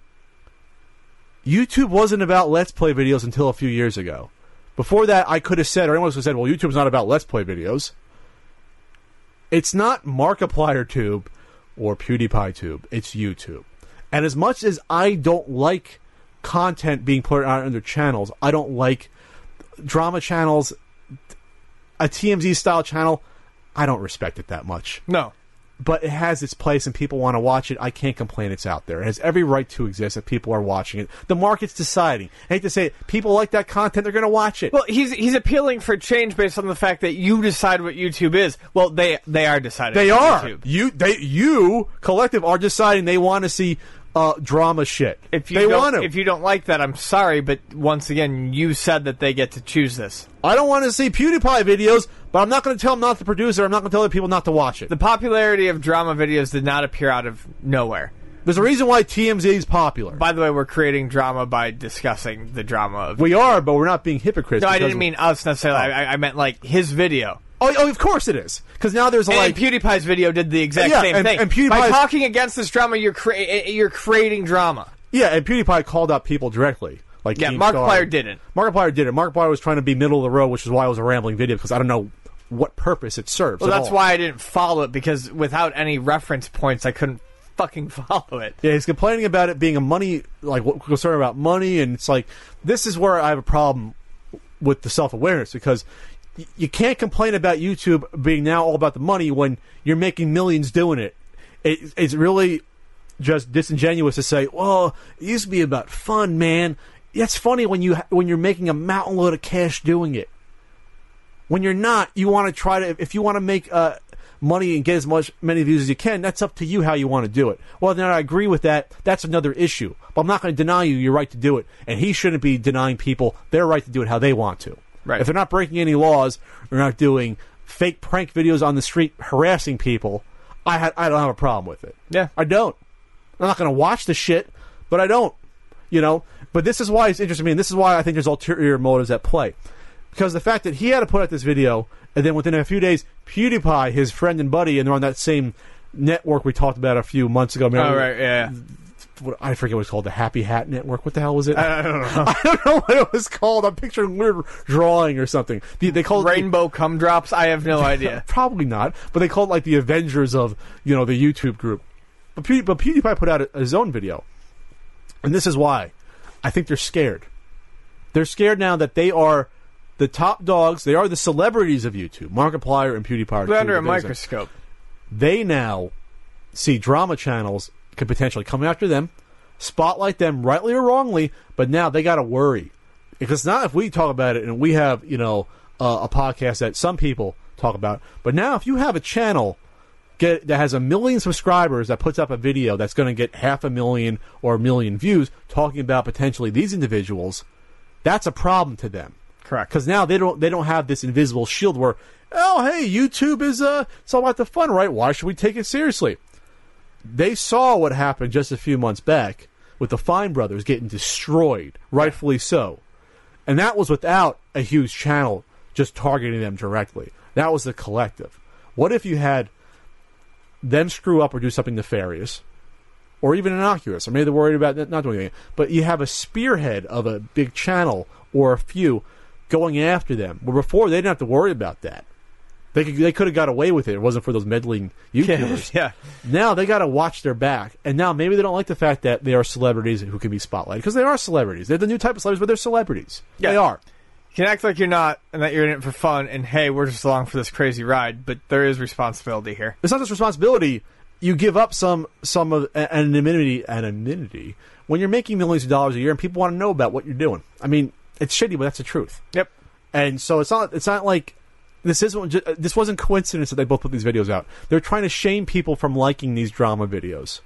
YouTube wasn't about Let's Play videos until a few years ago. Before that, I could have said, or anyone could have said, well, YouTube's not about Let's Play videos. It's not Markiplier Tube or PewDiePie Tube. It's YouTube. And as much as I don't like content being put out on their channels, I don't like drama channels, a TMZ style channel. I don't respect it that much No. but it has its place and people want to watch it. I can't complain it's out there. It has every right to exist if people are watching it. The market's deciding. I hate to say it, people like that content, they're going to watch it. Well, he's he's appealing for change based on the fact that you decide what YouTube is. Well, they they are deciding. they are. YouTube. You they you collective are deciding they want to see uh, drama shit. If you they don't, want to. if you don't like that, I'm sorry, but once again, you said that they get to choose this. I don't want to see PewDiePie videos, but I'm not going to tell them not to produce it. I'm not going to tell other people not to watch it. The popularity of drama videos did not appear out of nowhere. There's a reason why TMZ is popular. By the way, we're creating drama by discussing the drama of. we are, but we're not being hypocrites. no, I didn't mean us necessarily. I, I meant like his video. Oh, oh, of course it is. Because now there's a, And like PewDiePie's video did the exact Yeah, same and- thing. and PewDiePie by talking against this drama, you're crea- eh, eh, you're creating drama. Yeah, and PewDiePie called out people directly. Like Yeah. Markiplier didn't. Markiplier did it. Markiplier was trying to be middle of the road, which is why it was a rambling video because I don't know what purpose it serves. Well, at that's all. why I didn't follow it because without any reference points, I couldn't fucking follow it. Yeah, he's complaining about it being a money, like what- concern about money, and it's like this is where I have a problem with the self awareness because you can't complain about YouTube being now all about the money when you're making millions doing it. it it's really just disingenuous to say, "Well, it used to be about fun, man." That's funny when you when you're making a mountain load of cash doing it. When you're not, you want to try to if you want to make uh, money and get as much many views as you can. That's up to you how you want to do it. Well, then I agree with that. That's another issue. But I'm not going to deny you your right to do it, and he shouldn't be denying people their right to do it how they want to. Right. If they're not breaking any laws, they're not doing fake prank videos on the street harassing people. I ha- I don't have a problem with it. Yeah. I don't. I'm not going to watch the shit, but I don't. You know. But this is why it's interesting to me, and this is why I think there's ulterior motives at play. Because the fact that he had to put out this video, and then within a few days, PewDiePie, his friend and buddy, and they're on that same network we talked about a few months ago. Oh right, yeah. What, I forget what it's called, the Happy Hat Network. What the hell was it? I don't know. I don't know what it was called. I'm picturing weird drawing or something. They, they called the- Rainbow cum drops. I have no idea. Probably not, but they called it like the Avengers of you know the YouTube group. But, Pew- but PewDiePie put out a, his own video, and this is why I think they're scared. They're scared now that they are the top dogs. They are the celebrities of YouTube. Markiplier and PewDiePie. Are under a of the things that- microscope. they now see drama channels could potentially come after them, spotlight them rightly or wrongly, but now they got to worry because not if we talk about it and we have you know uh, a podcast that some people talk about, but now if you have a channel get that has a million subscribers that puts up a video that's going to get half a million or a million views talking about potentially these individuals, that's a problem to them. Correct. because now they don't they don't have this invisible shield where oh hey YouTube is uh it's all about the fun right? Why should we take it seriously they saw what happened just a few months back with the Fine brothers getting destroyed rightfully so and that was without a huge channel just targeting them directly that was the collective what if you had them screw up or do something nefarious or even innocuous, or maybe they're worried about not doing anything. But you have a spearhead of a big channel or a few going after them. Where before they didn't have to worry about that. They could they could have got away with it. It wasn't for those meddling YouTubers. yeah. Now they got to watch their back, and now maybe they don't like the fact that they are celebrities who can be spotlighted because they are celebrities. They're the new type of celebrities, but they're celebrities. Yeah. They are. You can act like you're not, and that you're in it for fun, and hey, we're just along for this crazy ride. But there is responsibility here. It's not just responsibility. You give up some some of anonymity anonymity when you're making millions of dollars a year, and people want to know about what you're doing. I mean, it's shitty, but that's the truth. Yep. And so it's not it's not like this isn't ju- uh, this wasn't coincidence that they both put these videos out. They're trying to shame people from liking these drama videos.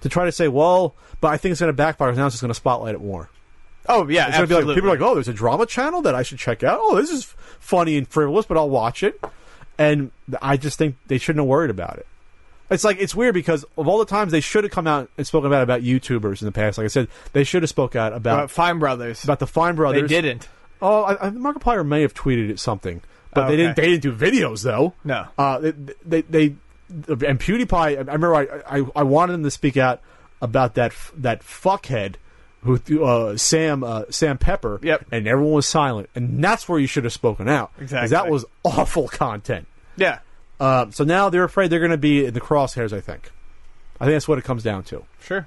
To try to say, well, but I think it's going to backfire. Now it's just going to spotlight it more. Oh yeah, It's going to be like absolutely. people are like, oh, there's a drama channel that I should check out. Oh, this is funny and frivolous, but I'll watch it. And I just think they shouldn't have worried about it. It's like it's weird because of all the times they should have come out and spoken about about YouTubers in the past. Like I said, they should have spoke out about But Fine Brothers. about the Fine Brothers. they didn't. Oh, I, I, Markiplier may have tweeted it something, but Oh, they didn't. They didn't do videos though. No. Uh, they, they they and PewDiePie. I remember I, I I wanted him to speak out about that that fuckhead who uh, Sam uh, Sam Pepper. Yep. And everyone was silent, and that's where you should have spoken out. Exactly. That was awful content. Yeah. Uh, so now they're afraid they're going to be in the crosshairs. I think. I think that's what it comes down to. Sure.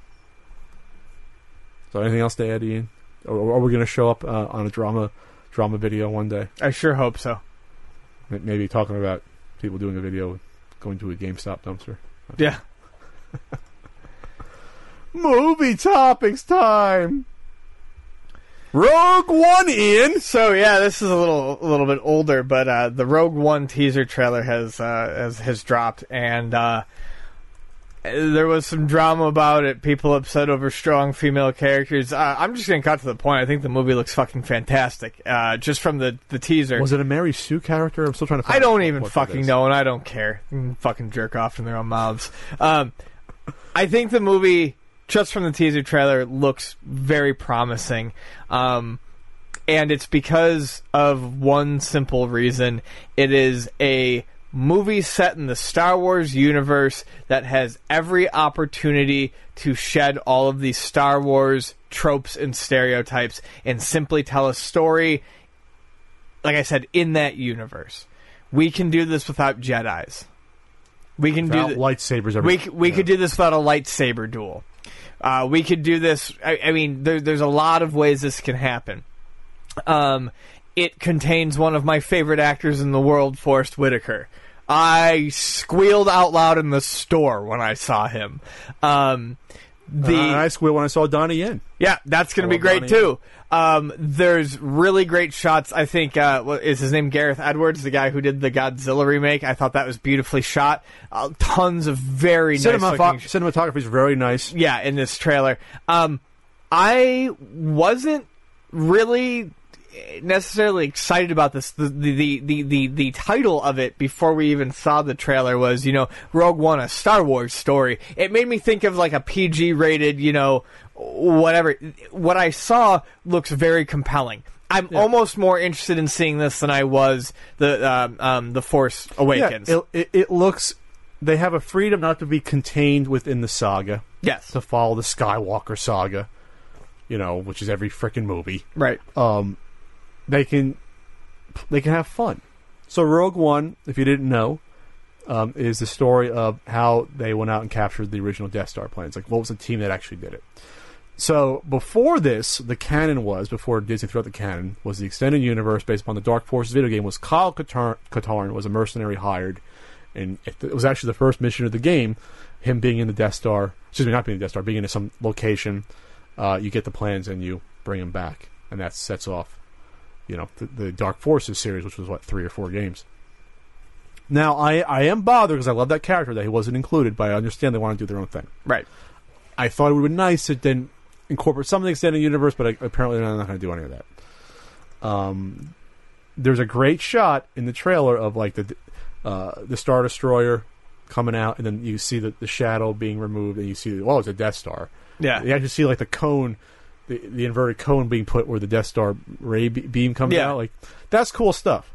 So anything else to add, Ian? Or are we going to show up uh, on a drama drama video one day? I sure hope so. Maybe talking about people doing a video going to a GameStop dumpster. Yeah. Movie topics time. Rogue One, Ian. So yeah, this is a little a little bit older, but uh, the Rogue One teaser trailer has uh, has, has dropped, and uh, there was some drama about it. People upset over strong female characters. Uh, I'm just gonna cut to the point. I think the movie looks fucking fantastic, uh, just from the the teaser. Was it a Mary Sue character? I'm still trying to. Find I don't even fucking know, and I don't care. Fucking jerk off in their own mouths. Um, I think the movie, just from the teaser trailer, looks very promising. Um, and it's because of one simple reason. It is a movie set in the Star Wars universe that has every opportunity to shed all of these Star Wars tropes and stereotypes and simply tell a story like I said, in that universe. We can do this without Jedi's. We can Without do th- lightsabers. Every, we c- we yeah. could do this without a lightsaber duel. Uh, we could do this. I, I mean, there, there's a lot of ways this can happen. Um, it contains one of my favorite actors in the world, Forest Whitaker. I squealed out loud in the store when I saw him. Um, the Uh, I squealed when I saw Donnie Yen. yeah, that's going to be great Donnie too. Um, there's really great shots. I think uh, what is his name Gareth Edwards, the guy who did the Godzilla remake. I thought that was beautifully shot. Uh, tons of very nice cinematography is very nice. yeah in this trailer. Um, I wasn't really necessarily excited about this. The, the the the the title of it before we even saw the trailer was you know Rogue One, a Star Wars story. It made me think of like a PG rated you know whatever. What I saw looks very compelling. I'm almost more interested in seeing this than I was the um, um, the Force Awakens. Yeah, it, it, it looks. They have a freedom not to be contained within the saga yes, to follow the Skywalker saga, you know, which is every freaking movie. right. Um, they can they can have fun. So Rogue One, if you didn't know, um, is the story of how they went out and captured the original Death Star plans. Like, what was the team that actually did it? So before this, the canon was before Disney threw out the canon was the extended universe based upon the Dark Forces video game. Was Kyle Katarn, was a mercenary hired, and it, was actually the first mission of the game. Him being in the Death Star, excuse me, not being in the Death Star, being in some location. Uh, you get the plans and you bring him back, and that sets off, you know, the, the Dark Forces series, which was what three or four games. Now I I am bothered because I love that character that he wasn't included, but I understand they want to do their own thing. Right. I thought it would be nice to then incorporate some of the extended universe, but I, apparently they're not going to do any of that. Um, there's a great shot in the trailer of like the uh, the Star Destroyer coming out, and then you see the, the shadow being removed, and you see well, it's a Death Star. Yeah. You actually see like the cone, the, the inverted cone being put where the Death Star ray be- beam comes Yeah. out. Like that's cool stuff.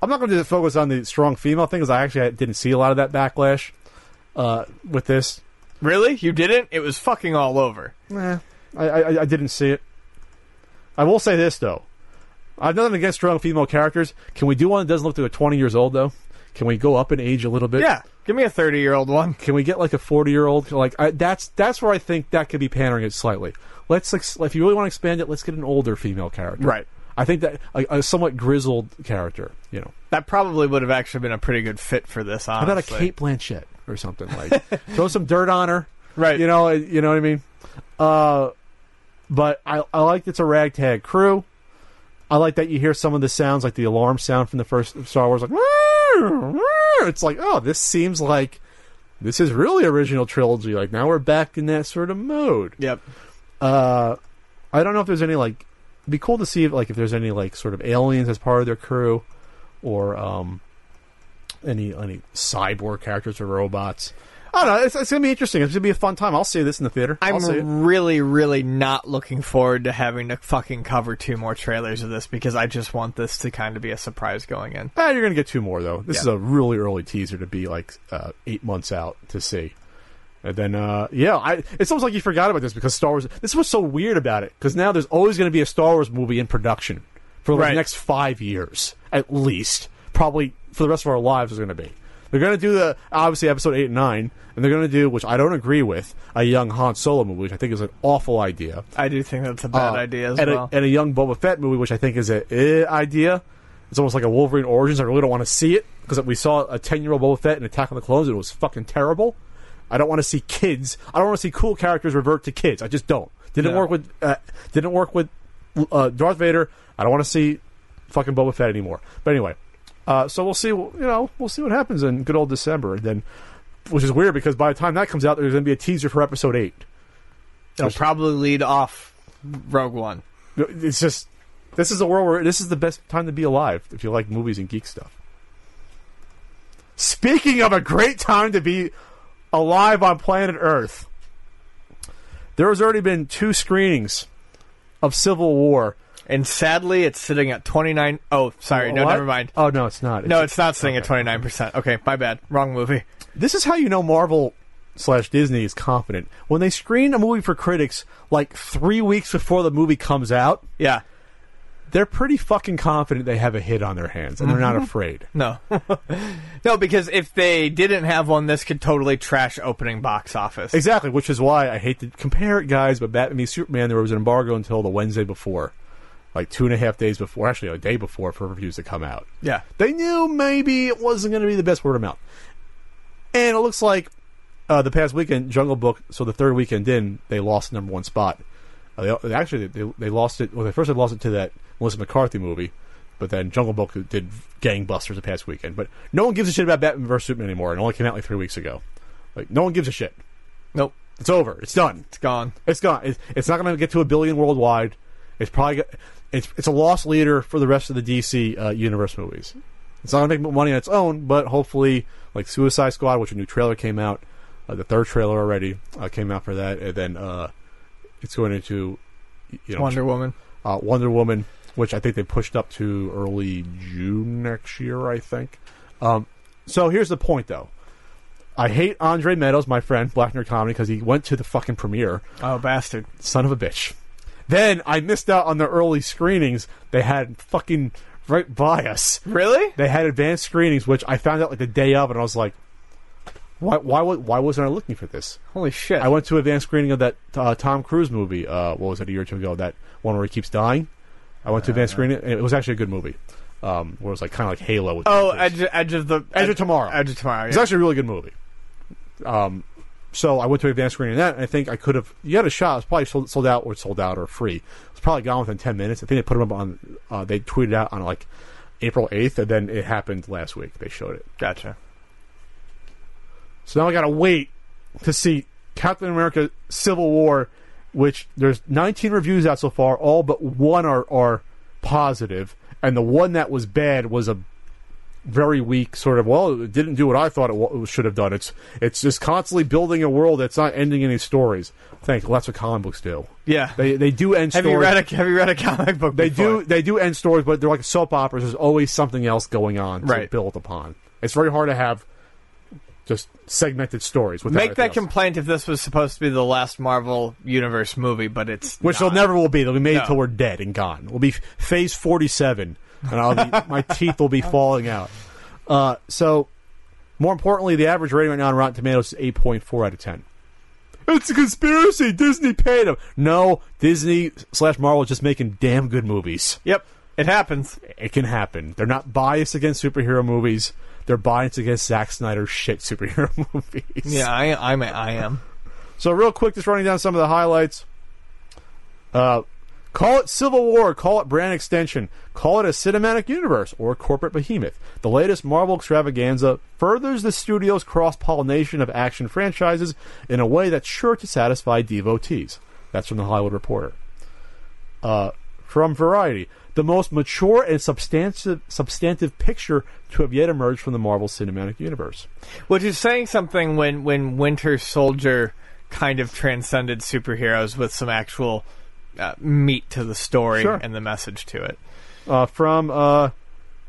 I'm not going to focus on the strong female thing because I actually didn't see a lot of that backlash uh, with this. Really? You didn't? It was fucking all over. Nah, I, I, I didn't see it. I will say this though, I've nothing against strong female characters. Can we do one that doesn't look like a 20 years old though? Can we go up in age a little bit? Yeah. Give me a 30 year old one. Can we get like a 40 year old? Like I, that's that's where I think that could be pandering it slightly. Let's ex- if you really want to expand it, let's get an older female character. Right. I think that a, a somewhat grizzled character. You know, That probably would have actually been a pretty good fit for this, how about a Cate Blanchett or something like throw some dirt on her. Right. You know, you know what I mean. Uh, but I I like it's a ragtag crew. I like that you hear some of the sounds like the alarm sound from the first Star Wars, like it's like oh, this seems like this is really original trilogy. Like now we're back in that sort of mode. Yep. Uh, I don't know if there's any like. It'd be cool to see if like if there's any like sort of aliens as part of their crew, or um, any any cyborg characters or robots. I don't know. It's, it's gonna be interesting. It's gonna be a fun time. I'll see this in the theater. I'll see it. I'm really, really not looking forward to having to fucking cover two more trailers of this because I just want this to kind of be a surprise going in. Ah, you're gonna get two more though. This Yeah. is a really early teaser to be like uh, eight months out to see. And then, uh, yeah, I, it's almost like you forgot about this because Star Wars. This was so weird about it because now there's always going to be a Star Wars movie in production for like, Right. the next five years at least. Probably for the rest of our lives is going to be. They're going to do the obviously episode eight and nine, and they're going to do which I don't agree with a young Han Solo movie, which I think is an awful idea. I do think that's a bad Uh, idea as and well. A, and a young Boba Fett movie, which I think is a eh, idea. It's almost like a Wolverine Origins. I really don't want to see it because we saw a ten-year-old Boba Fett in Attack on the Clones, and it was fucking terrible. I don't want to see kids. I don't want to see cool characters revert to kids. I just don't. Didn't No. work with. Uh, didn't work with uh, Darth Vader. I don't want to see fucking Boba Fett anymore. But anyway, uh, so we'll see. You know, we'll see what happens in good old December, then, which is weird because by the time that comes out, there's going to be a teaser for Episode Eight. It'll probably lead off Rogue One. It's just this is the world where this is the best time to be alive if you like movies and geek stuff. Speaking of a great time to be alive on planet Earth, there has already been two screenings of Civil War. And sadly, it's sitting at 29. Oh, sorry. No, never mind. Oh no, it's not. No, it's not sitting okay. at 29%. Okay, my bad. Wrong movie. This is how you know Marvel slash Disney is confident when they screen a movie for critics like three weeks before the movie comes out. Yeah. They're pretty fucking confident they have a hit on their hands, and they're not afraid. No. no, because if they didn't have one, this could totally trash opening box office. Exactly, which is why I hate to compare it, guys. But Batman v Superman, there was an embargo until the Wednesday before, like two and a half days before, actually a day before, for reviews to come out. Yeah. They knew maybe it wasn't going to be the best word of mouth, and it looks like uh, the past weekend, Jungle Book. So the third weekend in, they lost the number one spot. Uh, they, actually, they, they lost it. Well, they first they lost it to that Melissa McCarthy movie, but then Jungle Book did gangbusters the past weekend. But no one gives a shit about Batman vs Superman anymore. It only came out like three weeks ago. Like no one gives a shit. Nope. It's over. It's done. It's gone. It's gone. It's, it's not going to get to a billion worldwide. It's probably it's it's a loss leader for the rest of the DC uh, universe movies. It's not going to make money on its own, but hopefully, like Suicide Squad, which a new trailer came out, uh, the third trailer already uh, came out for that, and then uh, it's going into you know Wonder Woman. uh, Wonder Woman, which I think they pushed up to early June next year. I think. Um, so here's the point, though. I hate Andre Meadows, my friend, Black Nerd Comedy, because he went to the fucking premiere Oh, bastard. son of a bitch. Then I missed out on the early screenings. They had fucking right by us. Really? They had advanced screenings, which I found out like the day of, and I was like, why? Why? Why wasn't I looking for this? Holy shit. I went to advanced screening of that uh, Tom Cruise movie. Uh, what was it a year or two ago? That one where he keeps dying. I went to advanced screening, and it was actually a good movie. Um, where it was like kind of like Halo. With oh, Edge, Edge of the. Edge of Tomorrow. Edge of Tomorrow. It's actually a really good movie. Um, so I went to advanced screening of that, and I think I could have. You had a shot. It was probably sold, sold out or sold out or free. It was probably gone within ten minutes. I think they put them up on. Uh, they tweeted out on like April eighth, and then it happened last week. They showed it. Gotcha. So now I got to wait to see Captain America: Civil War, which there's 19 reviews out so far. All but one are are positive, and the one that was bad was a very weak sort of. Well, it didn't do what I thought it, wa- should have done. It's it's just constantly building a world that's not ending any stories. Think well, that's what comic books do. Yeah. They they do end have stories. you read a Have you read a comic book? They before? do they do end stories, but they're like soap operas. There's always something else going on to Right. build upon. It's very hard to have just segmented stories. Make that else. complaint if this was supposed to be the last Marvel Universe movie, but it's Which not. they'll never will be. They'll be made No. until we're dead and gone. We'll be phase forty-seven, and I'll be, my teeth will be falling out. Uh, so, more importantly, the average rating right now on Rotten Tomatoes is eight point four out of ten. It's a conspiracy. Disney paid them. No, Disney slash Marvel is just making damn good movies. Yep, it happens. It can happen. They're not biased against superhero movies. They're biased against Zack Snyder's shit superhero movies. Yeah, I, I'm. I am. So real quick, just running down some of the highlights. Uh, call it Civil War, call it brand extension, call it a cinematic universe or corporate behemoth. The latest Marvel extravaganza furthers the studio's cross pollination of action franchises in a way that's sure to satisfy devotees. That's from the Hollywood Reporter. Uh, from Variety. The most mature and substantive substantive picture to have yet emerged from the Marvel Cinematic Universe. Which is saying something when when Winter Soldier kind of transcended superheroes with some actual uh, meat to the story Sure. and the message to it. uh, from uh,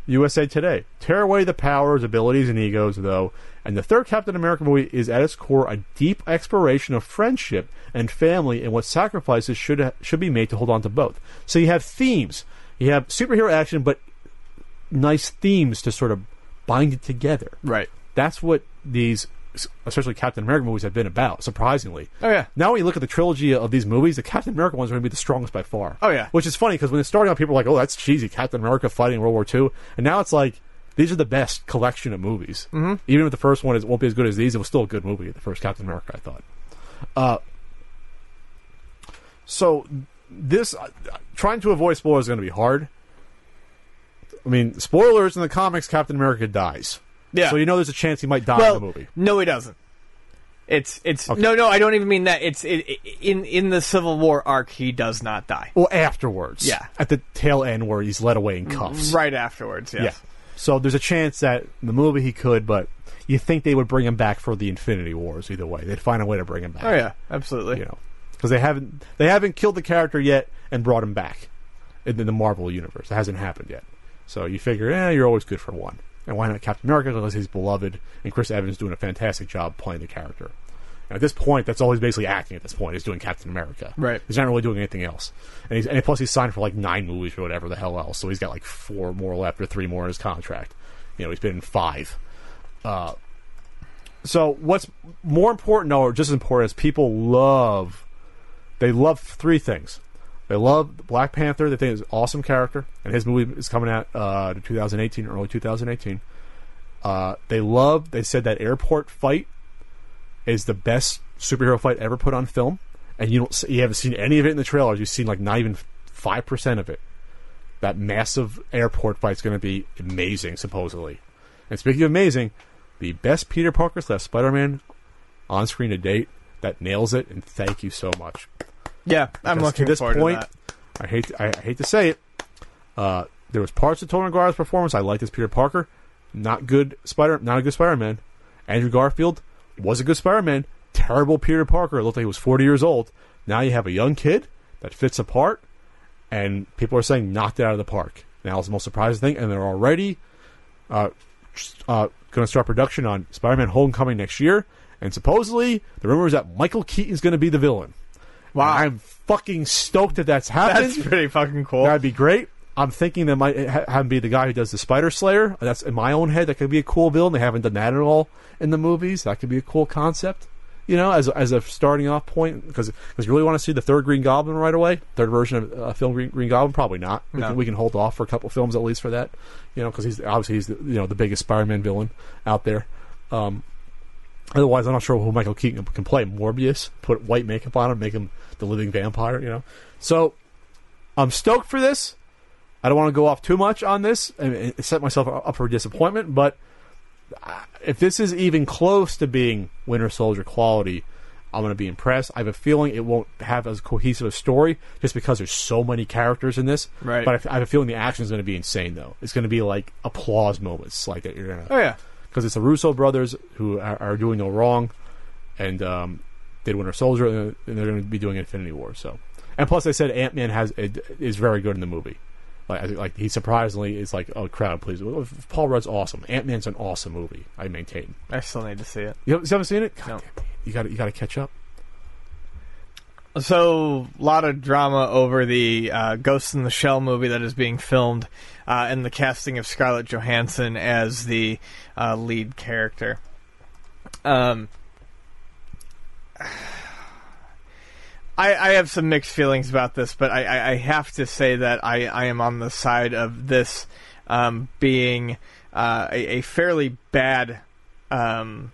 USA Today. Tear away the powers, abilities, and egos, though, and the third Captain America movie is at its core a deep exploration of friendship and family and what sacrifices should ha- should be made to hold on to both. So you have themes, you have superhero action, but nice themes to sort of bind it together. Right. That's what these, especially Captain America movies, have been about. Surprisingly, Oh yeah. now when you look at the trilogy of these movies, the Captain America ones are going to be the strongest by far. Oh, yeah. Which is funny because when it's starting out, people are like, "Oh, that's cheesy." Captain America fighting World War II, and now it's like these are the best collection of movies. Mm-hmm. Even if the first one is won't be as good as these, it was still a good movie. The first Captain America, I thought. Uh, so this uh, trying to avoid spoilers is going to be hard. I mean, spoilers in the comics: Captain America dies. Yeah. So you know there's a chance he might die well, in the movie. no, he doesn't. It's it's Okay. no no. I don't even mean that. It's it, it- in in the Civil War arc. He does not die. Well, afterwards. Yeah. At the tail end where he's led away in cuffs. Right afterwards. Yes. Yeah. So there's a chance that in the movie he could, but you think they would bring him back for the Infinity Wars either way. They'd find a way to bring him back. Oh yeah. Absolutely. You know, because they haven't they haven't killed the character yet and brought him back in, in the Marvel universe. It hasn't happened yet. So you figure, eh, you're always good for one. And why not Captain America? Because he's beloved, and Chris Evans doing a fantastic job playing the character. And at this point, that's all he's basically acting. At this point, he's doing Captain America. Right. He's not really doing anything else. And he's and plus he's signed for like nine movies or whatever the hell else. So he's got like four more left or three more in his contract. You know, he's been in five. Uh, so what's more important, or just as important, is people love. They love three things. They love Black Panther. They think he's an awesome character, and his movie is coming out uh, to 2018, early 2018. Uh, they love. They said that airport fight is the best superhero fight ever put on film, and you don't. You haven't seen any of it in the trailers. You've seen like not even five percent of it. That massive airport fight's going to be amazing, supposedly. And speaking of amazing, the best Peter Parker slash Spider-Man on screen to date that nails it. And thank you so much. Yeah. I'm Because looking to this forward point, to. I hate I, I hate to say it. Uh, there was parts of Tobey Maguire's performance I liked as Peter Parker. Not good Spider, not a good Spider-Man. Andrew Garfield was a good Spider-Man. Terrible Peter Parker. It looked like he was 40 years old. Now you have a young kid that fits a part, and people are saying knocked it out of the park. Now it's the most surprising thing, and they're already uh, uh, going to start production on Spider-Man: Homecoming next year. And supposedly, the rumor is that Michael Keaton's going to be the villain. Wow. I'm fucking stoked that that's happened. That's pretty fucking cool. That'd be great. I'm thinking that might ha- have him be the guy who does the Spider Slayer. That's in my own head. That could be a cool villain. They haven't done that at all in the movies. That could be a cool concept. You know, as as a starting off point, because because you really want to see the third Green Goblin right away, third version of uh, film Green, Green Goblin, probably not. We, No. can, we can hold off for a couple films at least for that. You know, because he's obviously he's the, you know the biggest Spider-Man villain out there. Um, Otherwise, I'm not sure who Michael Keaton can play. Morbius, put white makeup on him, make him the living vampire, you know. So, I'm stoked for this. I don't want to go off too much on this and, set myself up for disappointment, but uh, if this is even close to being Winter Soldier quality, I'm going to be impressed. I have a feeling it won't have as cohesive a story just because there's so many characters in this. Right. But I, I have a feeling the action is going to be insane, though. It's going to be like applause moments like that. You're going to oh yeah. because it's the Russo brothers who are, are doing no wrong, and um, did Winter Soldier, and and they're going to be doing Infinity War. So, and plus they said Ant Man has is very good in the movie. Like, like he surprisingly is like, oh crowd, please. Paul Rudd's awesome. Ant Man's an awesome movie. I maintain. I still need to see it. You haven't, you haven't seen it? God No. damn. You got you got to catch up. So, a lot of drama over the uh, Ghost in the Shell movie that is being filmed, uh, and the casting of Scarlett Johansson as the uh, lead character. Um, I, I have some mixed feelings about this, but I, I, I have to say that I, I am on the side of this um, being uh, a, a fairly bad. Um,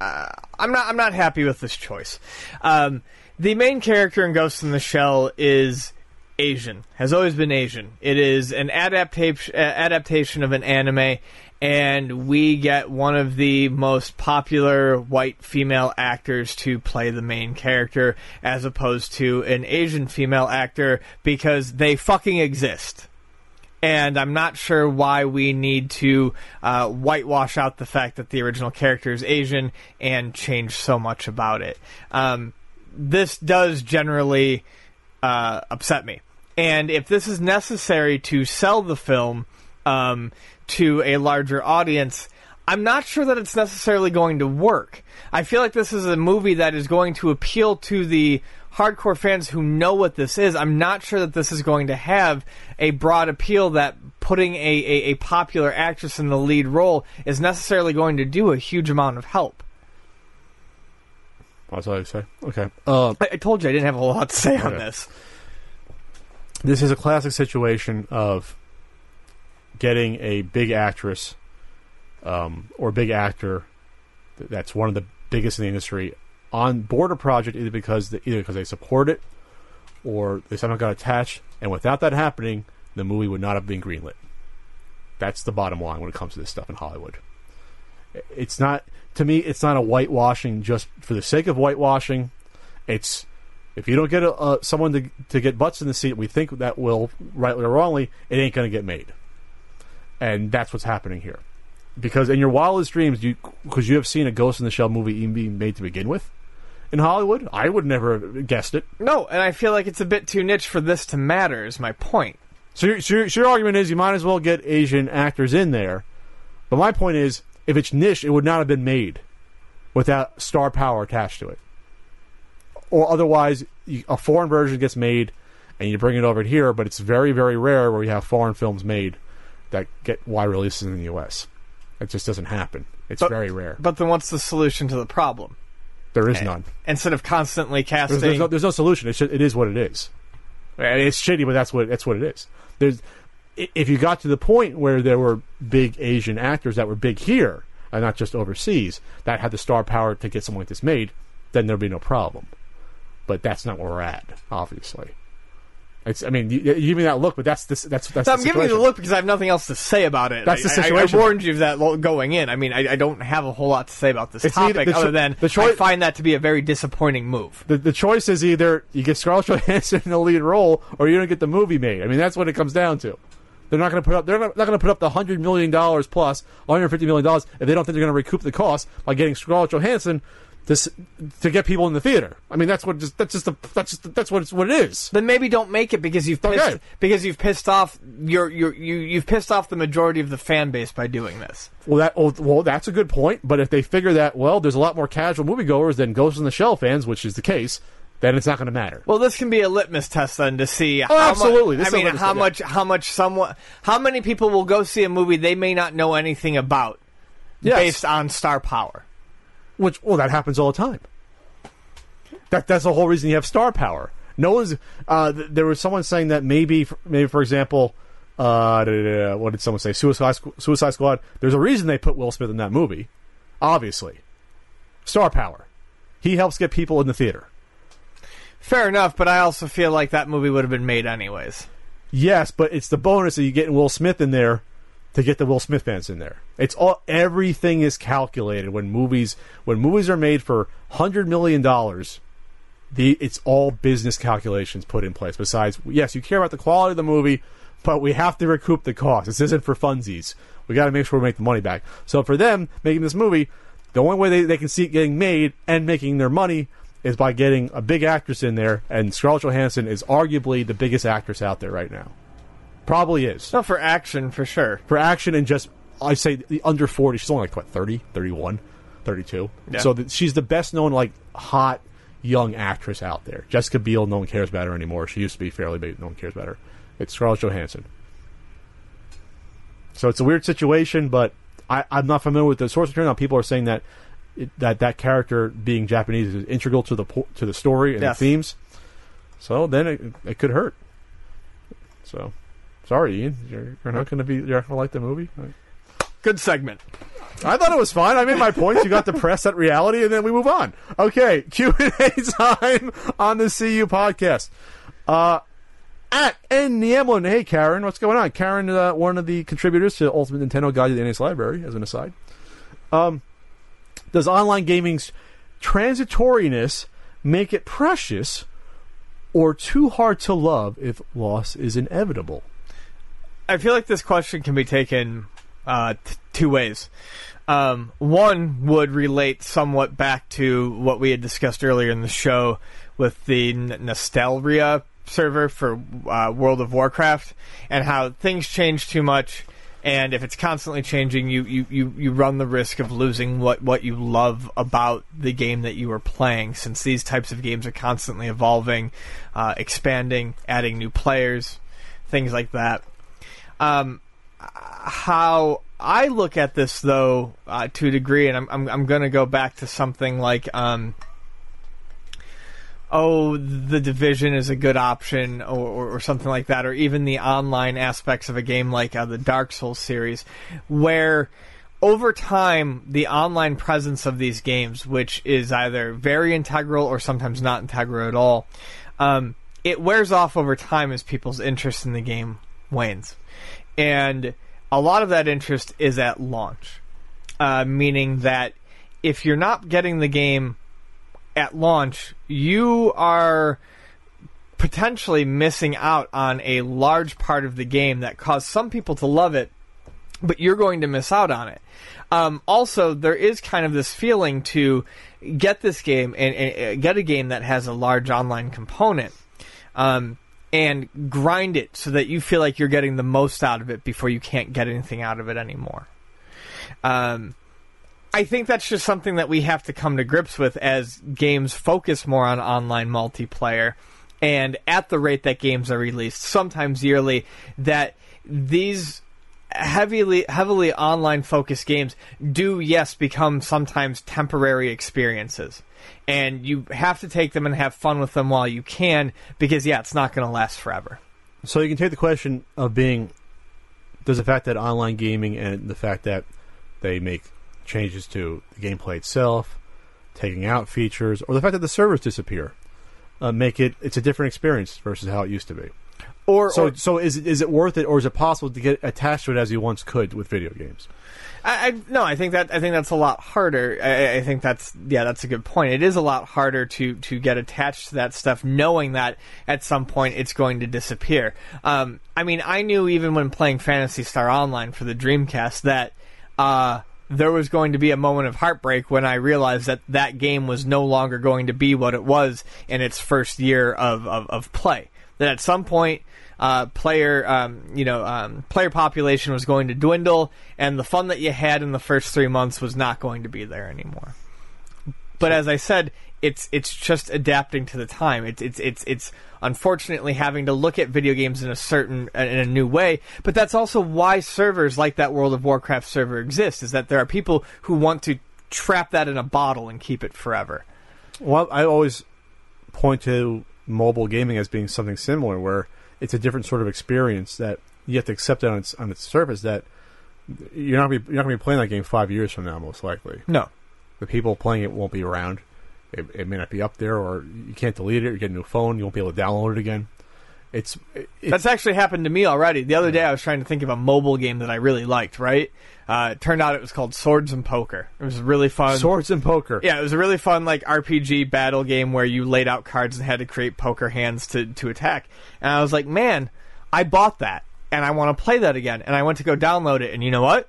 uh, I'm not. I'm not happy with this choice. Um, the main character in Ghost in the Shell is Asian. Has always been Asian. It is an adaptation adaptation of an anime, and we get one of the most popular white female actors to play the main character as opposed to an Asian female actor because they fucking exist. And I'm not sure why we need to uh, whitewash out the fact that the original character is Asian and change so much about it. Um, this does generally uh, upset me. And if this is necessary to sell the film um, to a larger audience, I'm not sure that it's necessarily going to work. I feel like this is a movie that is going to appeal to the hardcore fans who know what this is. I'm not sure that this is going to have a broad appeal that putting a, a, a popular actress in the lead role is necessarily going to do a huge amount of help. That's all I say. Okay. Uh, I, I told you I didn't have a lot to say on this. this is a classic situation of getting a big actress um, or big actor that's one of the biggest in the industry on board a project either because the, either because they support it or they somehow got attached. And without that happening the movie would not have been greenlit. That's the bottom line when it comes to this stuff in hollywood. It's not to me it's not a whitewashing just for the sake of whitewashing. It's if you don't get a, uh, someone to, to get butts in the seat, we think that will, rightly or wrongly, it ain't going to get made. And that's what's happening here. Because in your wildest dreams, you because you have seen a Ghost in the Shell movie even being made to begin with in Hollywood, I would never have guessed it. No, and I feel like it's a bit too niche for this to matter. Is my point. So your, so your, so your argument is you might as well get Asian actors in there. But my point is, if it's niche, it would not have been made without star power attached to it. Or otherwise, you, a foreign version gets made and you bring it over here, but it's very, very rare where you have foreign films made that get wide releases in the U.S. It just doesn't happen. It's But- very rare. But then, what's the solution to the problem? There is none. Instead of constantly casting, There's, there's, no, there's no solution. It's just, it is what it is. And it's shitty, but that's what that's what it is. There's if you got to the point where there were big Asian actors that were big here and not just overseas that had the star power to get something like this made, then there'd be no problem. But that's not where we're at, obviously. It's. I mean, you, you give me that look, but that's this. That's that's. So I'm giving you the look because I have nothing else to say about it. That's I- the I- I, warned you of that going in. I mean, I, I don't have a whole lot to say about this It's topic cho- other than the choi- I find that to be a very disappointing move. The, the choice is either you get Scarlett Johansson in the lead role, or you don't get the movie made. I mean, that's what it comes down to. They're not going to put up. They're not, not going to put up the hundred million dollars plus, one hundred fifty million dollars if they don't think they're going to recoup the cost by getting Scarlett Johansson to s- to get people in the theater. I mean, that's what just that's just the, that's just that's what it's what it is. Then maybe don't make it because you've pissed, Okay. because you've pissed off your, your you you've pissed off the majority of the fan base by doing this. Well, that well, well, that's a good point. But if they figure that well, there's a lot more casual moviegoers than Ghost in the Shell fans, which is the case, then it's not going to matter. Well, this can be a litmus test then to see. Oh, how Oh, absolutely. Much, This I mean, how much how much someone how many people will go see a movie they may not know anything about Yes. based on star power. Which well, that happens all the time. That that's the whole reason you have star power. No one's. Uh, th- there was someone saying that maybe, maybe for example, uh, da- da- da- what did someone say? Suicide Suicide Squad. There's a reason they put Will Smith in that movie. Obviously, star power. He helps get people in the theater. Fair enough, but I also feel like that movie would have been made anyways. Yes, but it's the bonus that you getting Will Smith in there to get the Will Smith fans in there. It's all everything is calculated when movies when movies are made for hundred million dollars. The it's all business calculations put in place. Besides, yes, you care about the quality of the movie, but we have to recoup the cost. This isn't for funsies. We got to make sure we make the money back. So for them making this movie, the only way they, they can see it getting made and making their money is by getting a big actress in there. And Scarlett Johansson is arguably the biggest actress out there right now. Probably is. No, for action for sure. for action and just I say the under 40 she's only like what 30 31 32 Yeah. so th- she's the best known like hot young actress out there. Jessica Biel no one cares about her anymore. She used to be fairly big no one cares about her. It's Scarlett Johansson. So it's a weird situation but I, I'm not familiar with the source material. Now people are saying that it, that that character being Japanese is integral to the to the story and Yes. the themes. So then it, it could hurt. So sorry Ian you're, you're not going to be you're not going to like the movie Good segment. I thought it was fine. I made my points. You got depressed at reality, and then we move on. Okay, Q and A time on the CU podcast. Uh, At N Hey, Karen, what's going on? Karen, uh, one of the contributors to Ultimate Nintendo Guide to the NES Library, as an aside. Um, does online gaming's transitoriness make it precious or too hard to love if loss is inevitable? I feel like this question can be taken uh, t- two ways. Um, one would relate somewhat back to what we had discussed earlier in the show with the N- Nostalrius server for uh, World of Warcraft and how things change too much. And if it's constantly changing, you, you, you, you run the risk of losing what, what you love about the game that you are playing, since these types of games are constantly evolving, uh, expanding, adding new players, things like that. Um, how I look at this, though, uh, to a degree, and I'm I'm, I'm going to go back to something like, um, oh, the division is a good option, or, or, or something like that, or even the online aspects of a game like uh, the Dark Souls series, where over time, the online presence of these games, which is either very integral or sometimes not integral at all, um, it wears off over time as people's interest in the game wanes. And a lot of that interest is at launch, uh, meaning that if you're not getting the game at launch, you are potentially missing out on a large part of the game that caused some people to love it, but you're going to miss out on it. Um, also, there is kind of this feeling to get this game and, and get a game that has a large online component. Um, and grind it so that you feel like you're getting the most out of it before you can't get anything out of it anymore. Um, I think that's just something that we have to come to grips with as games focus more on online multiplayer and at the rate that games are released, sometimes yearly, that these heavily heavily online focused games do yes become sometimes temporary experiences and you have to take them and have fun with them while you can because yeah it's not going to last forever So you can take the question of being does the fact that online gaming and the fact that they make changes to the gameplay itself, taking out features, or the fact that the servers disappear, uh, make it it's a different experience versus how it used to be. or, So or so is it, is it worth it, or is it possible to get attached to it as you once could with video games? I, I no, I think that I think that's a lot harder. I, I think that's yeah, that's a good point. It is a lot harder to to get attached to that stuff, knowing that at some point it's going to disappear. Um, I mean, I knew even when playing Phantasy Star Online for the Dreamcast that uh, there was going to be a moment of heartbreak when I realized that that game was no longer going to be what it was in its first year of of, of play. That at some point uh, player um, you know um, player population was going to dwindle, and the fun that you had in the first three months was not going to be there anymore. But as I said, it's it's just adapting to the time. It's it's it's it's unfortunately having to look at video games in a certain in a new way. But that's also why servers like that World of Warcraft server exist. Is that there are people who want to trap that in a bottle and keep it forever. Well, I always point to mobile gaming as being something similar, where it's a different sort of experience that you have to accept it on its on its surface that you're not gonna be, you're not going to be playing that game five years from now, most likely. No, The people playing it won't be around. It, it may not be up there, or you can't delete it. You get a new phone, you won't be able to download it again. It's, it, That's actually happened to me already. The other day, I was trying to think of a mobile game that I really liked. Right? Uh, it turned out it was called Swords and Poker. It was really fun. swords and poker. Yeah, it was a really fun like RPG battle game where you laid out cards and had to create poker hands to to attack. And I was like, man, I bought that and I want to play that again. And I went to go download it, and you know what?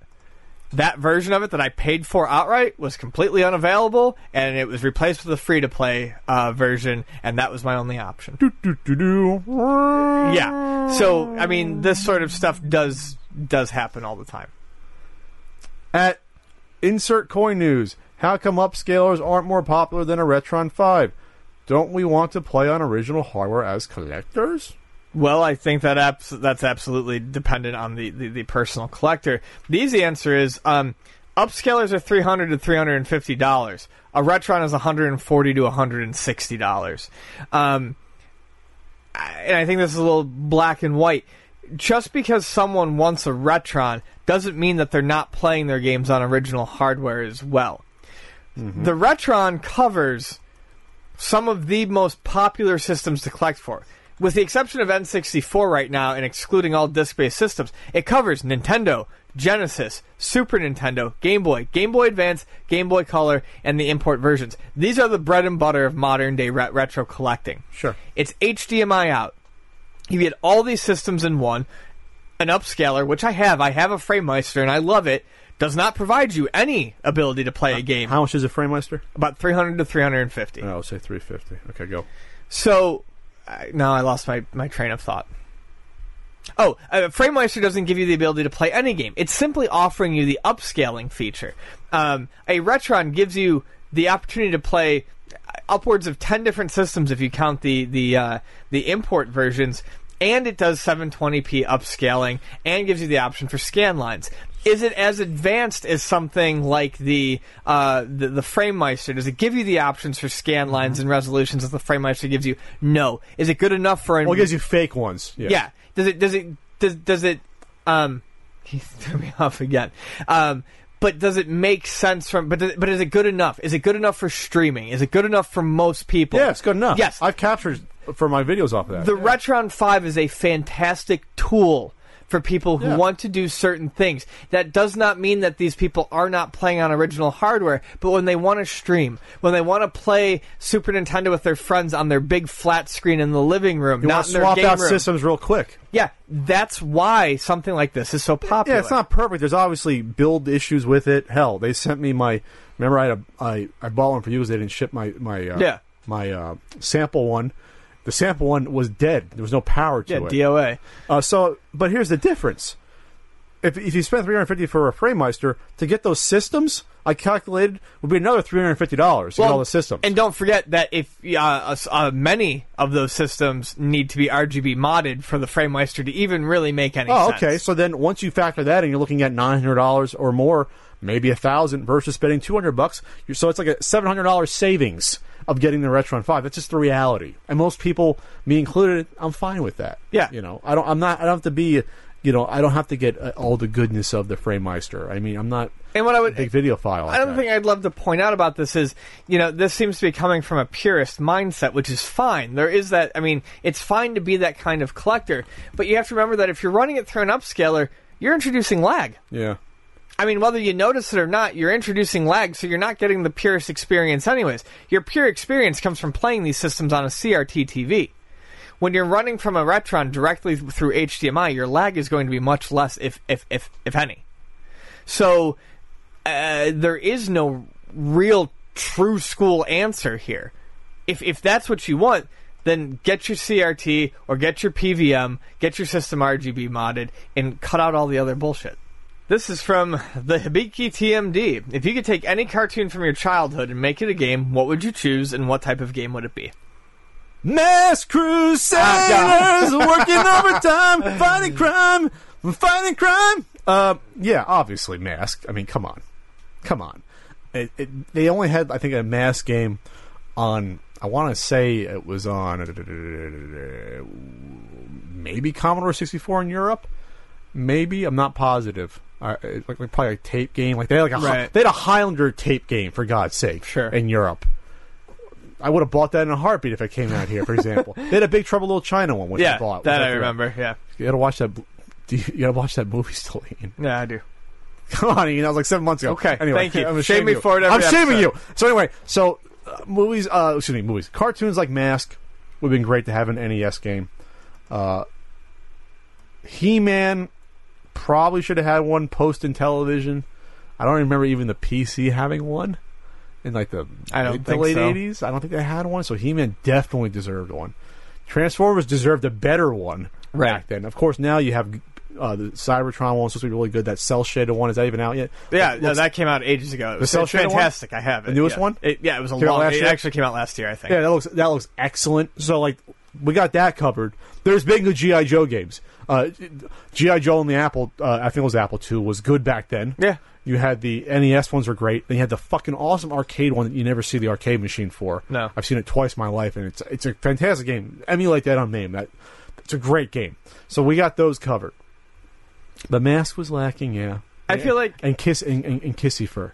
That version of it that I paid for outright was completely unavailable, and it was replaced with a free to play uh, version, and that was my only option. Yeah. So I mean, this sort of stuff does does happen all the time. At insert coin news, how come upscalers aren't more popular than a Retron 5? Don't we want to play on original hardware as collectors? Well, I think that abs- that's absolutely dependent on the, the, the personal collector. The easy answer is um, upscalers are three hundred to three hundred and fifty dollars. A Retron is one hundred and forty to one hundred and sixty dollars. Um, and I think this is a little black and white. Just because someone wants a Retron doesn't mean that they're not playing their games on original hardware as well. Mm-hmm. The Retron covers some of the most popular systems to collect for. with the exception of N64 right now and excluding all disc-based systems, it covers Nintendo, Genesis, Super Nintendo, Game Boy, Game Boy Advance, Game Boy Color, and the import versions. These are the bread and butter of modern day re- retro collecting. Sure. It's HDMI out. You get all these systems in one. An upscaler, which I have. I have a FrameMeister and I love it. Does not provide you any ability to play a game. How much is a FrameMeister? About 300 to 350. Oh, I'll say 350. Okay, go. So, I now I lost my, my train of thought. Oh, uh, FrameMeister doesn't give you the ability to play any game. It's simply offering you the upscaling feature. Um, a Retron gives you the opportunity to play upwards of ten different systems if you count the the uh, the import versions, and it does 720p upscaling and gives you the option for scan lines. Is it as advanced as something like the uh, the, the FrameMeister? Does it give you the options for scan lines and resolutions that the FrameMeister gives you? No. Is it good enough for? An, Well, it gives you fake ones. Yeah. yeah. Does it? Does it? Does does it? Um, he threw me off again. Um, but does it make sense from? But does, but is it good enough? Is it good enough for streaming? Is it good enough for most people? Yeah, it's good enough. Yes. I've captured for my videos off of that. The Retron 5 is a fantastic tool for people who Yeah. want to do certain things. That does not mean that these people are not playing on original hardware, but when they want to stream, when they want to play Super Nintendo with their friends on their big flat screen in the living room, you not in their swap game out room. systems real quick. Yeah, that's why something like this is so popular. Yeah, it's not perfect. There's obviously build issues with it. Hell, they sent me my. Remember, I had a, I, I bought one for you because they didn't ship my my uh, Yeah. my uh, sample one. The sample one was dead. There was no power to Yeah, it. DOA. Uh, so, but here's the difference. If, if you spend 350 for a FrameMeister to get those systems, I calculated would be another 350 dollars to get all the systems. And don't forget that if uh, uh, many of those systems need to be RGB modded for the FrameMeister to even really make any oh, sense. okay. So then once you factor that in, you're looking at 900 dollars or more, maybe a thousand versus spending 200 bucks. So it's like a 700 dollars savings of getting the Retron 5. That's just the reality. And most people, me included, I'm fine with that. Yeah. You know, I don't. I'm not. I don't have to be. You know, I don't have to get uh, all the goodness of the FrameMeister. I mean, I'm not And what I would big video file. Like that. think I'd love to point out about this is, you know, this seems to be coming from a purist mindset, which is fine. There is that, I mean, it's fine to be that kind of collector, but you have to remember that if you're running it through an upscaler, you're introducing lag. Yeah. I mean, whether you notice it or not, you're introducing lag, so you're not getting the purest experience anyways. Your pure experience comes from playing these systems on a CRT TV. When you're running from a Retron directly through HDMI, your lag is going to be much less, if if if, if any. So uh, there is no real true school answer here. If if that's what you want, then get your CRT or get your PVM, get your system RGB modded, and cut out all the other bullshit. This is from the Hibiki TMD. If you could take any cartoon from your childhood and make it a game, what would you choose, and what type of game would it be? Mass Crusaders Ah, working overtime, fighting crime, fighting crime. Uh, yeah, obviously Mask. I mean, come on, come on. It, it, they only had, I think, a Mask game on. I want to say it was on maybe Commodore 64 in Europe. Maybe I'm not positive. Uh, like, like probably a tape game. Like they had like a Right. they had a Highlander tape game for God's sake. Sure. In Europe. I would have bought that in a heartbeat if it came out here, for example. they had a Big Trouble Little China one, which I bought. that I remember. Yeah, You gotta watch that. Do you, you gotta watch that movie still, Ian. yeah, I do. Come on, Ian. That was like seven months ago. Okay, Anyway, thank you. I'm Shame shaming me you. for it every I'm shaming episode. you. So anyway, so uh, movies. Uh, excuse me, movies. Cartoons like Mask would have been great to have an NES game. Uh, He-Man probably should have had one post in television. I don't remember even the PC having one in like the I don't think late so. 80s. I don't think they had one. So He-Man definitely deserved one. Transformers deserved a better one Right. back then. Of course, now you have uh, the Cybertron one supposed to be really good. That cel shaded one is that even out yet? Yeah, no, that came out ages ago. It was cell it's shaded one? fantastic. I have it. The newest yeah. one? It, yeah, it was a Came long. It year? actually came out last year, I think. Yeah, that looks that looks excellent. So like we got that covered. There's been good GI Joe games. Uh, GI Joe and the Apple, uh, I think it was Apple II, was good back then. Yeah. You had the NES ones were great. Then you had the fucking awesome arcade one that you never see the arcade machine for. No. I've seen it twice in my life, and it's it's a fantastic game. Emulate that on MAME. That it's a great game. So we got those covered. The mask was lacking, yeah. I feel like and kiss and, and, and Kissyfur.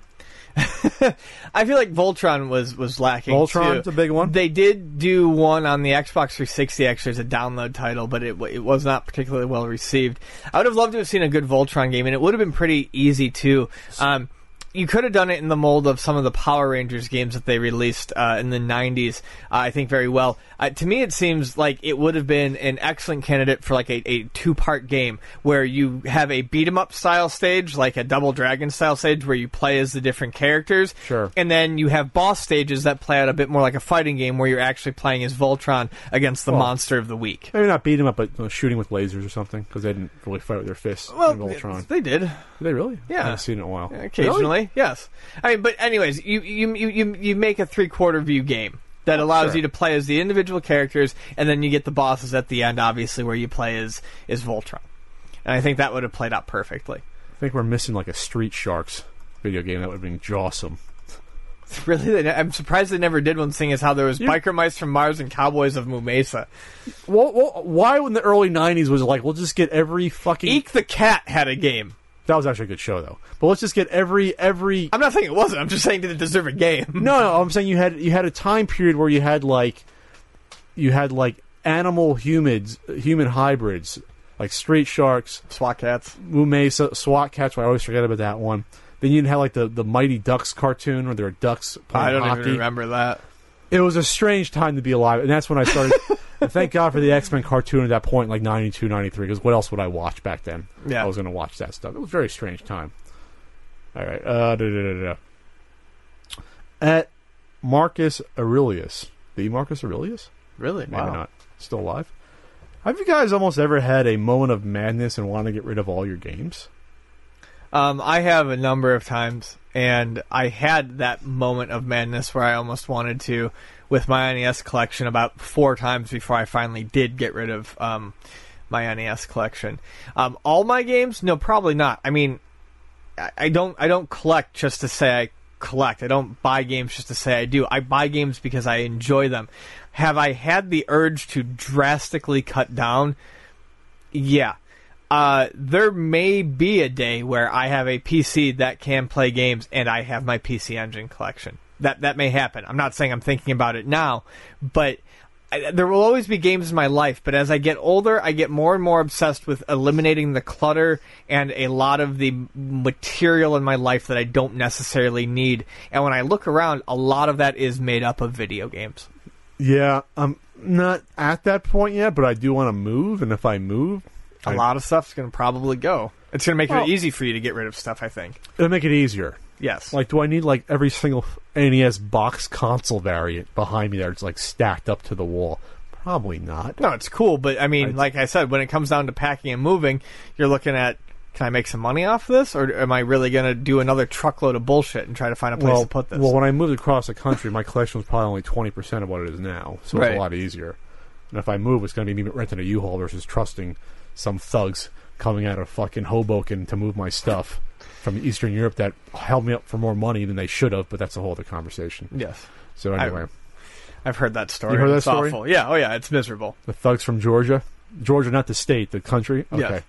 I feel like Voltron was was lacking. Voltron's too. a big one. They did do one on the Xbox 360 actually as a download title, but it it was not particularly well received. I would have loved to have seen a good Voltron game, and it would have been pretty easy too. Um, you could have done it in the mold of some of the Power Rangers games that they released uh, in the 90s, uh, I think, very well. Uh, to me, it seems like it would have been an excellent candidate for like a, a two part game where you have a beat 'em up style stage, like a Double Dragon style stage, where you play as the different characters. Sure. And then you have boss stages that play out a bit more like a fighting game where you're actually playing as Voltron against the Well, monster of the week. Maybe not beat him up, but you know, shooting with lasers or something because they didn't really fight with their fists Well, in Voltron. they did. Did they really? Yeah. I haven't seen it in a while. Occasionally, Really? Yes. I mean, but anyways, you you you you, make a three quarter view game that allows sure. you to play as the individual characters, and then you get the bosses at the end, obviously, where you play as is Voltron. And I think that would have played out perfectly. I think we're missing like a Street Sharks video game that would have been awesome. Really, I'm surprised they never did one. Seeing as how there was You- biker mice from Mars and cowboys of Moo Mesa. Well, well, why in the early '90s was it like we'll just get every fucking Eek the Cat had a game. That was actually a good show though. But let's just get every every I'm not saying it wasn't. I'm just saying did it deserve a game? No, no, I'm saying you had you had a time period where you had like you had like animal humans, human hybrids, like street sharks, SWAT Kats. Mumesa, SWAT Kats. I always forget about that one. Then you'd have like the the Mighty Ducks cartoon where there were ducks playing I don't hockey. even remember that. It was a strange time to be alive, and that's when I started. thank God for the X Men cartoon at that point, like 92, 93, because what else would I watch back then? Yeah. I was going to watch that stuff. It was a very strange time. All right. Uh, da, da, da. At Marcus Aurelius. The Marcus Aurelius? Really? Maybe not. Still alive? Have you guys almost ever had a moment of madness and want to get rid of all your games? Um, I have a number of times, and I had that moment of madness where I almost wanted to with my NES collection about four times before I finally did get rid of um, my NES collection. Um, all my games? No, probably not. I mean, I, I don't. I don't collect just to say I collect. I don't buy games just to say I do. I buy games because I enjoy them. Have I had the urge to drastically cut down? Yeah. Uh, there may be a day where I have a PC that can play games and I have my PC Engine collection. That that may happen. I'm not saying I'm thinking about it now, but I, there will always be games in my life. But as I get older, I get more and more obsessed with eliminating the clutter and a lot of the material in my life that I don't necessarily need. And when I look around, a lot of that is made up of video games. Yeah, I'm not at that point yet, but I do want to move, and if I move, A I- lot of stuff's going to probably go. It's going to make Well- it easy for you to get rid of stuff. I think. it'll make it easier. Yes. Like, do I need like every single NES box console variant behind me there It's like stacked up to the wall? Probably not. No, it's cool, but I mean, I- like I said, when it comes down to packing and moving, you're looking at can I make some money off this, or am I really going to do another truckload of bullshit and try to find a place well, to put this? well, when I moved across the country, my collection was probably only twenty percent of what it is now, so it's a lot easier. And if I move, it's going to be me renting a U-Haul versus trusting some thugs coming out of fucking Hoboken to move my stuff from Eastern Europe that held me up for more money than they should have. But that's a whole other conversation. yes, So anyway, I've heard that story. You heard that it's story? awful. Yeah. Oh yeah, it's miserable. the thugs from Georgia, Georgia, not the state, the country. Okay. Yes.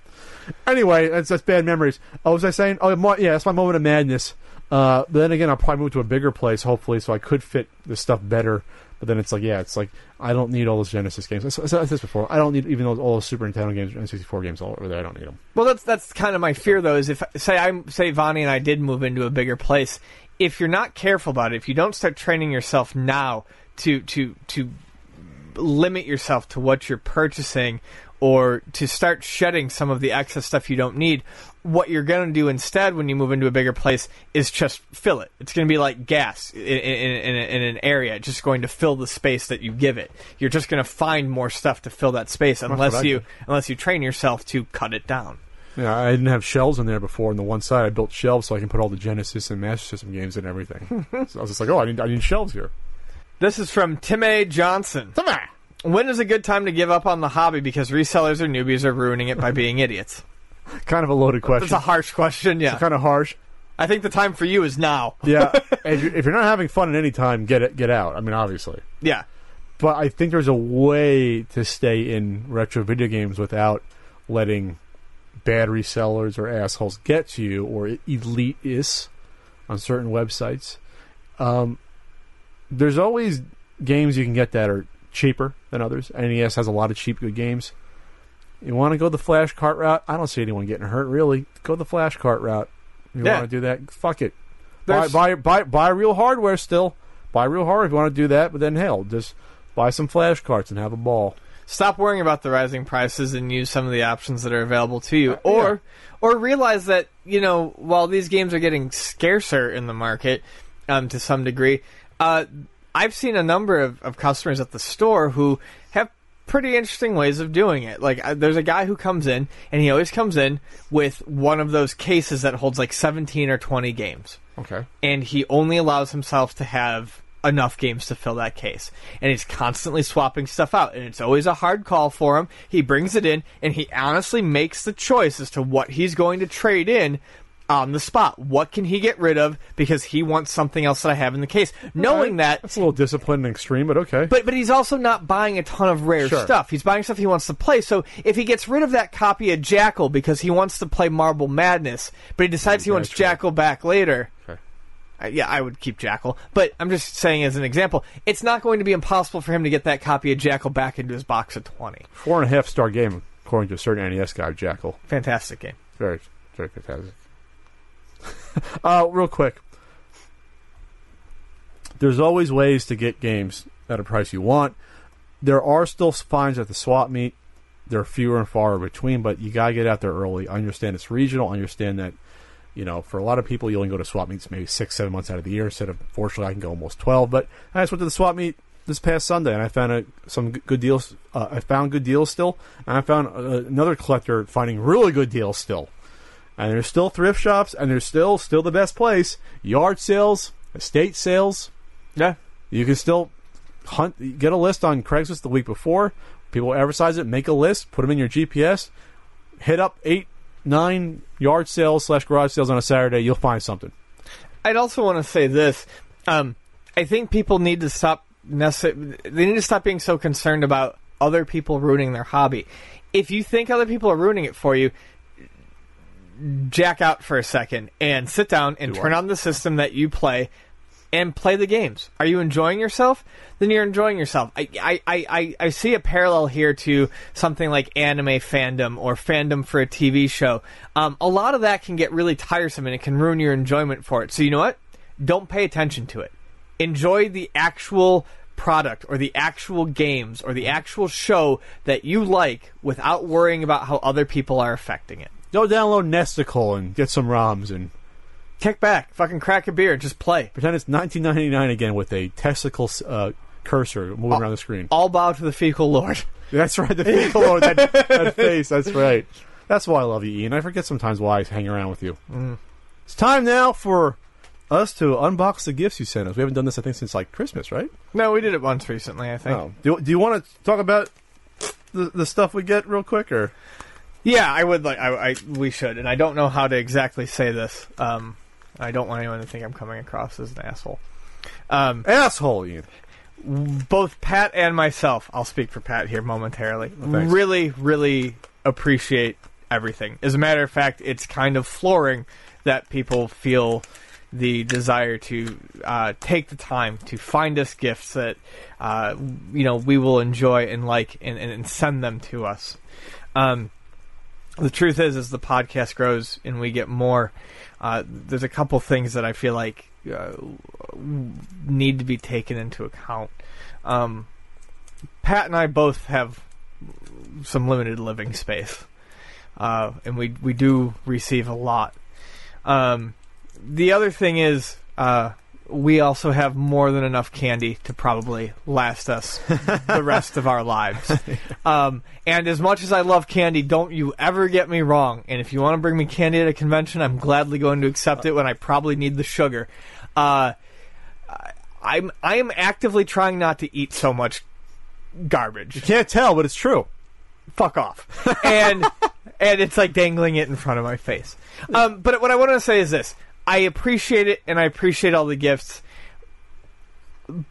Anyway, that's that's bad memories. Oh, was I saying? Oh, yeah, that's my moment of madness. Uh, but then again, I'll probably move to a bigger place, hopefully, so I could fit this stuff better. But then it's like, yeah, it's like I don't need all those Genesis games. I said this before. I don't need even those all those Super Nintendo games, N64 games all over there. I don't need them. Well, that's that's kind of my fear though. Is if say I say Vonnie and I did move into a bigger place, if you're not careful about it, if you don't start training yourself now to to to limit yourself to what you're purchasing or to start shedding some of the excess stuff you don't need, what you're going to do instead when you move into a bigger place is just fill it. It's going to be like gas in, in, in, in an area, It's just going to fill the space that you give it. You're just going to find more stuff to fill that space unless you unless you train yourself to cut it down. Yeah, I didn't have shelves in there before. On the one side, I built shelves so I can put all the Genesis and Master System games and everything. so I was just like, oh, I need I need shelves here. This is from Tim A. Johnson. When is a good time to give up on the hobby because resellers or newbies are ruining it by being idiots? Kind of a loaded question. That's a harsh question, yeah. kind of harsh. I think the time for you is now. Yeah, if, you, if you're not having fun at any time, get it, get out. I mean, obviously. Yeah. But I think there's a way to stay in retro video games without letting bad resellers or assholes get to you or elitists on certain websites. Um, there's always games you can get that are cheaper than others. NES has a lot of cheap good games. You want to go the flash cart route? I don't see anyone getting hurt really. Go the flash cart route. You Yeah. want to do that? Fuck it. Buy, buy buy buy real hardware still. Buy real hardware if you want to do that. But then hell, just buy some flash carts and have a ball. Stop worrying about the rising prices and use some of the options that are available to you, or or realize that you know while these games are getting scarcer in the market um, to some degree, uh, I've seen a number of, of customers at the store who have pretty interesting ways of doing it. Like uh, there's a guy who comes in and he always comes in with one of those cases that holds like 17 or 20 games Okay. and he only allows himself to have enough games to fill that case. And he's constantly swapping stuff out, and it's always a hard call for him. He brings it in, and he honestly makes the choice as to what he's going to trade in on the spot. What can he get rid of because he wants something else that I have in the case, knowing that. it's a little disciplined and extreme, but okay. But but he's also not buying a ton of rare Sure. stuff. He's buying stuff he wants to play. So if he gets rid of that copy of Jackal because he wants to play Marble Madness, but he decides he wants Jackal back later, uh, yeah, I would keep Jackal. But I'm just saying as an example, it's not going to be impossible for him to get that copy of Jackal back into his box of 20. Four and a half star game according to a certain NES guy, Jackal. Fantastic game. Very, very fantastic. uh, real quick. There's always ways to get games at a price you want. There are still fines at the swap meet. They're fewer and far between, but you gotta get out there early. I Understand it's regional. I Understand that, you know, for a lot of people, you only go to swap meets maybe six, seven months out of the year. Instead of, fortunately, I can go almost twelve. But I just went to the swap meet this past Sunday, and I found a, some good deals. Uh, I found good deals still, and I found uh, another collector finding really good deals still and there's still thrift shops, and there's still still the best place. Yard sales, estate sales. Yeah. You can still hunt, get a list on Craigslist the week before. People advertise it. Make a list. Put them in your GPS. Hit up eight, nine yard sales slash garage sales on a Saturday. You'll find something. I'd also want to say this. Um, I think people need to stop. Necess- they need to stop being so concerned about other people ruining their hobby. If you think other people are ruining it for you, jack out for a second and sit down and Do turn what? on the system that you play and play the games. Are you enjoying yourself? Then you're enjoying yourself. I, I, I, I, see a parallel here to something like anime fandom or fandom for a TV show. Um, a lot of that can get really tiresome and it can ruin your enjoyment for it. So you know what? Don't pay attention to it. Enjoy the actual product or the actual games or the actual show that you like without worrying about how other people are affecting it. Go download Nesticle and get some ROMs and Kick back, fucking crack a beer, just play. pretend it's 1999 again with a testicle uh, cursor moving around the screen. All bow to the fecal lord. That's right, the fecal lord, that, that face. That's right. That's why I love you, Ian. I forget sometimes why I hang around with you. It's time now for us to unbox the gifts you sent us. We haven't done this, I think, since like Christmas, right? No, we did it once recently, I think. Oh. Do, do you want to talk about the, the stuff we get real quick, or Yeah, I would like. I, I we should, and I don't know how to exactly say this. Um, I don't want anyone to think I'm coming across as an asshole. Um, asshole, Ian? both Pat and myself, I'll speak for Pat here momentarily. thanks. really, really appreciate everything. As a matter of fact, it's kind of flooring that people feel the desire to uh, take the time to find us gifts that uh, you know we will enjoy and like and, and, and send them to us. Um, the truth is, as the podcast grows and we get more, uh, there's a couple things that I feel like uh, need to be taken into account. Um, Pat and I both have some limited living space, uh, and we we do receive a lot. Um, the other thing is, uh, we also have more than enough candy to probably last us the rest of our lives. Um, and as much as I love candy, don't you ever get me wrong. And if you want to bring me candy at a convention, I'm gladly going to accept it when I probably need the sugar. Uh, I'm I am actively trying not to eat so much garbage. You can't tell, but it's true. Fuck off. And and it's like dangling it in front of my face. Um, but what I want to say is this: I appreciate it, and I appreciate all the gifts.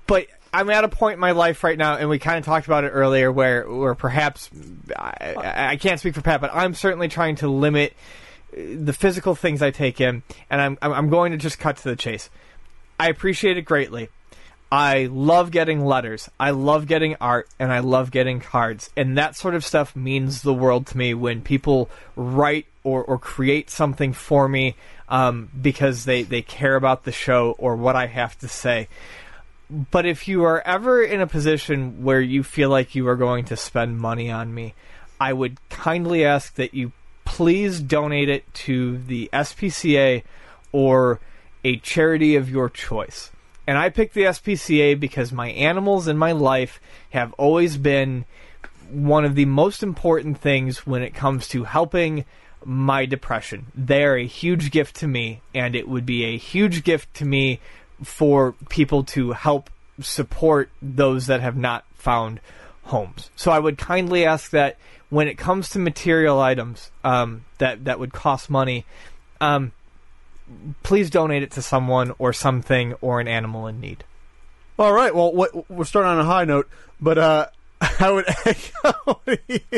But I'm at a point in my life right now, and we kind of talked about it earlier, where where perhaps I, I can't speak for Pat, but I'm certainly trying to limit uh, the physical things I take in, and I'm I'm going to just cut to the chase. I appreciate it greatly. I love getting letters. I love getting art and I love getting cards. And that sort of stuff means the world to me when people write or, or create something for me um, because they, they care about the show or what I have to say. But if you are ever in a position where you feel like you are going to spend money on me, I would kindly ask that you please donate it to the SPCA or a charity of your choice. And I picked the SPCA because my animals in my life have always been one of the most important things when it comes to helping my depression. They're a huge gift to me, and it would be a huge gift to me for people to help support those that have not found homes. So I would kindly ask that when it comes to material items um, that that would cost money, um, please donate it to someone or something or an animal in need. All right. Well, what, we're starting on a high note, but uh, I would echo.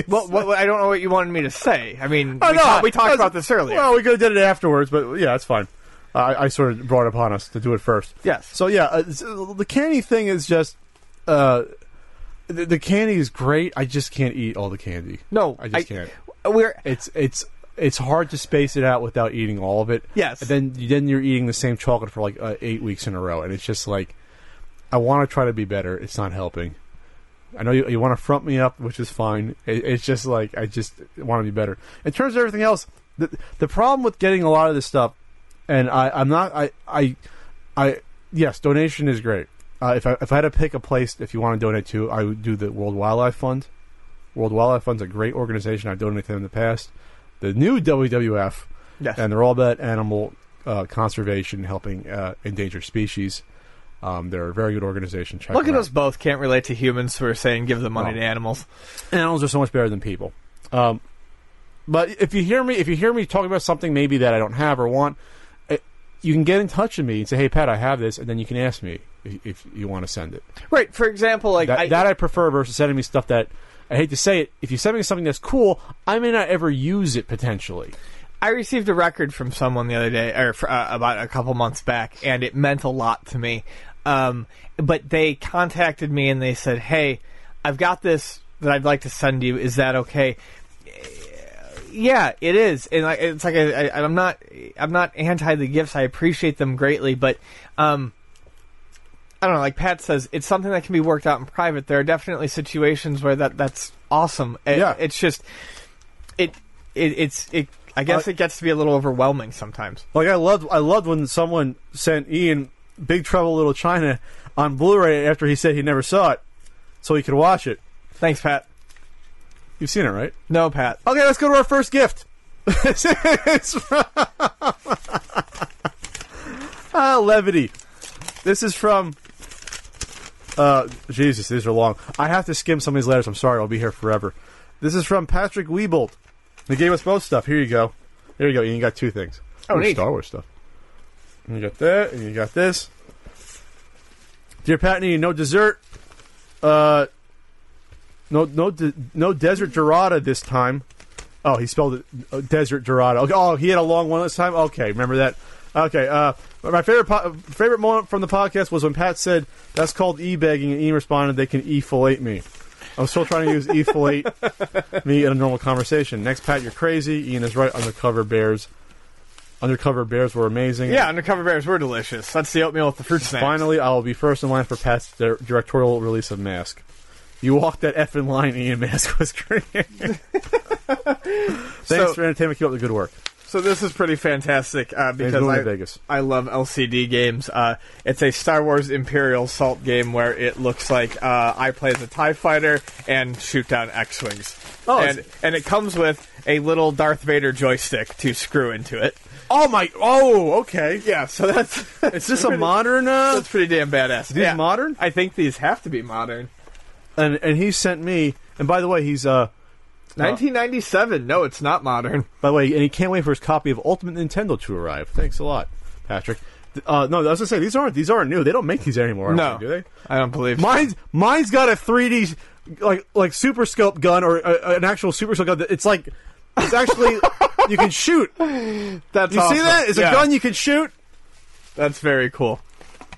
Well, what, I don't know what you wanted me to say. I mean, Oh, we, no, ta- we talked that's- about this earlier. Well, we could have did it afterwards, but yeah, it's fine. I, I sort of brought it upon us to do it first. yes. So yeah, uh, the candy thing is just uh, the, the candy is great. I just can't eat all the candy. no, I just can't. We're It's it's it's hard to space it out without eating all of it. Yes. And then then you're eating the same chocolate for like uh, eight weeks in a row, and it's just like I want to try to be better. It's not helping. I know you, you want to front me up, which is fine. It, it's just like I just want to be better. In terms of everything else, the the problem with getting a lot of this stuff, and I I'm not I I I yes, donation is great. Uh, if I if I had to pick a place, if you want to donate to, I would do the World Wildlife Fund. World Wildlife Fund's a great organization. I've donated to them in the past. The new WWF, yes. and they're all about animal uh, conservation, helping uh, endangered species. Um, they're a very good organization. Check Look at out. us both can't relate to humans who are saying give the money Well. to animals. Animals are so much better than people. Um, but if you hear me, if you hear me talking about something maybe that I don't have or want, eh, you can get in touch with me and say, "Hey, Pat, I have this," and then you can ask me if, if you want to send it. Right. For example, like that, I, that I prefer versus sending me stuff that I hate to say it. If you send me something that's cool, I may not ever use it potentially. I received a record from someone the other day, or uh, about a couple months back, and it meant a lot to me. Um, but they contacted me and they said, "Hey, I've got this that I'd like to send you. Is that okay?" Yeah, it is, and like, it's like I, I, I'm not, I'm not anti the gifts. I appreciate them greatly, but um, I don't know. Like Pat says, it's something that can be worked out in private. There are definitely situations where that that's awesome. It- Yeah. it's just it, it it's it. I guess Uh, it gets to be a little overwhelming sometimes. Like I loved, I loved when someone sent Ian Big Trouble Little China on Blu-ray after he said he never saw it, so he could watch it. Thanks, Pat. You've seen it, right? No, Pat. Okay, let's go to our first gift. it's from ah, levity. This is from. Uh, Jesus, these are long. I have to skim some of these letters. I'm sorry, I'll be here forever. This is from Patrick Wiebold. They gave us both stuff. Here you go. Here you go. You got two things. Oh, Ooh, neat. Star Wars stuff. You got that, and you got this. Dear Patney, no dessert. Uh, no, no, de- no desert Dorada this time. Oh, he spelled it uh, desert Dorada. Okay. Oh, he had a long one this time. Okay, remember that. Okay. Uh, my favorite po- favorite moment from the podcast was when Pat said that's called e-begging, and Ian responded, "They can e-filate me." I was still trying to use e-filate me in a normal conversation. Next, Pat, you're crazy. Ian is right. Undercover bears. Undercover bears were amazing. Yeah, undercover bears were delicious. That's the oatmeal with the fruit snacks. Finally, I will be first in line for Pat's di- directorial release of Mask. You walked that effing line, Ian. Mask was great. Thanks So- for entertainment. Keep up the good work. So this is pretty fantastic uh, because for I, to Vegas. I love LCD games. Uh, it's a Star Wars Imperial Salt game where it looks like uh, I play as a Tie Fighter and shoot down X-wings. Oh, and it's- and it comes with a little Darth Vader joystick to screw into it. Oh my! Oh, okay. Yeah, so that's Is this a modern? Uh, that's pretty damn badass. these yeah, modern? I think these have to be modern. and and he sent me. And by the way, he's uh. 1997. No, it's not modern. By the way, and he can't wait for his copy of Ultimate Nintendo to arrive. Thanks a lot, Patrick. Uh, no, I was gonna say these aren't these aren't new. They don't make these anymore. No. do they? I don't believe. Mine's mine's got a 3D like like super scope gun or uh, an actual super scope gun. that- It's like It's actually you can shoot. That's You see that? It's a gun you can shoot. That's very cool.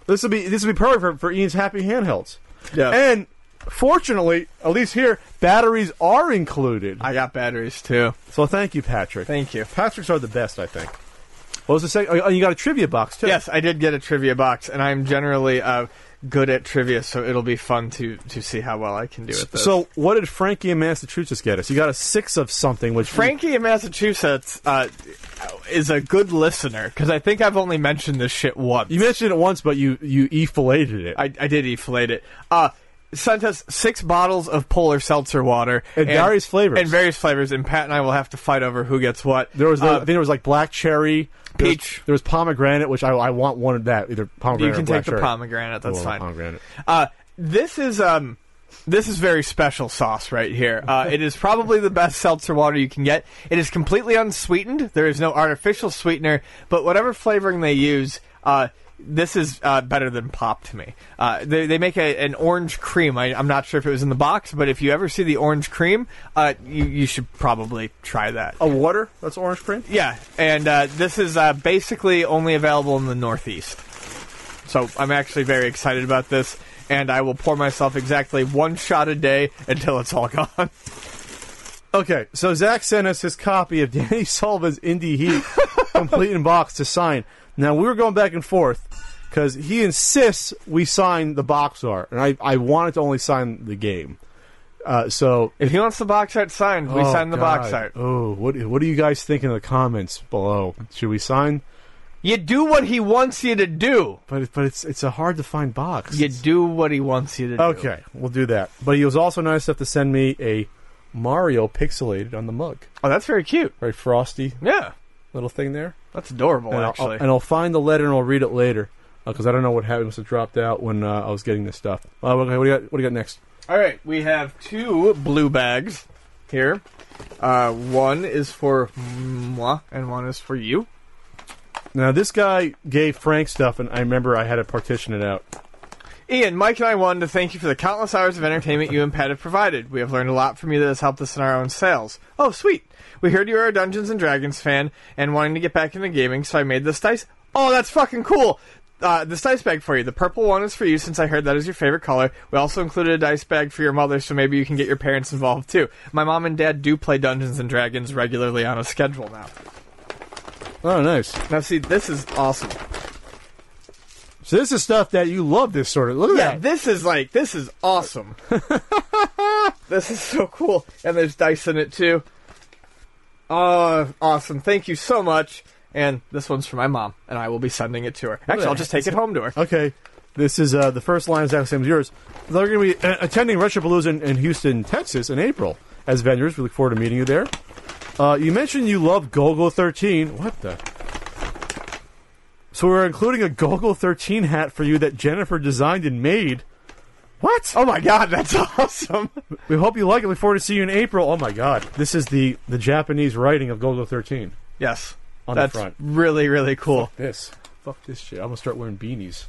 This will be this will be perfect for, for Ian's happy handhelds. Yeah. And fortunately, at least here, batteries are included. I got batteries too. So thank you, Patrick. Thank you. Patrick's are the best, I think. What was the second? Oh, you got a trivia box too. Yes, I did get a trivia box, and I'm generally uh, good at trivia, so it'll be fun to to see how well I can do this. So, what did Frankie in Massachusetts get us? You got a six of something, which Frankie in Massachusetts uh, is a good listener because I think I've only mentioned this shit once. you mentioned it once, but you you e-filleted it. I, I did e-fillet it. Uh, sent us six bottles of polar seltzer water And various flavors. And various flavors, and Pat and I will have to fight over who gets what. there was, Uh, I think there was like black cherry, there was- Peach. There was pomegranate, which I, I want one of that, either pomegranate. you can take the cherry. pomegranate. That's fine. Pomegranate. Uh, this is um, this is very special sauce right here. Uh, it is probably the best seltzer water you can get. It is completely unsweetened. There is no artificial sweetener, but whatever flavoring they use, uh, this is uh, better than pop to me. Uh, they, they make a, an orange cream. I, I'm not sure if it was in the box, but if you ever see the orange cream, uh, you, you should probably try that. A water? That's orange cream. Yeah, and uh, this is uh, basically only available in the Northeast. So I'm actually very excited about this, and I will pour myself exactly one shot a day until it's all gone. Okay, so Zach sent us his copy of Danny Sullivan's Indy Heat complete in box to sign. Now we were going back and forth because he insists we sign the box art, and I I wanted to only sign the game. Uh, so if he wants the box art signed, we Oh, sign the box God. art. Oh, what what do you guys think in the comments below? Should we sign? You do what he wants you to do. But it- but it's it's a hard to find box. You do what he wants you to do. Okay, we'll do that. But he was also nice enough to send me a Mario pixelated on the mug. Oh, that's very cute. Very frosty Yeah, little thing there. that's adorable. and I'll, actually, and I'll find the letter and I'll read it later because I don't know what happened. It must have dropped out when uh, I was getting this stuff. Uh, okay, what do you got? What do you got next? All right, we have two blue bags here. Uh, one is for moi, and one is for you. Now this guy gave Frank stuff, and I remember I had to partition it out. Ian, Mike, and I wanted to thank you for the countless hours of entertainment you and Pat have provided. We have learned a lot from you that has helped us in our own sales. Oh, sweet. We heard you are a Dungeons and Dragons fan and wanting to get back into gaming, so I made this dice. Oh, that's fucking cool. Uh, this dice bag for you. The purple one is for you since I heard that is your favorite color. We also included a dice bag for your mother, so maybe you can get your parents involved too. My mom and dad do play Dungeons and Dragons regularly on a schedule now. Oh, nice. Now, see, this is awesome. So this is stuff that you love. This sort of look at Yeah, that. this is like this is awesome. this is so cool, and there's dice in it too. Oh, awesome! Thank you so much. And this one's for my mom, and I will be sending it to her. Actually, I'll just take it home to her. Okay, this is uh, the first line is exactly the same as yours. They're going to be uh, attending Retropalooza in, in Houston, Texas, in April as vendors. We look forward to meeting you there. Uh, you mentioned you love Golgo 13. What the? So we're including a Golgo 13 hat for you that Jennifer designed and made. What? Oh my god, that's awesome! We hope you like it. Look forward to seeing you in April. Oh my God! This is the the Japanese writing of Golgo 13 Yes, on that's the front. really really cool. This. Fuck this shit. I'm gonna start wearing beanies.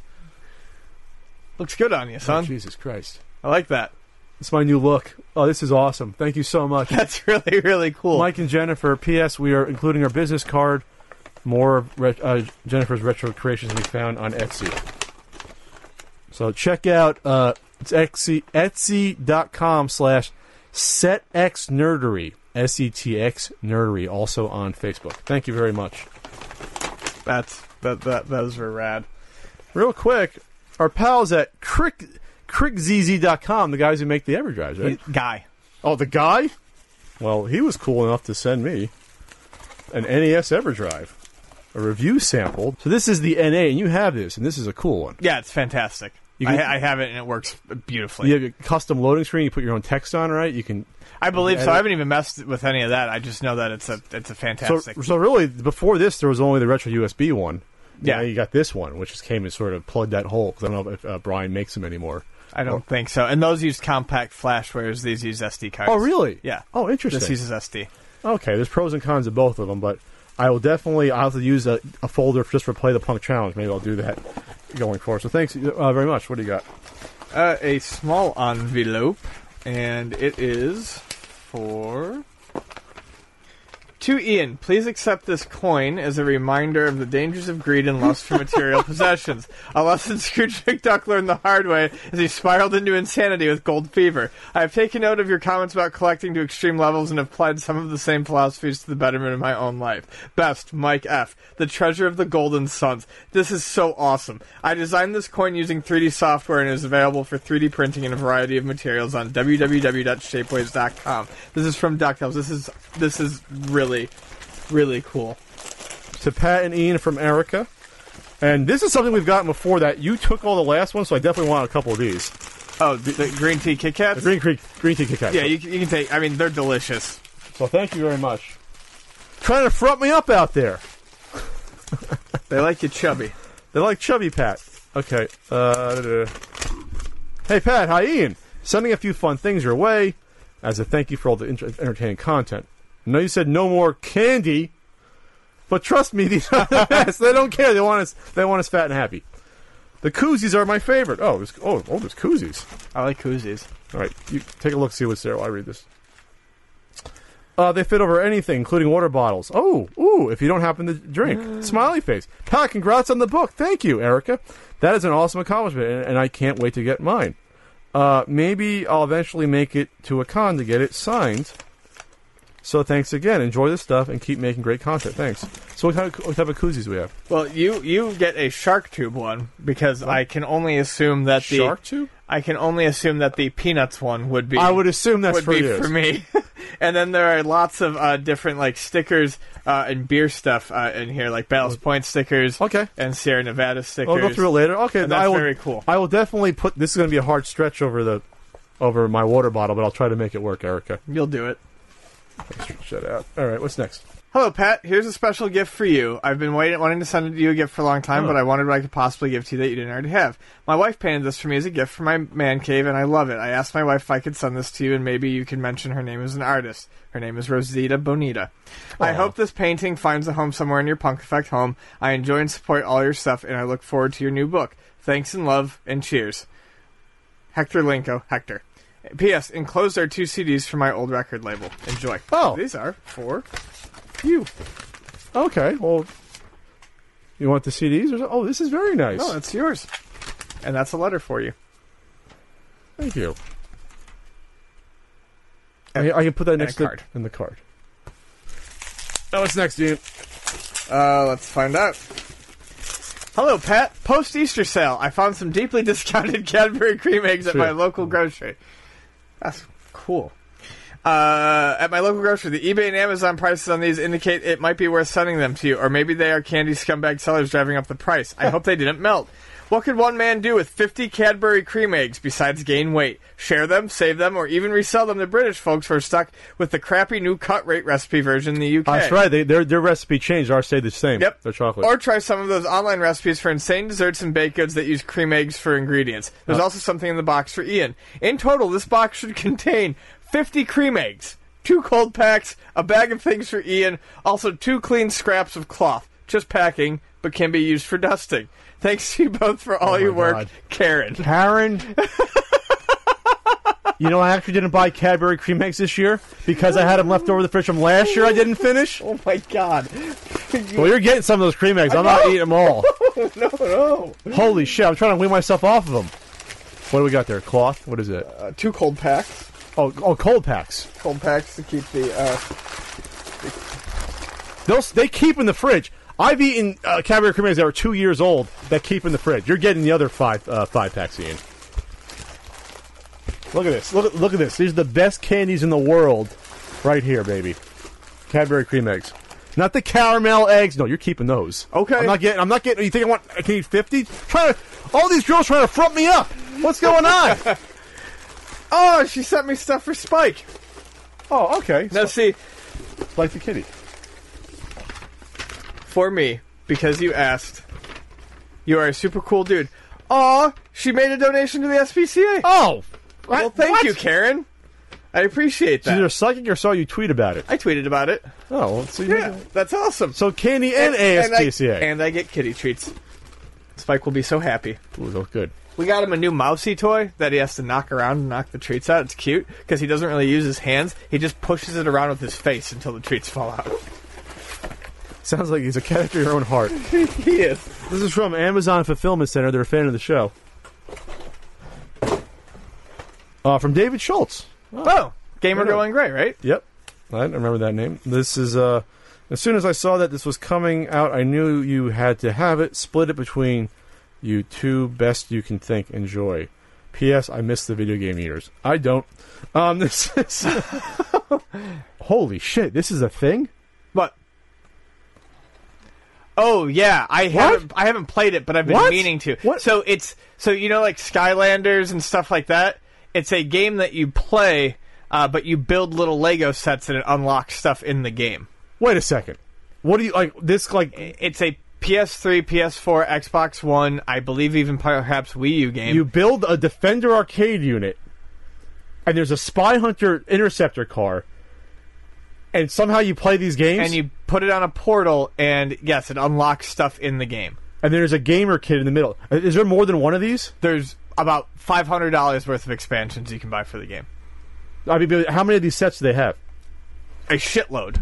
Looks good on you, Oh, son. Jesus Christ. I like that. It's my new look. Oh, this is awesome. Thank you so much. That's really really cool. Mike and Jennifer. P.S. We are including our business card. More of re- uh, Jennifer's retro creations can be found on Etsy. So check out uh, it's Etsy Etsy.com slash setxnerdery. S E T X nerdery. Also on Facebook. Thank you very much. That's that that those were rad. Real quick, our pals at Crick Krikzz.com, the guys who make the EverDrives, right? Guy. Oh, the guy? Well, he was cool enough to send me an NES EverDrive, a review sample. So this is the NA, and you have this, and this is a cool one. Yeah, it's fantastic. You I, can- I have it and it works beautifully. You have a custom loading screen. You put your own text on, right? You can. I believe so. it- I haven't even messed with any of that. I just know that it's a it's a fantastic. so really, before this, there was only the retro USB one. Yeah. Now you got this one, which just came and sort of plugged that hole. Because I don't know if uh, Brian makes them anymore. I don't think so. And those use compact flash, whereas these use SD cards. Oh, really? Yeah. Oh, interesting. This uses SD. Okay, there's pros and cons of both of them, but I will definitely I'll have to use a, a folder just for Play the Punk Challenge. Maybe I'll do that going forward. So thanks uh, very much. What do you got? Uh, a small envelope, and it is for To Ian, please accept this coin as a reminder of the dangers of greed and lust for material possessions. A lesson Scrooge McDuck learned the hard way as he spiraled into insanity with gold fever. I have taken note of your comments about collecting to extreme levels and have applied some of the same philosophies to the betterment of my own life. Best, Mike F., the treasure of the Golden Suns. This is so awesome. I designed this coin using 3D software and is available for 3D printing in a variety of materials on www.shapeways.com. This is from DuckTales. This is this is really, really cool. to Pat and Ian from Erica. And this is something we've gotten before that you took all the last ones, so I definitely want a couple of these. Oh, the, the green tea Kit Kats? Green Creek Green Tea Kit Kats. Yeah, you, can- you can take. I mean, they're delicious. So thank you very much. Trying to front me up out there. They like you chubby. They like chubby Pat. Okay. Uh, hey Pat, hi Ian. Sending a few fun things your way as a thank you for all the inter- entertaining content. I know you said no more candy, but trust me, these are the best. They don't care. They want us. They want us fat and happy. The koozies are my favorite. Oh, there's, oh, oh, there's koozies. I like koozies. All right, you take a look, see what's there while I read this. Uh, they fit over anything, including water bottles. Oh, ooh, if you don't happen to drink. Smiley face. Pat, congrats on the book. Thank you, Erica. That is an awesome accomplishment, and, and I can't wait to get mine. Uh, maybe I'll eventually make it to a con to get it signed. So thanks again. Enjoy this stuff and keep making great content. Thanks. So what, kind of, what type of koozies we have? Well, you you get a shark tube one because I can only assume that the Shark tube? I can only assume that the peanuts one would be. I would assume that's would for be for me. and then there are lots of uh, different like stickers uh, and beer stuff uh, in here, like Ballast Point stickers. Okay. And Sierra Nevada stickers. I'll go through it later. Okay, And that's I will, very cool. I will definitely put. This is going to be a hard stretch over the over my water bottle, but I'll try to make it work, Erica. You'll do it. That out. All right, what's next? Hello, Pat. Here's a special gift for you. I've been waiting, wanting to send you a gift for a long time, Oh. but I wondered what I could possibly give to you that you didn't already have. My wife painted this for me as a gift for my man cave, and I love it. I asked my wife if I could send this to you, and maybe you can mention her name as an artist. Her name is Rosita Bonita. I hope this painting finds a home somewhere in your Punk Effect home. I enjoy and support all your stuff, and I look forward to your new book. Thanks and love, and cheers. Hector Linko, Hector. P.S. Enclosed are two CDs from my old record label. Enjoy. Oh. These are for you. Okay, well, you want the CDs? Or so- oh, this is very nice. No, that's yours. And that's a letter for you. Thank you. I, I can put that next a to card. in the card. Oh, what's next, Ian? Uh, let's find out. Hello, Pat. Post Easter sale. I found some deeply discounted Cadbury cream eggs at Sure. my local grocery. That's cool. Uh, at my local grocery, the eBay and Amazon prices on these indicate it might be worth sending them to you, or maybe they are candy scumbag sellers driving up the price. I hope they didn't melt. What could one man do with 50 Cadbury cream eggs besides gain weight? Share them, save them, or even resell them to British folks who are stuck with the crappy new cut rate recipe version in the UK? That's right. They, their their recipe changed. Ours stayed the same. Yep. They're chocolate. Or try some of those online recipes for insane desserts and baked goods that use cream eggs for ingredients. There's Uh. also something in the box for Ian. In total, this box should contain 50 cream eggs, two cold packs, a bag of things for Ian, also two clean scraps of cloth. Just packing, but can be used for dusting. Thanks to you both for all Oh your work, God. Karen. Karen. you know, I actually didn't buy Cadbury cream eggs this year because I had them left over the fridge from last year. I didn't finish. Oh my god. Well, you're getting some of those cream eggs. I'm not eating them all. no, no. Holy shit! I'm trying to wean myself off of them. What do we got there? Cloth. What is it? Uh, two cold packs. Oh, oh, cold packs. Cold packs to keep the. Uh, Those they keep in the fridge. I've eaten uh, Cadbury cream eggs that are two years old that keep in the fridge. You're getting the other five uh, five packs, Ian. Look at this. Look at look at this. These are the best candies in the world, right here, baby. Cadbury cream eggs, not the caramel eggs. No, you're keeping those. Okay. I'm not getting. I'm not getting. You think I want? I can eat fifty? Trying to. All these girls trying to front me up. What's going on? oh, she sent me stuff for Spike. oh, okay. Now, see, like the kitty. For me because you asked. You are a super cool dude. Aw, she made a donation to the SPCA. Oh, well, thank you, Karen. I appreciate She's either that. psychic or saw you tweet about it. I tweeted about it. Oh, well, so you Yeah, that's awesome. So candy and, and I, ASPCA. and I get kitty treats. Spike will be so happy. Ooh, those good. We got him a new mousy toy that he has to knock around and knock the treats out. It's cute because he doesn't really use his hands. He just pushes it around with his face until the treats fall out. Sounds like he's a cat after your own heart. he is. This is from Amazon Fulfillment Center. They're a fan of the show. Uh, from David Schultz. Oh, gamer Yeah. going Gray, right? Yep, I remember that name. This is uh, as soon as I saw that this was coming out, I knew you had to have it. Split it between you two. Best you can think. Enjoy. P.S. I miss the video game eaters. I don't. Um, this is. Holy shit! This is a thing. Oh yeah, I haven't I haven't played it, but I've been What? meaning to. What? So it's so you know like Skylanders and stuff like that. It's a game that you play, uh, but you build little Lego sets and it unlocks stuff in the game. Wait a second. What do you like? This like It's a PS3, PS4, Xbox One, I believe even perhaps Wii U game. you build a Defender arcade unit, and there's a Spy Hunter interceptor car, and somehow you play these games, and you put it on a portal, and yes, it unlocks stuff in the game. and there's a gamer kid in the middle. Uh, Is there more than one of these? There's about five hundred dollars worth of expansions you can buy for the game. I mean, how many of these sets do they have? A shitload.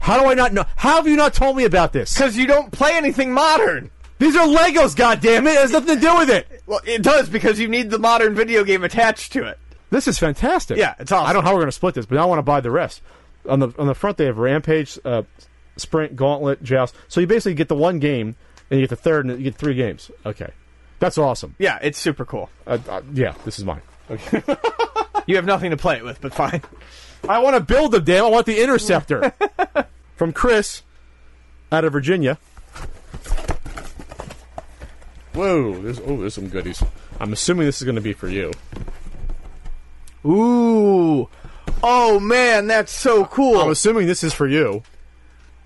How do I not know? How have you not told me about this? Because you don't play anything modern. These are Legos, goddammit! It has nothing to do with it. Well, it does because you need the modern video game attached to it. This is fantastic. Yeah, it's awesome. I don't know how we're going to split this, but I want to buy the rest. On the on the front, they have Rampage, uh, Sprint, Gauntlet, Joust. So you basically get the one game, and you get the third, and you get three games. Okay, that's awesome. Yeah, it's super cool. Uh, uh, yeah, this is mine. Okay. You have nothing to play it with, but fine. I want to build them, damn! I want the Interceptor. From Chris, out of Virginia. Whoa! There's oh, there's some goodies. I'm assuming this is going to be for you. Ooh. Oh man, that's so cool. I'm assuming this is for you.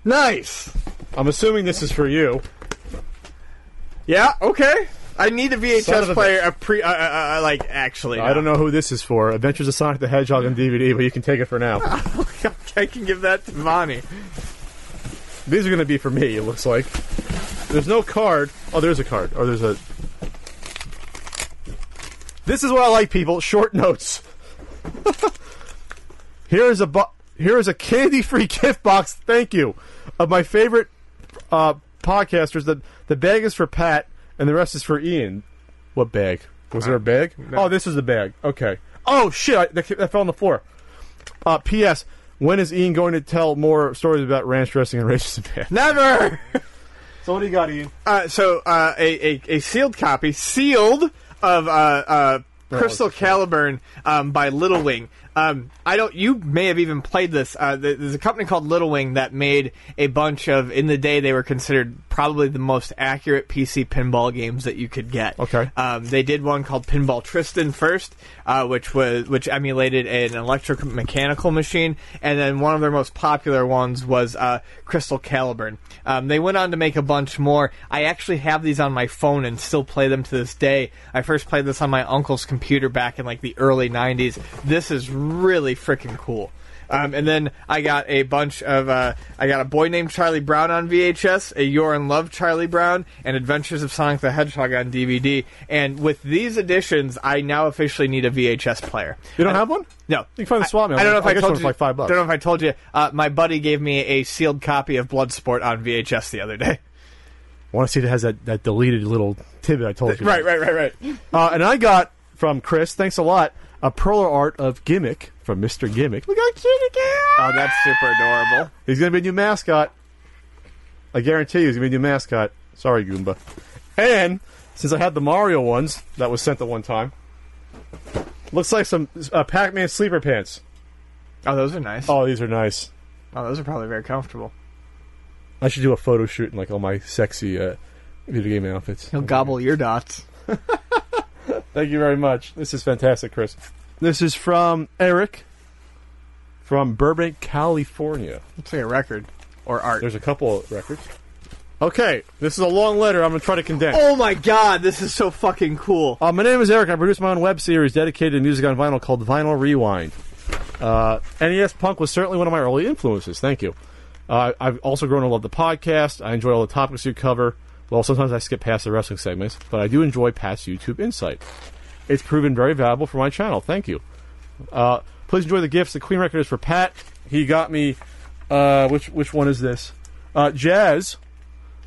nice. I'm assuming this is for you. Yeah. Okay. I need a Son VHS of a player. A pre. Uh, uh, uh, like actually, I don't know who this is for. Adventures of Sonic the Hedgehog on DVD, but you can take it for now. I can give that to Vonnie. These are going to be for me. It looks like. There's no card. Oh, there's a card. Or there's a. This is what I like, people. Short notes. here is a bu- here is a candy-free gift box. Thank you, of my favorite uh, podcasters. The the bag is for Pat, and the rest is for Ian. What bag? Was there a bag? Oh, this is the bag. Okay. Oh shit! I, that, that fell on the floor. Uh, P.S. When is Ian going to tell more stories about ranch dressing and racism? Never. So what do you got, Ian? Uh, so uh, a, a a sealed copy, sealed of uh, uh, Crystal Caliburn um, by Little Wing. Um, I don't. You may have even played this. Uh, there's a company called Little Wing that made a bunch of. In the day, they were considered probably the most accurate PC pinball games that you could get. Okay. Um, they did one called Pinball Tristan first, uh, which was which emulated an electromechanical machine, and then one of their most popular ones was uh, Crystal Caliburn. Um, they went on to make a bunch more. I actually have these on my phone and still play them to this day. I first played this on my uncle's computer back in like the early '90s. This is really freaking cool. Um, and then I got a bunch of uh, I got a boy named Charlie Brown on VHS, a You're in Love Charlie Brown, and Adventures of Sonic the Hedgehog on DVD. And with these additions, I now officially need a VHS player. You don't have one? No, You can find the swap. I, I don't know if I I, told you. like five bucks. Don't know if I told you. Uh, my buddy gave me a sealed copy of Bloodsport on VHS the other day. I want to see if it has that, that deleted little tidbit I told you. right, right, right, right. Uh, and I got from Chris, thanks a lot, a perler art of Gimmick from Mr. Gimmick. Look how cute it is. Oh, that's super adorable. He's going to be a new mascot. I guarantee you he's going to be a new mascot. Sorry, Goomba. And since I had the Mario ones that was sent at one time, looks like some uh, Pac-Man sleeper pants. Oh, those are nice. Oh, these are nice. Oh, those are probably very comfortable. I should do a photo shoot in like all my sexy uh, video game outfits. He'll gobble your dots. Thank you very much. This is fantastic, Chris. This is from Eric from Burbank, California. Looks like a record or art. There's a couple of records. Okay, this is a long letter. I'm going to try to condense. Oh my god, this is so fucking cool. Uh, my name is Eric. I produce my own web series dedicated to music on vinyl called Vinyl Rewind. Uh, NES Punk was certainly one of my early influences. Thank you. Uh, I've also grown to love the podcast. I enjoy all the topics you cover. Well, sometimes I skip past the wrestling segments, but I do enjoy Pat's YouTube insight. It's proven very valuable for my channel. Thank you. Uh, please enjoy the gifts. The Queen record is for Pat. He got me. Uh, which which one is this? Uh, Jazz,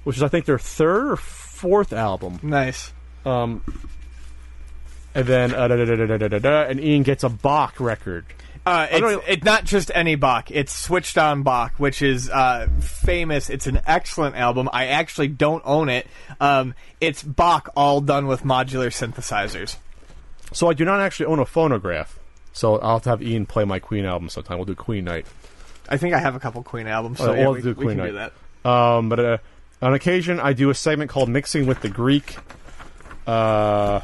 which is I think their third or fourth album. Nice. Um, and then uh, da, da, da, da, da, da, da, and Ian gets a Bach record. Uh, it's, know- it's not just any Bach. It's Switched On Bach, which is uh, famous. It's an excellent album. I actually don't own it. Um, it's Bach all done with modular synthesizers. So I do not actually own a phonograph. So I'll have to have Ian play my Queen album sometime. We'll do Queen night. I think I have a couple Queen albums, so Uh, we'll we, do we Queen can do that. Um, but uh, on occasion, I do a segment called Mixing with the Greek, uh,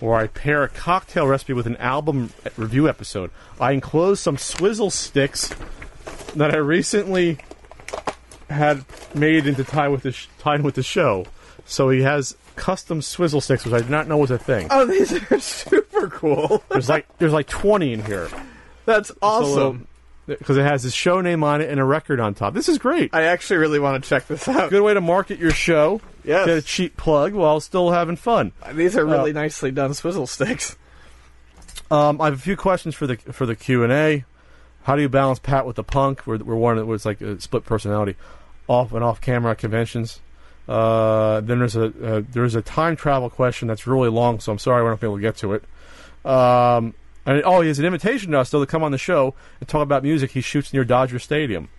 where I pair a cocktail recipe with an album review episode. I enclose some swizzle sticks that I recently had made into tie with the sh- tied with the show. So he has custom swizzle sticks, which I did not know was a thing. Oh, these are super cool. There's like there's like 20 in here. That's awesome. Because it has his show name on it and a record on top. This is great. I actually really want to check this out. Good way to market your show. Yes. Get a cheap plug while still having fun. These are really Uh, nicely done swizzle sticks. Um, I have a few questions for the for the Q and A. How do you balance Pat with the punk? We're, we're one that was like a split personality, off and off camera conventions. Uh, then there's a uh, there's a time travel question that's really long, so I'm sorry we're not going to be able to get to it. Um, and oh, he has an invitation to us though to come on the show and talk about music he shoots near Dodger Stadium.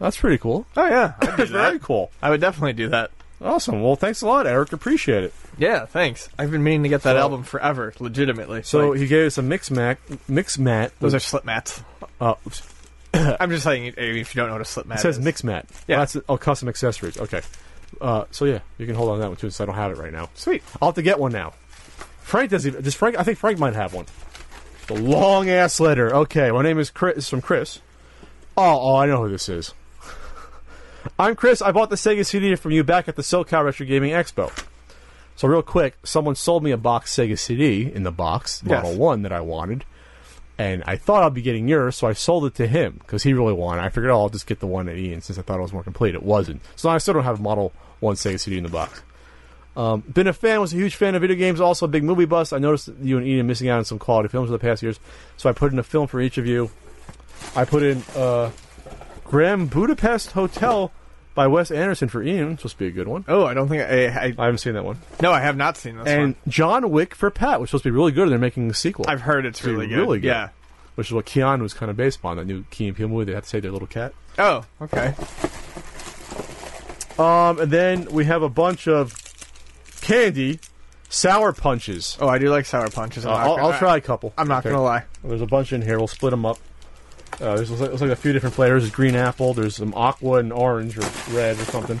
That's pretty cool. Oh yeah, I'd do Very cool. I would definitely do that. Awesome. Well, thanks a lot, Eric. Appreciate it. Yeah, thanks. I've been meaning to get that So- album forever, legitimately. So Like, he gave us a mix mat, mix mat. those are slip mats. uh, I'm just saying, if you don't know what a slip mat It says is. mix mat. Yeah. That's oh custom accessories. Okay. Uh, so yeah, you can hold on to that one too. Since I don't have it right now. Sweet. I'll have to get one now. Frank does. Even, does Frank? I think Frank might have one. The long ass letter. Okay, my name is Chris. It's from Chris. Oh, oh, I know who this is. I'm Chris. I bought the Sega CD from you back at the SoCal Retro Gaming Expo. So real quick, someone sold me a box Sega CD in the box Yes. Model One that I wanted, and I thought I'd be getting yours, so I sold it to him because he really wanted. it. I figured, oh, I'll just get the one at Ian since I thought it was more complete. It wasn't, so I still don't have Model One Sega CD in the box. Um, been a fan, was a huge fan of video games, also a big movie buff. I noticed that you and Ian missing out on some quality films over the past years, so I put in a film for each of you. I put in uh, Grand Budapest Hotel by Wes Anderson for Ian. Supposed to be a good one. Oh, I don't think I, I, I haven't seen that one. No, I have not seen this and one. John Wick for Pat, which is supposed to be really good. They're making a sequel. I've heard it's It's really good. really good. Yeah. which is what Keanu was kind of based upon. That new Key and Peele movie. They had to say their little cat. Oh, okay. Um, and then we have a bunch of candy, sour punches. Oh, I do like sour punches. Uh, not I'll, gonna- I'll try a couple. I'm not Okay. gonna lie. There's a bunch in here. We'll split them up. Uh, there's looks like, like a few different flavors. There's green apple. There's some aqua and orange or red or something.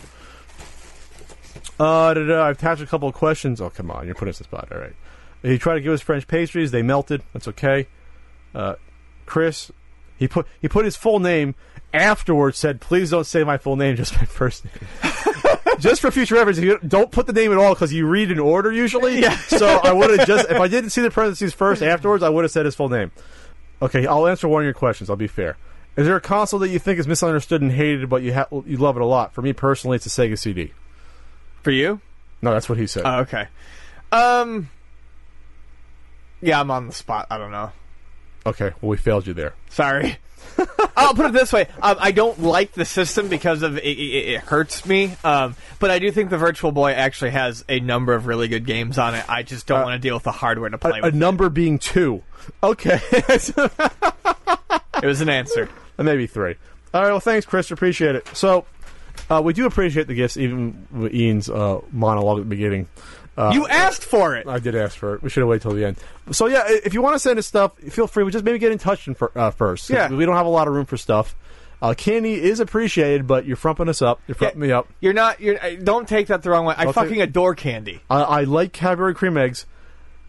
Uh, da, da, I've attached a couple of questions. Oh, come on. You're putting us in the spot. All right. He tried to give us French pastries. They melted. That's okay. Uh, Chris, he put he put his full name afterwards. Said, "Please don't say my full name, just my first name." just for future reference, you don't put the name at all because you read in order usually. Yeah. So I would have just if I didn't see the parentheses first afterwards, I would have said his full name. Okay, I'll answer one of your questions. I'll be fair. Is there a console that you think is misunderstood and hated, but you ha- you love it a lot? For me personally, it's a Sega CD. For you? No, that's what he said. Oh, okay. Um. Yeah, I'm on the spot. I don't know. okay, well we failed you there. Sorry. I'll put it this way: um, I don't like the system because of it, it, it hurts me. Um, but I do think the Virtual Boy actually has a number of really good games on it. I just don't Uh, want to deal with the hardware to play A, a number being two. Okay, it was an answer. maybe three. All right. Well, thanks, Chris. Appreciate it. So. Uh, we do appreciate the gifts, even with Ian's uh, monologue at the beginning. Uh, you asked for it. I did ask for it. We should have waited till the end. So yeah, if you want to send us stuff, feel free. We just maybe get in touch in fir- uh, first. Yeah. we don't have a lot of room for stuff. Uh, candy is appreciated, but you're frumping us up. You're frumping Yeah. me up. You're not. You're. Don't take that the wrong way. I Don't fucking take- adore candy. I, I like Cadbury cream eggs.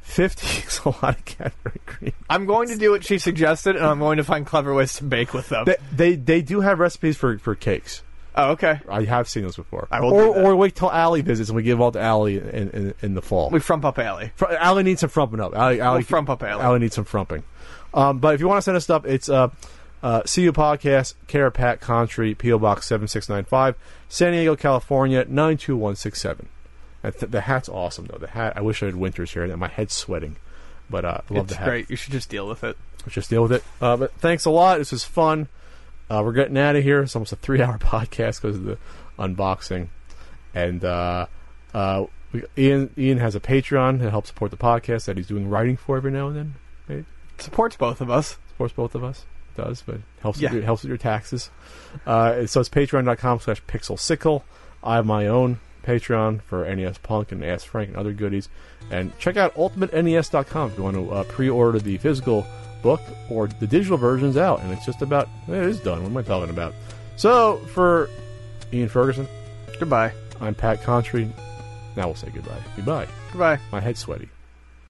Fifty is a lot of Cadbury cream. I'm going to do what she suggested, and I'm going to find clever ways to bake with them. They, they they do have recipes for, for cakes. Oh, okay. I have seen those before. I will or do that. or wait till Allie visits and we give all to Allie in, in, in the fall. We frump up alley. Fr- Allie needs some frumping up. Allie, Allie, We'll frump up Allie. Allie needs some frumping. Um, but if you want to send us stuff, it's uh, uh, CU Podcast, Care Pat Contri, P.O. Box 7695, San Diego, California, 92167. I th- the hat's awesome though. The hat. I wish I had Winter's here. My head's sweating, but uh, I love it's the hat. great. You should just deal with it. Let's just deal with it. Uh, but thanks a lot. This was fun. Uh, we're getting out of here. It's almost a three-hour podcast because of the unboxing, and uh, uh, we, Ian Ian has a Patreon to help support the podcast that he's doing writing for every now and then. Right? Supports both of us. Supports both of us. It does, but helps Yeah. with your, helps with your taxes. Uh, so it's patreon.com slash pixelsickle. I have my own Patreon for NES Punk and Ask Frank and other goodies. And check out ultimatenes.com if you want to uh, pre-order the physical book or the digital version's out. And it's just about, eh, it is done. What am I talking about? So for Ian Ferguson, Goodbye. I'm Pat Contri. Now we'll say goodbye. Goodbye. Goodbye. My head's sweaty.